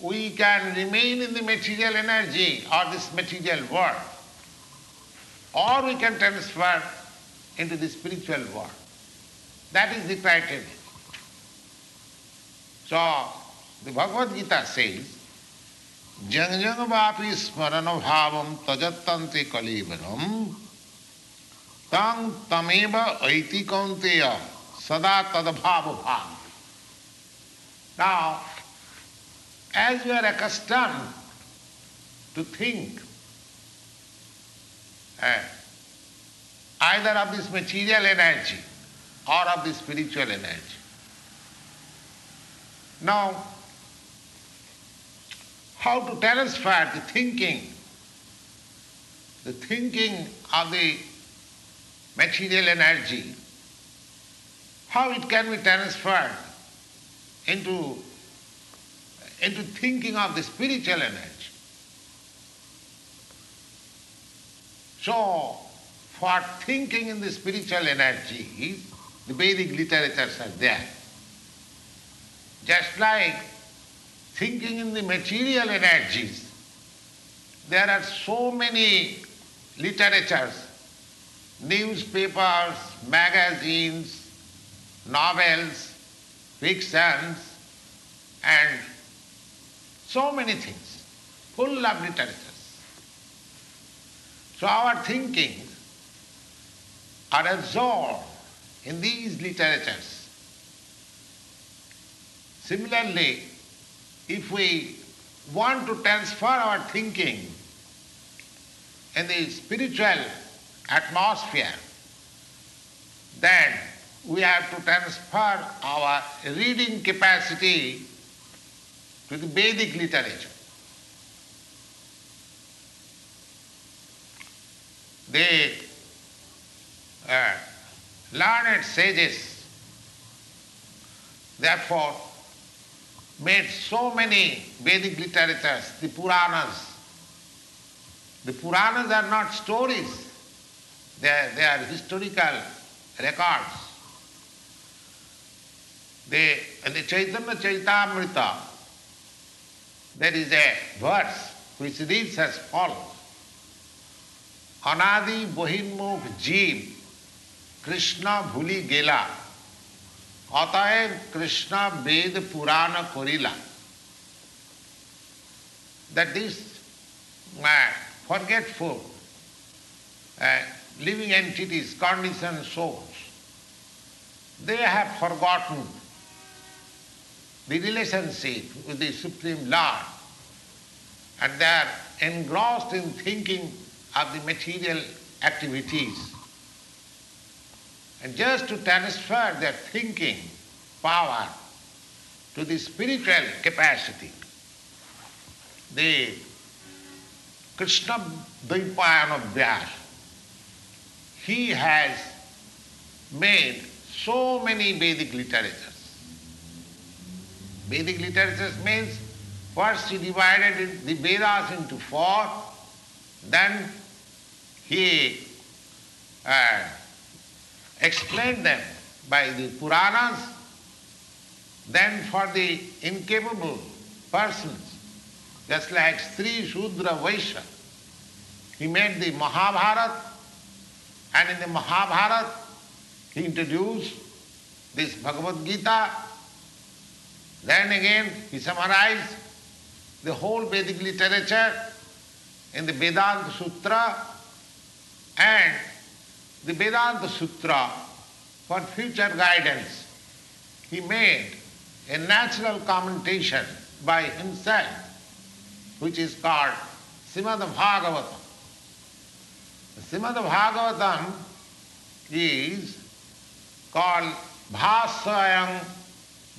we can remain in the material energy or this material world, or we can transfer into the spiritual world. That is the criteria. So, the Bhagavad Gita says, Jang jang vapi smarana bhavam tajattanti kalivaram tang tameva sada tadabhava bhav. Now, as we are accustomed to think uh, either of this material energy or of the spiritual energy. Now, how to transfer the thinking, the thinking of the material energy, how it can be transferred into into thinking of the spiritual energy. So, for thinking in the spiritual energy, the Vedic literatures are there. Just like thinking in the material energies, there are so many literatures, newspapers, magazines, novels, fictions, and so many things, full of literatures. So our thinking are absorbed in these literatures. Similarly, if we want to transfer our thinking in the spiritual atmosphere, then we have to transfer our reading capacity to the Vedic literature. The uh, learned sages, therefore, made so many Vedic literatures, the Puranas. The Puranas are not stories, they are, they are historical records. They, the Chaitanya Charitamrita, there is a verse which reads as follows. Anadi Bohinmukh Jeev Krishna Bhuli Gela অতএব কৃষ্ণ বেদ পুরাণ করিলা that this uh, forgetful uh, living entities, conditioned souls, they have forgotten the relationship with the Supreme Lord and they are engrossed in thinking of the material activities and just to transfer their thinking power to the spiritual capacity, the Krishna Dvaipayana Vyas, he has made so many Vedic literatures. Vedic literatures means first he divided the Vedas into four, then he uh, explained them by the Puranas, then for the incapable persons, just like Sri Shudra Vaishya, he made the Mahabharata, and in the Mahabharata he introduced this Bhagavad Gita, then again he summarized the whole Vedic literature in the Vedanta Sutra and the Vedanta Sutra for future guidance. He made a natural commentation by himself, which is called Srimad Bhagavatam. Srimad Bhagavatam is called Bhasayam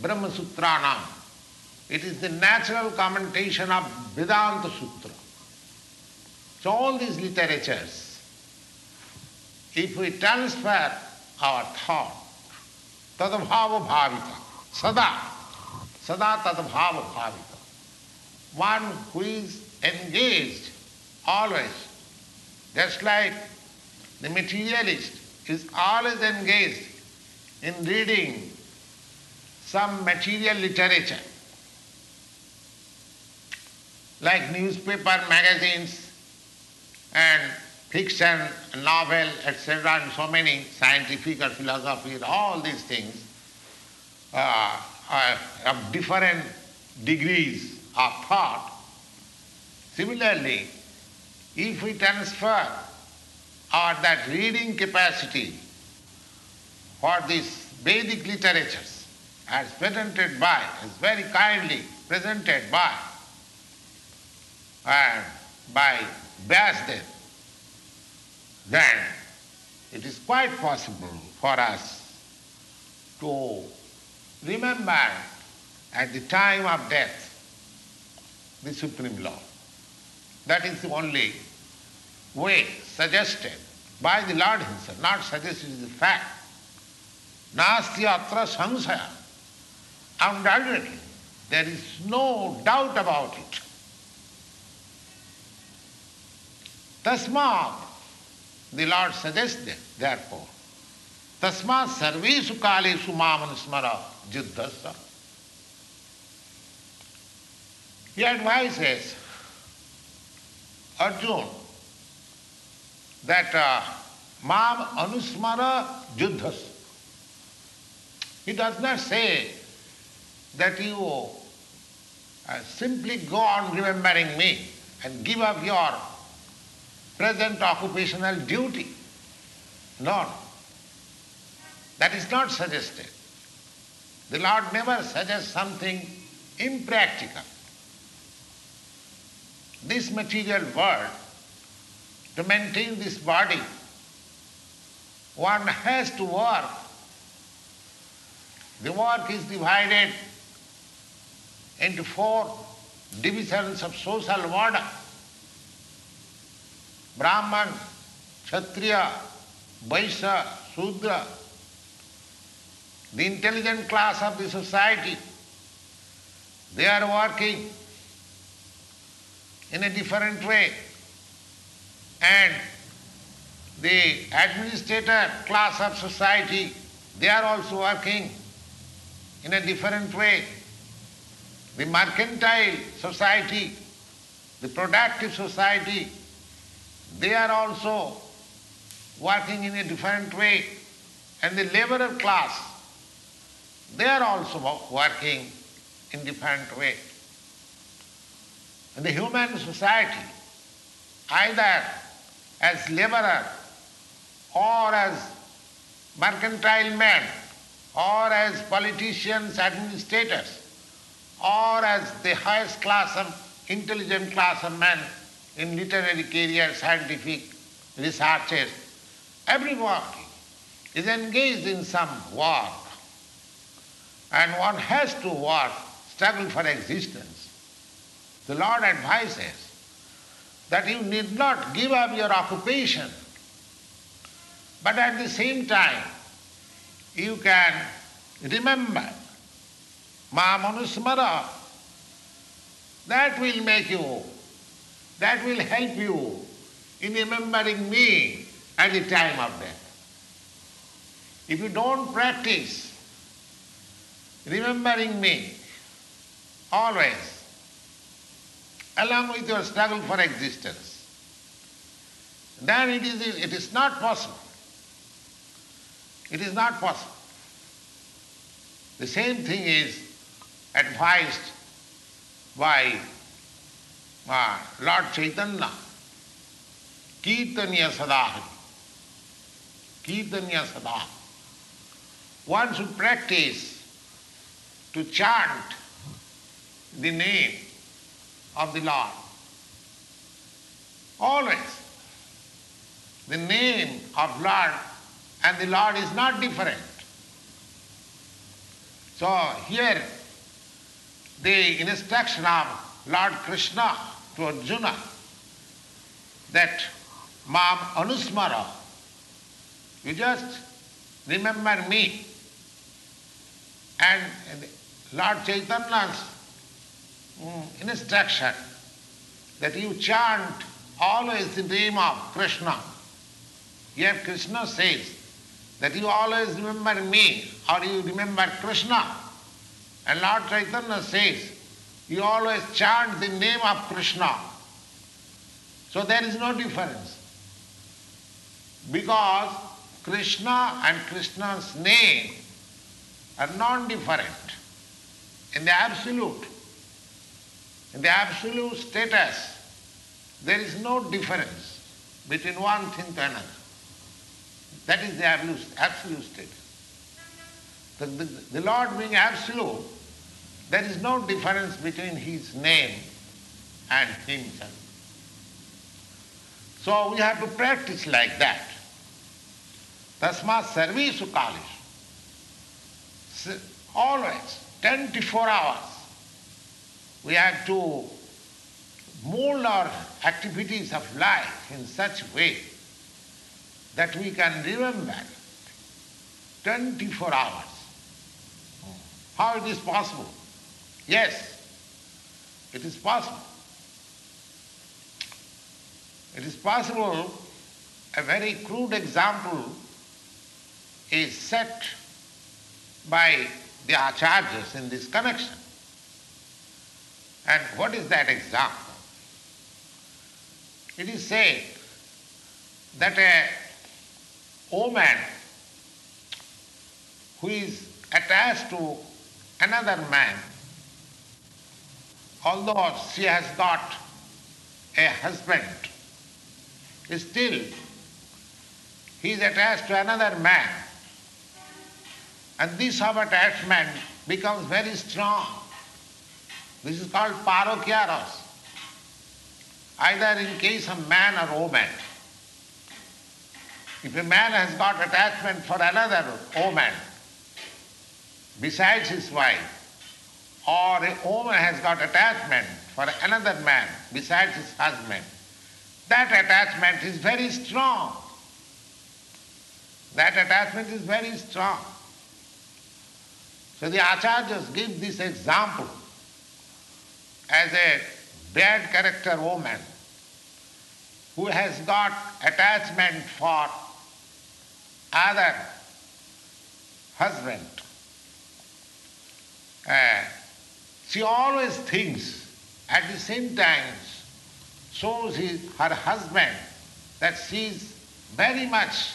Brahma Sutranam. It is the natural commentation of Vedanta Sutra. So all these literatures if we transfer our thought, tadabhava bhavita, sada, sada tadabhava bhavita, one who is engaged always, just like the materialist is always engaged in reading some material literature, like newspaper, magazines, and fiction, novel, etc., and so many scientific or philosophy, all these things uh, of different degrees of thought. Similarly, if we transfer our that reading capacity for these Vedic literatures as presented by, as very kindly presented by, and by Vyasdev, then it is quite possible for us to remember at the time of death the Supreme Law. That is the only way suggested by the Lord Himself, not suggested, is a fact. Nasti atra samsaya. Undoubtedly, there is no doubt about it. Tasmat the Lord suggested, therefore, tasma sarvesu kalesu mamanusmara juddhasa. He advises Arjun that uh, mam anusmara juddhas. He does not say that you uh, simply go on remembering me and give up your present occupational duty. No. That is not suggested. The Lord never suggests something impractical. This material world, to maintain this body, one has to work. The work is divided into four divisions of social order. Brahman, Kshatriya, Vaishya, Sudra, the intelligent class of the society, they are working in a different way. And the administrator class of society, they are also working in a different way. The mercantile society, the productive society, they are also working in a different way. And the laborer class, they are also working in different way. And the human society, either as laborer or as mercantile men or as politicians, administrators, or as the highest class of intelligent class of men in literary career, scientific researches, everybody is engaged in some work. And one has to work, struggle for existence. The Lord advises that you need not give up your occupation, but at the same time, you can remember Ma Manusmara. That will make you, that will help you in remembering me at the time of death. If you don't practice remembering me always, along with your struggle for existence, then it is, it is not possible. It is not possible. The same thing is advised by uh, Lord Chaitanya, Kirtanya Sadahari, Kirtanya Sada. One should practice to chant the name of the Lord. Always. The name of Lord and the Lord is not different. So here the instruction of Lord Krishna to Arjuna that Mam Anusmara, you just remember me. And Lord Chaitanya's mm, instruction that you chant always the name of Krishna. Here Krishna says that you always remember me or you remember Krishna. And Lord Chaitanya says, you always chant the name of Krishna. So there is no difference. Because Krishna and Krishna's name are non-different in the absolute. In the absolute status, there is no difference between one thing to another. That is the absolute, absolute status. The, the, the Lord being absolute, there is no difference between his name and himself. So we have to practice like that. Tasma sarvesu kalish. Always, 24 hours, we have to mold our activities of life in such a way that we can remember 24 hours. How it is possible? Yes, it is possible. It is possible, a very crude example is set by the acharyas in this connection. And what is that example? It is said that a woman who is attached to another man, although she has got a husband, still he is attached to another man And this of attachment becomes very strong. This is called parokyaros. Either in case of man or woman. If a man has got attachment for another woman besides his wife, or a woman has got attachment for another man besides his husband, that attachment is very strong. That attachment is very strong. So the acharyas give this example as a bad character woman who has got attachment for other husband. Uh, she always thinks at the same time shows his, her husband that she is very much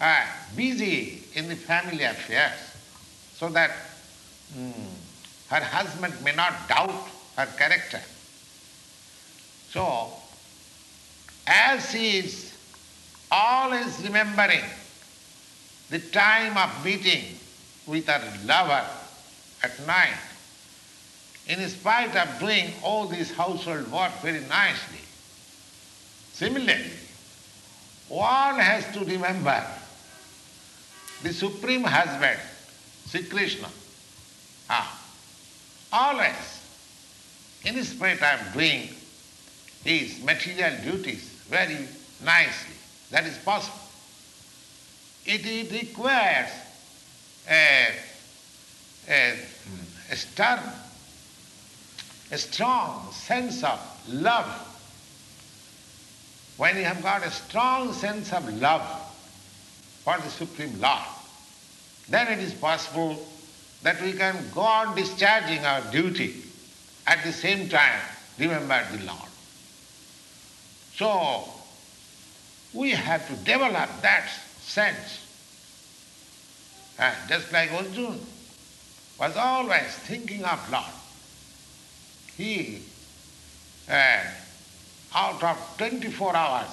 uh, busy in the family affairs so that mm, her husband may not doubt her character. So, as she is always remembering the time of meeting with her lover at night, in spite of doing all this household work very nicely. Similarly, one has to remember the Supreme Husband, Sri Krishna. Ah, always, in spite of doing his material duties very nicely, that is possible. It, it requires a, a, a stern a strong sense of love. When you have got a strong sense of love for the Supreme Lord, then it is possible that we can go on discharging our duty at the same time remember the Lord. So, we have to develop that sense. And just like Arjuna was always thinking of Lord he, uh, out of 24 hours,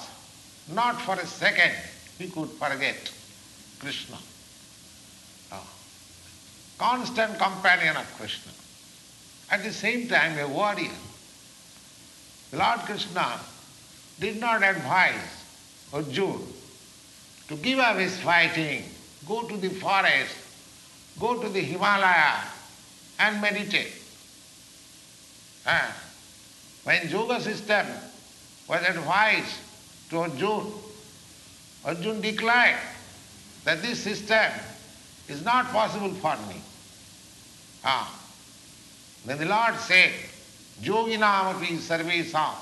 not for a second, he could forget Krishna. Oh. Constant companion of Krishna. At the same time, a warrior. Lord Krishna did not advise Arjuna to give up his fighting, go to the forest, go to the Himalaya and meditate. Ah. When yoga system was advised to Arjuna, Arjuna declared that this system is not possible for me. Ah. Then the Lord said, Yoginamapi sarvesam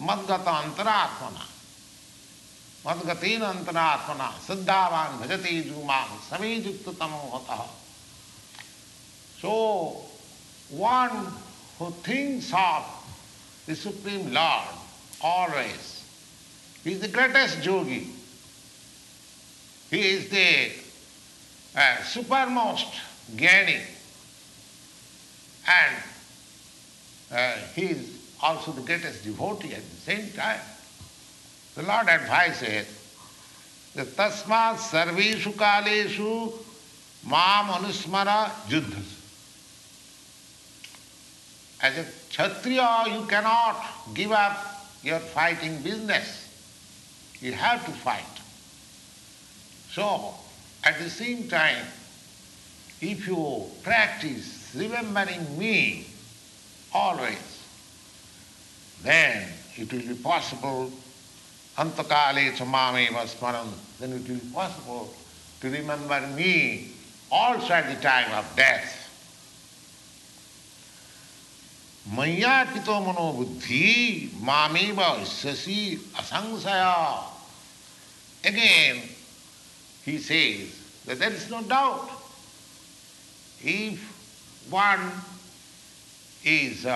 madgata antaratmana madgatina antaratmana siddhavan bhajate jumam samejukta tamo So, one who thinks of the Supreme Lord always. He is the greatest yogi. He is the uh, supermost jnani. And uh, he is also the greatest devotee at the same time. The Lord advises that tasmat sarveshu kaleshu mam anusmara juddhas. As a Kshatriya, you cannot give up your fighting business. You have to fight. So, at the same time, if you practice remembering me always, then it will be possible, antakale chamame smaran, then it will be possible to remember me also at the time of death. मैया कितो मनोबुद्धि मामी बशि असंशया again he says that is no doubt if one is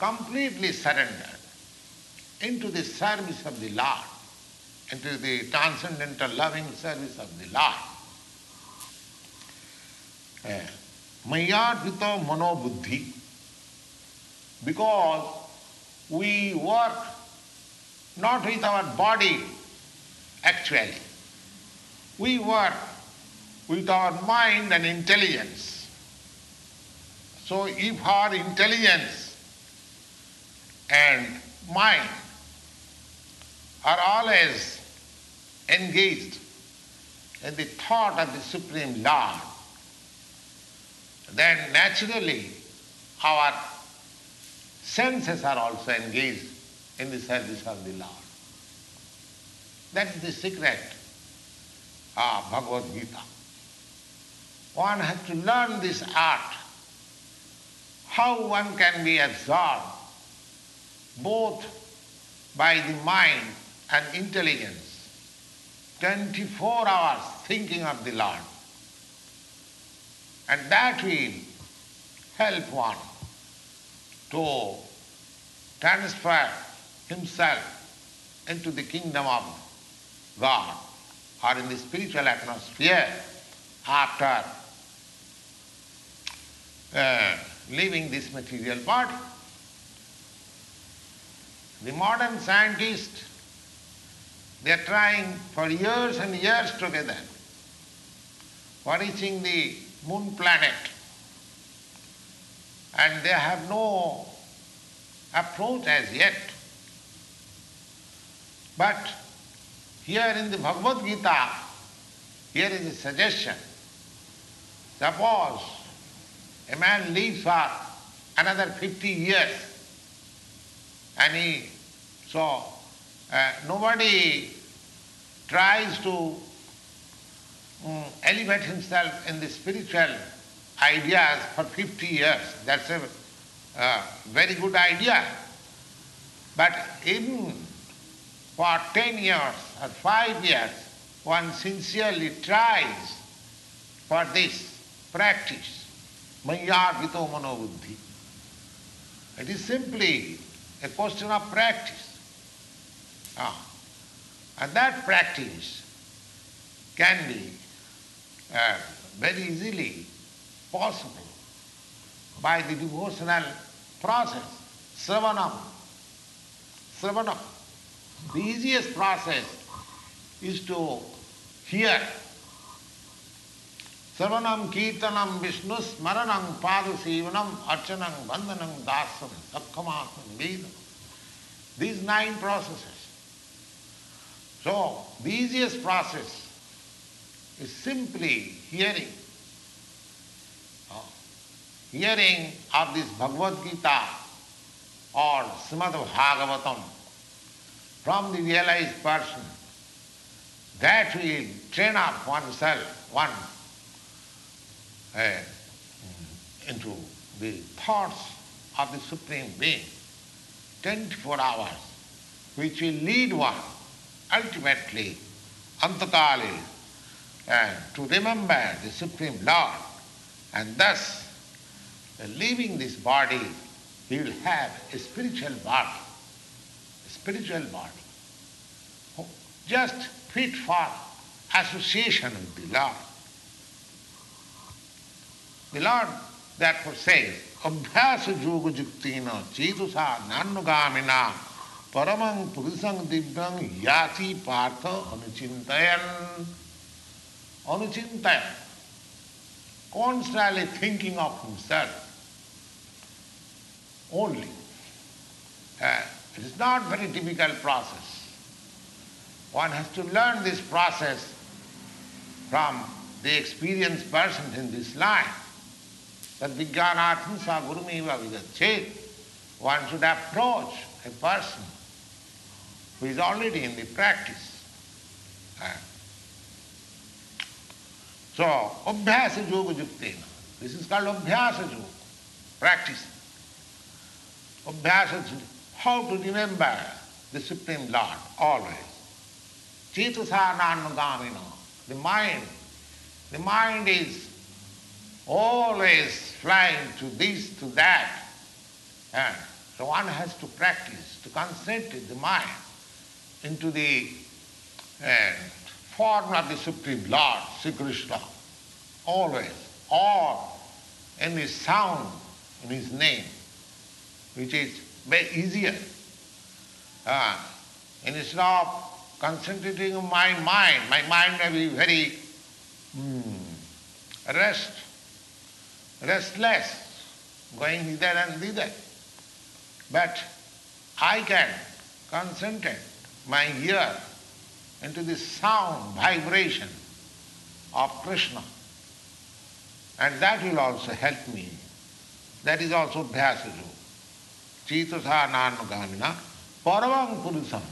completely surrender into the service of the Lord into the transcendental loving service of the Lord मैया कितो मनोबुद्धि because we work not with our body actually. We work with our mind and intelligence. So if our intelligence and mind are always engaged in the thought of the Supreme Lord, then naturally our senses are also engaged in the service of the Lord. That is the secret of Bhagavad Gita. One has to learn this art, how one can be absorbed both by the mind and intelligence, 24 hours thinking of the Lord. And that will help one to transfer himself into the kingdom of God or in the spiritual atmosphere after uh, leaving this material body. The modern scientists, they are trying for years and years together for reaching the moon planet and they have no approach as yet. But here in the Bhagavad Gita, here is a suggestion. Suppose a man lives for another 50 years and he, so uh, nobody tries to um, elevate himself in the spiritual ideas for 50 years. That's a uh, very good idea. But in for 10 years or 5 years, one sincerely tries for this practice, Mayarvito Manobuddhi. It is simply a question of practice. Ah. And that practice can be uh, very easily possible by the devotional process, sravanam. Sravanam. The easiest process is to hear. Sravanam, Kirtanam, Vishnu, Smaranam, Padasivanam, Archanam, Bandhanam, Dasam, Sakkhamatam, Vedam. These nine processes. So, the easiest process is simply hearing. Hearing of this Bhagavad Gita or Srimad Bhagavatam from the realized person. That will train up oneself, one, uh, into the thoughts of the Supreme Being, 24 hours, which will lead one ultimately, antakali, uh, to remember the Supreme Lord, and thus, leaving this body, he will have a spiritual body, a spiritual body, just fit for association with the Lord. The Lord therefore says, Abhyasa yoga juktina chetusa nanugamina paramang purusang divyang yati partha anuchintayan. Anuchintayan. Constantly thinking of himself only. Uh, it is not very difficult process. One has to learn this process from the experienced person in this life. That vijnanatma sa gurumeva vidachet. One should approach a person who is already in the practice. Uh, so, abhyasa yoga juktena. This is called abhyasa yoga, practice. How to remember the Supreme Lord always. Cetasa nanugamina, the mind. The mind is always flying to this, to that. And so one has to practice, to concentrate the mind into the uh, form of the Supreme Lord, Sri Krishna, always, or his sound, in his name, which is very easier. Uh, instead of concentrating on my mind, my mind may be very mm, rest, restless, going hither and thither. But I can concentrate my ear into the sound, vibration of Krishna. And that will also help me. That is also Dhyasaju. Chitasa Nanagamina Paramam Purusam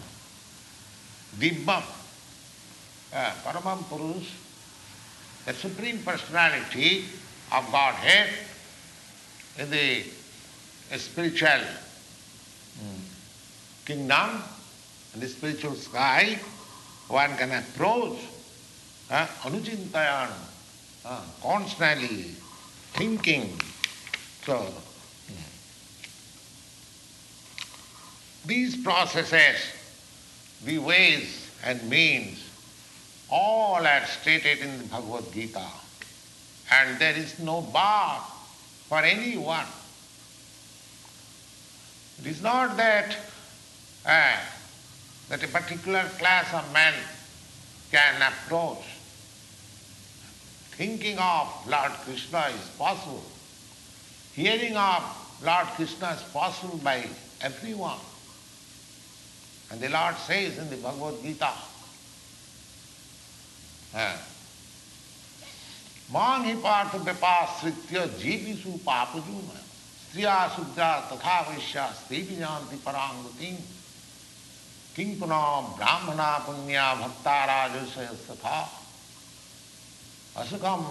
Dibbam. Uh, Paramam Purus, the Supreme Personality of Godhead in the spiritual mm, kingdom, in the spiritual sky, one can approach uh, anuchintayan, uh, constantly thinking. So, these processes, the ways and means, all are stated in the Bhagavad Gita. And there is no bar for anyone. It is not that uh, that a particular class of men can approach. Thinking of Lord Krishna is possible. Hearing of Lord Krishna is possible by everyone. And the Lord says in the Bhagavad Gita, स्त्रिया शुद्धा तथा ब्राह्मणा पुण्या भक्ता राजस्य तथा असुखम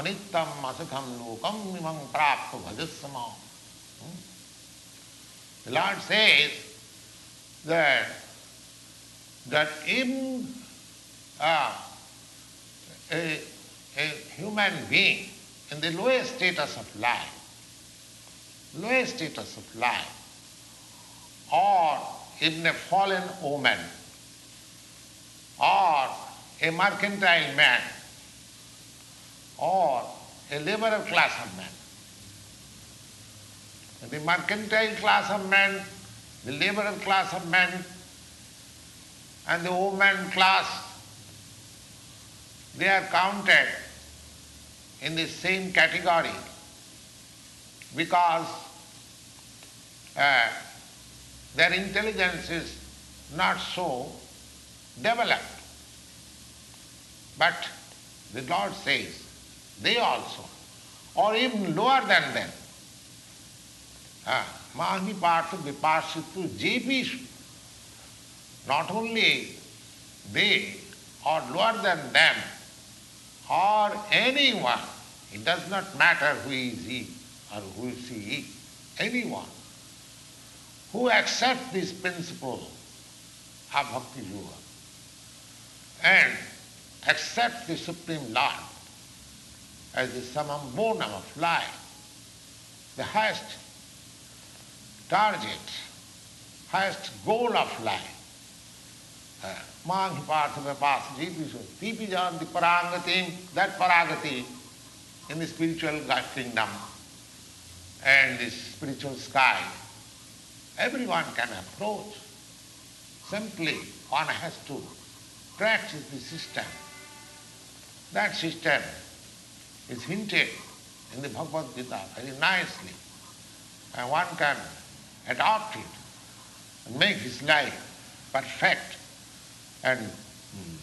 अनित्यम असुखम लोकम प्राप्त भजस्म The Lord says that that in uh, a, a human being in the lowest status of life, lowest status of life, or even a fallen woman, or a mercantile man, or a laborer class of man. The mercantile class of men, the laborer class of men, and the woman class they are counted in the same category because uh, their intelligence is not so developed. But the Lord says, they also, or even lower than them, uh, Mahi Partha Vipashitu Jepishu, not only they, or lower than them, or anyone, it does not matter who is he or who is he, anyone who accepts this principle of Bhakti Yoga and accepts the Supreme Lord as the summum bonum of life, the highest target, highest goal of life, uh, Mang Partha Jitishu. Tipi the Parangati, that Paragati in the spiritual kingdom and the spiritual sky. Everyone can approach. Simply one has to practice the system. That system is hinted in the Bhagavad Gita very nicely. And one can adopt it and make his life perfect and, hmm,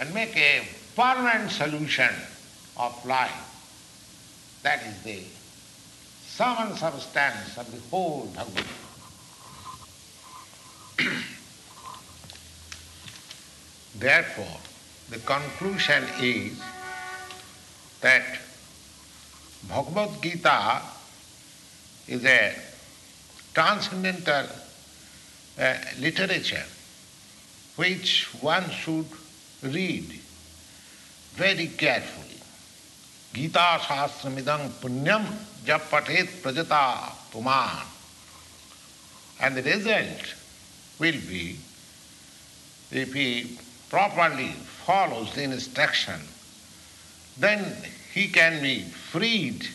and make a permanent solution of life. That is the sum and substance of the whole Bhagavad Therefore, the conclusion is that Bhagavad Gita is a transcendental uh, literature which one should read very carefully. Gita Shastramidang Punyam Japatet Prajata Puman. And the result will be, if he properly follows the instruction, then he can be freed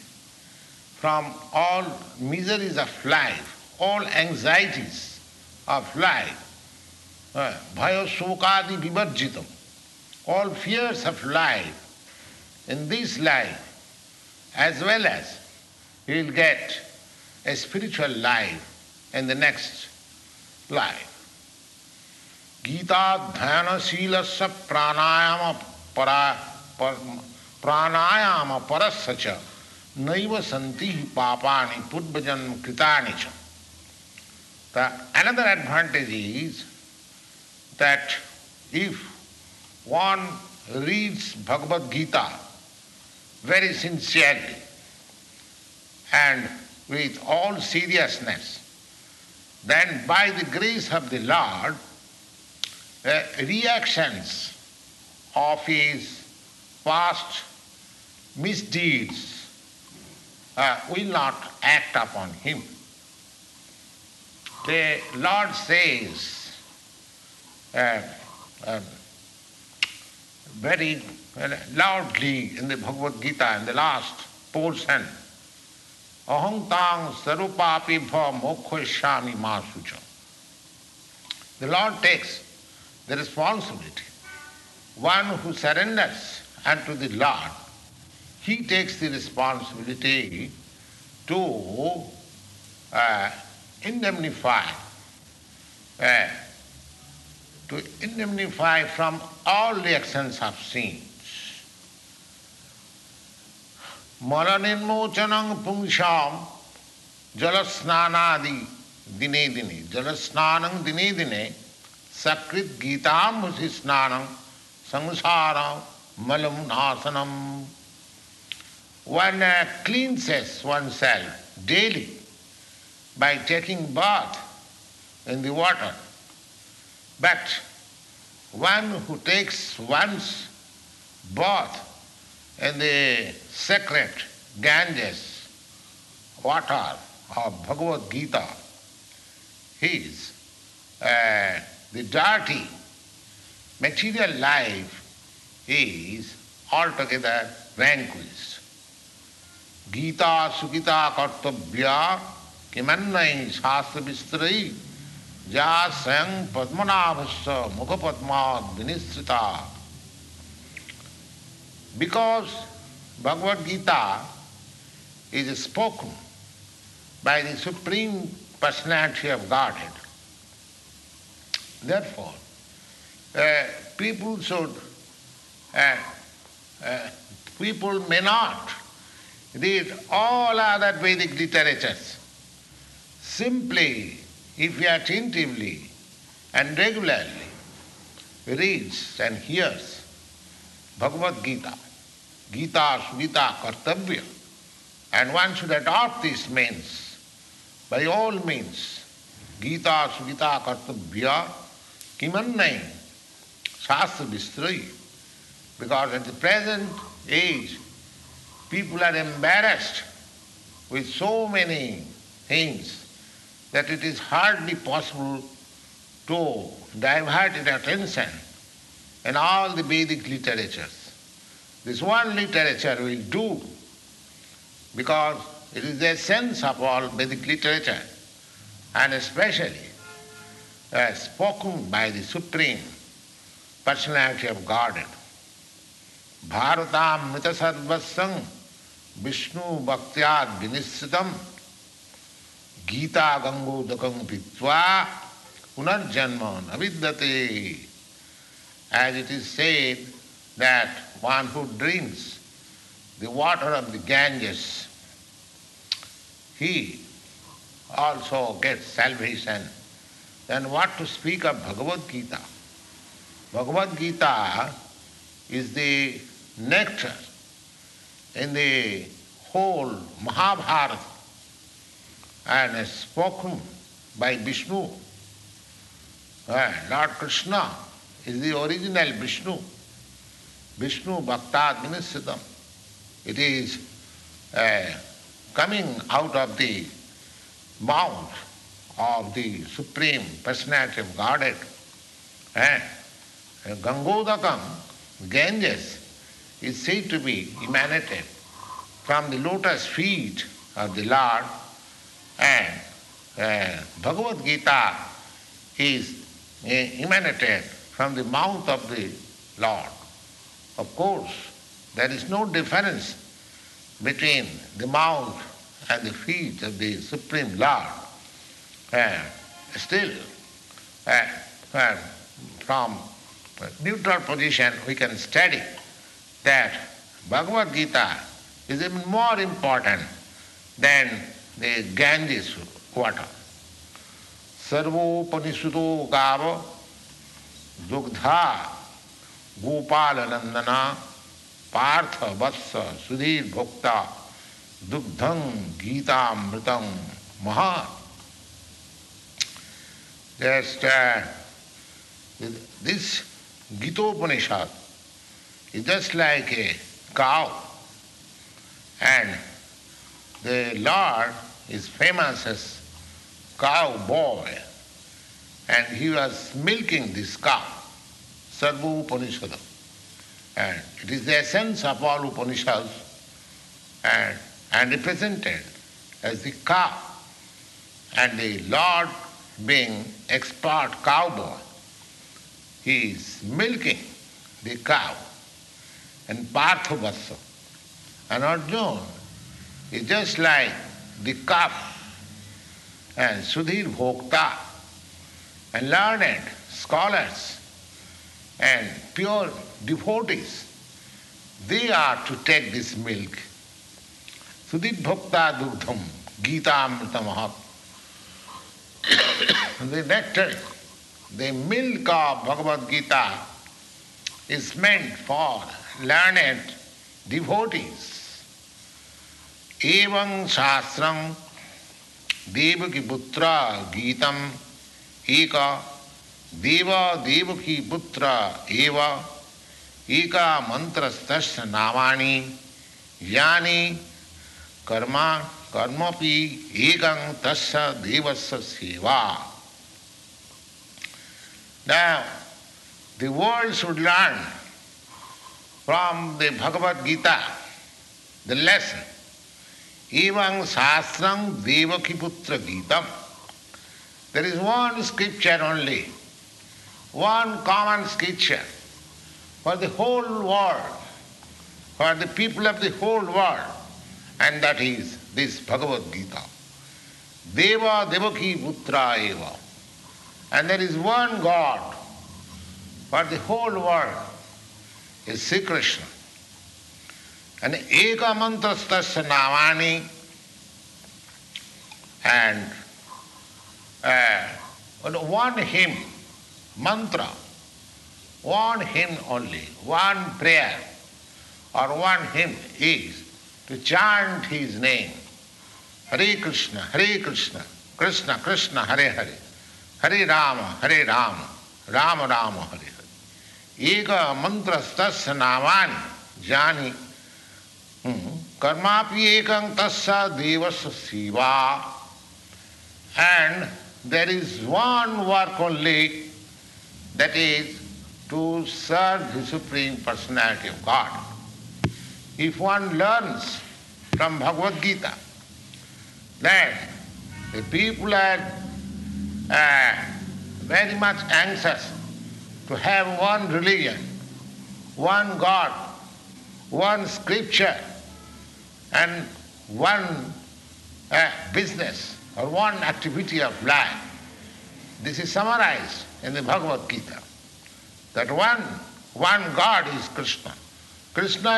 from all miseries of life, all anxieties of life, uh, bhaya shokadi vivarjitam, all fears of life in this life as well as he will get a spiritual life in the next life. गीताध्ययनशील से प्राणायाम परा पर, प्राणायाम परस्य च नैव संति ही पापानि पूर्वजन्म कृतानि च The another advantage is that if one reads Bhagavad Gita very sincerely and with all seriousness, then by the grace of the Lord, uh, reactions of his past misdeeds uh, will not act upon him. The Lord says uh, uh very loudly in the Bhagavad Gita, in the last portion, Aham sarupapi bha. The Lord takes the responsibility. One who surrenders unto the Lord, he takes the responsibility to uh, indemnify, uh, to indemnify from all the actions of sins. जल स्नानादि दिने दिने जल स्नान दिने दिने सकृत गीतामुषि स्नान संसार मलम नाशनम one uh, cleanses oneself daily by taking bath in the water. But one who takes one's bath in the sacred Ganges water of Bhagavad Gita, his uh, the dirty material life is altogether vanquished. Gita Sugita कर्तव्या किमन्नई शास्त्र विस्तृ जा स्वयं पद्मनाभस्य मुख Padma because Bhagavad Gita is spoken by the supreme personality of Godhead therefore people should people may not read all other Vedic literatures. Simply, if he attentively and regularly reads and hears Bhagavad Gita, Gita Smita Kartavya. And one should adopt these means, by all means. Gita Smita Kartavya Kimannai Shastra Vistrai. Because at the present age, people are embarrassed with so many things that it is hardly possible to divert their attention in all the Vedic literatures. This one literature will do because it is the essence of all Vedic literature and especially uh, spoken by the Supreme Personality of Godhead. Bharatamrita sarvasang Vishnu bhaktyad vinisritam Gita gangodakam pitva punarjanma navidyate as it is said that one who drinks the water of the Ganges, he also gets salvation. Then what to speak of Bhagavad Gita? Bhagavad Gita is the nectar in the whole Mahabharata and is spoken by Vishnu, Lord Krishna is the original Vishnu. Vishnu Bhaktad Vinisiddham. It is uh, coming out of the mouth of the Supreme Personality of Godhead. Gangodakam, Ganges, is said to be emanated from the lotus feet of the Lord and uh, Bhagavad Gita is uh, emanated from the mouth of the Lord. Of course, There is no difference between the mouth and the feet of the Supreme Lord. Uh, still, uh, uh, from neutral position, we can study that Bhagavad Gita is even more important than the Ganges water. सर्वोपनिषदो गाव दुग्धा गोपाल नंदना पार्थ वत्स सुधीर भोक्ता दुग्धं गीतामृतम महा Just uh, this Gitopanishad is just like a cow. And the Lord is famous as cow boy and he was milking this cow, Sarva. And it is the essence of all Upanishads. And, and represented as the cow. And the Lord being expert cowboy, he is milking the cow and Parthavasa. And Arjuna is just like the calf and Sudhir Bhokta and learned scholars and pure devotees. They are to take this milk. Sudhir Bhokta Dugdham Gita Amrita Mahat. the nectar, the milk of Bhagavad Gita is meant for learned devotees. Evam Shastram Devaki Putra Gitam Eka Deva Devaki Putra Eva Eka Mantra Mantrastasya Namani Jnani Karma कर्मपि एकं तस्य देवस्य सेवा Now, the world should learn from the Bhagavad Gita the lesson Evam Sastram Devakiputra Gitam. There is one scripture only, one common scripture for the whole world, for the people of the whole world, and that is this Bhagavad Gita. Deva Devaki Putra Eva. And there is one God for the whole world, is Sri Krishna. And eka mantrastasya namani and uh, one hymn, mantra, one hymn only, one prayer or one hymn is to chant his name. Hare Krishna, Hare Krishna, Krishna Krishna, Hare Hare, Hare Rama, Hare Rama, Rama Rama, Hare एक मंत्रस्तस्य जानी। जानि कर्मापि एकं तस्य देवस्य सेवा। And there is one work only that is to serve the supreme personality of God if one learns from Bhagavad Gita that the people are very much answers to have one religion, one God, one scripture, and one uh, business or one activity of life. This is summarized in the Bhagavad Gita. That one, one God is Krishna. Krishna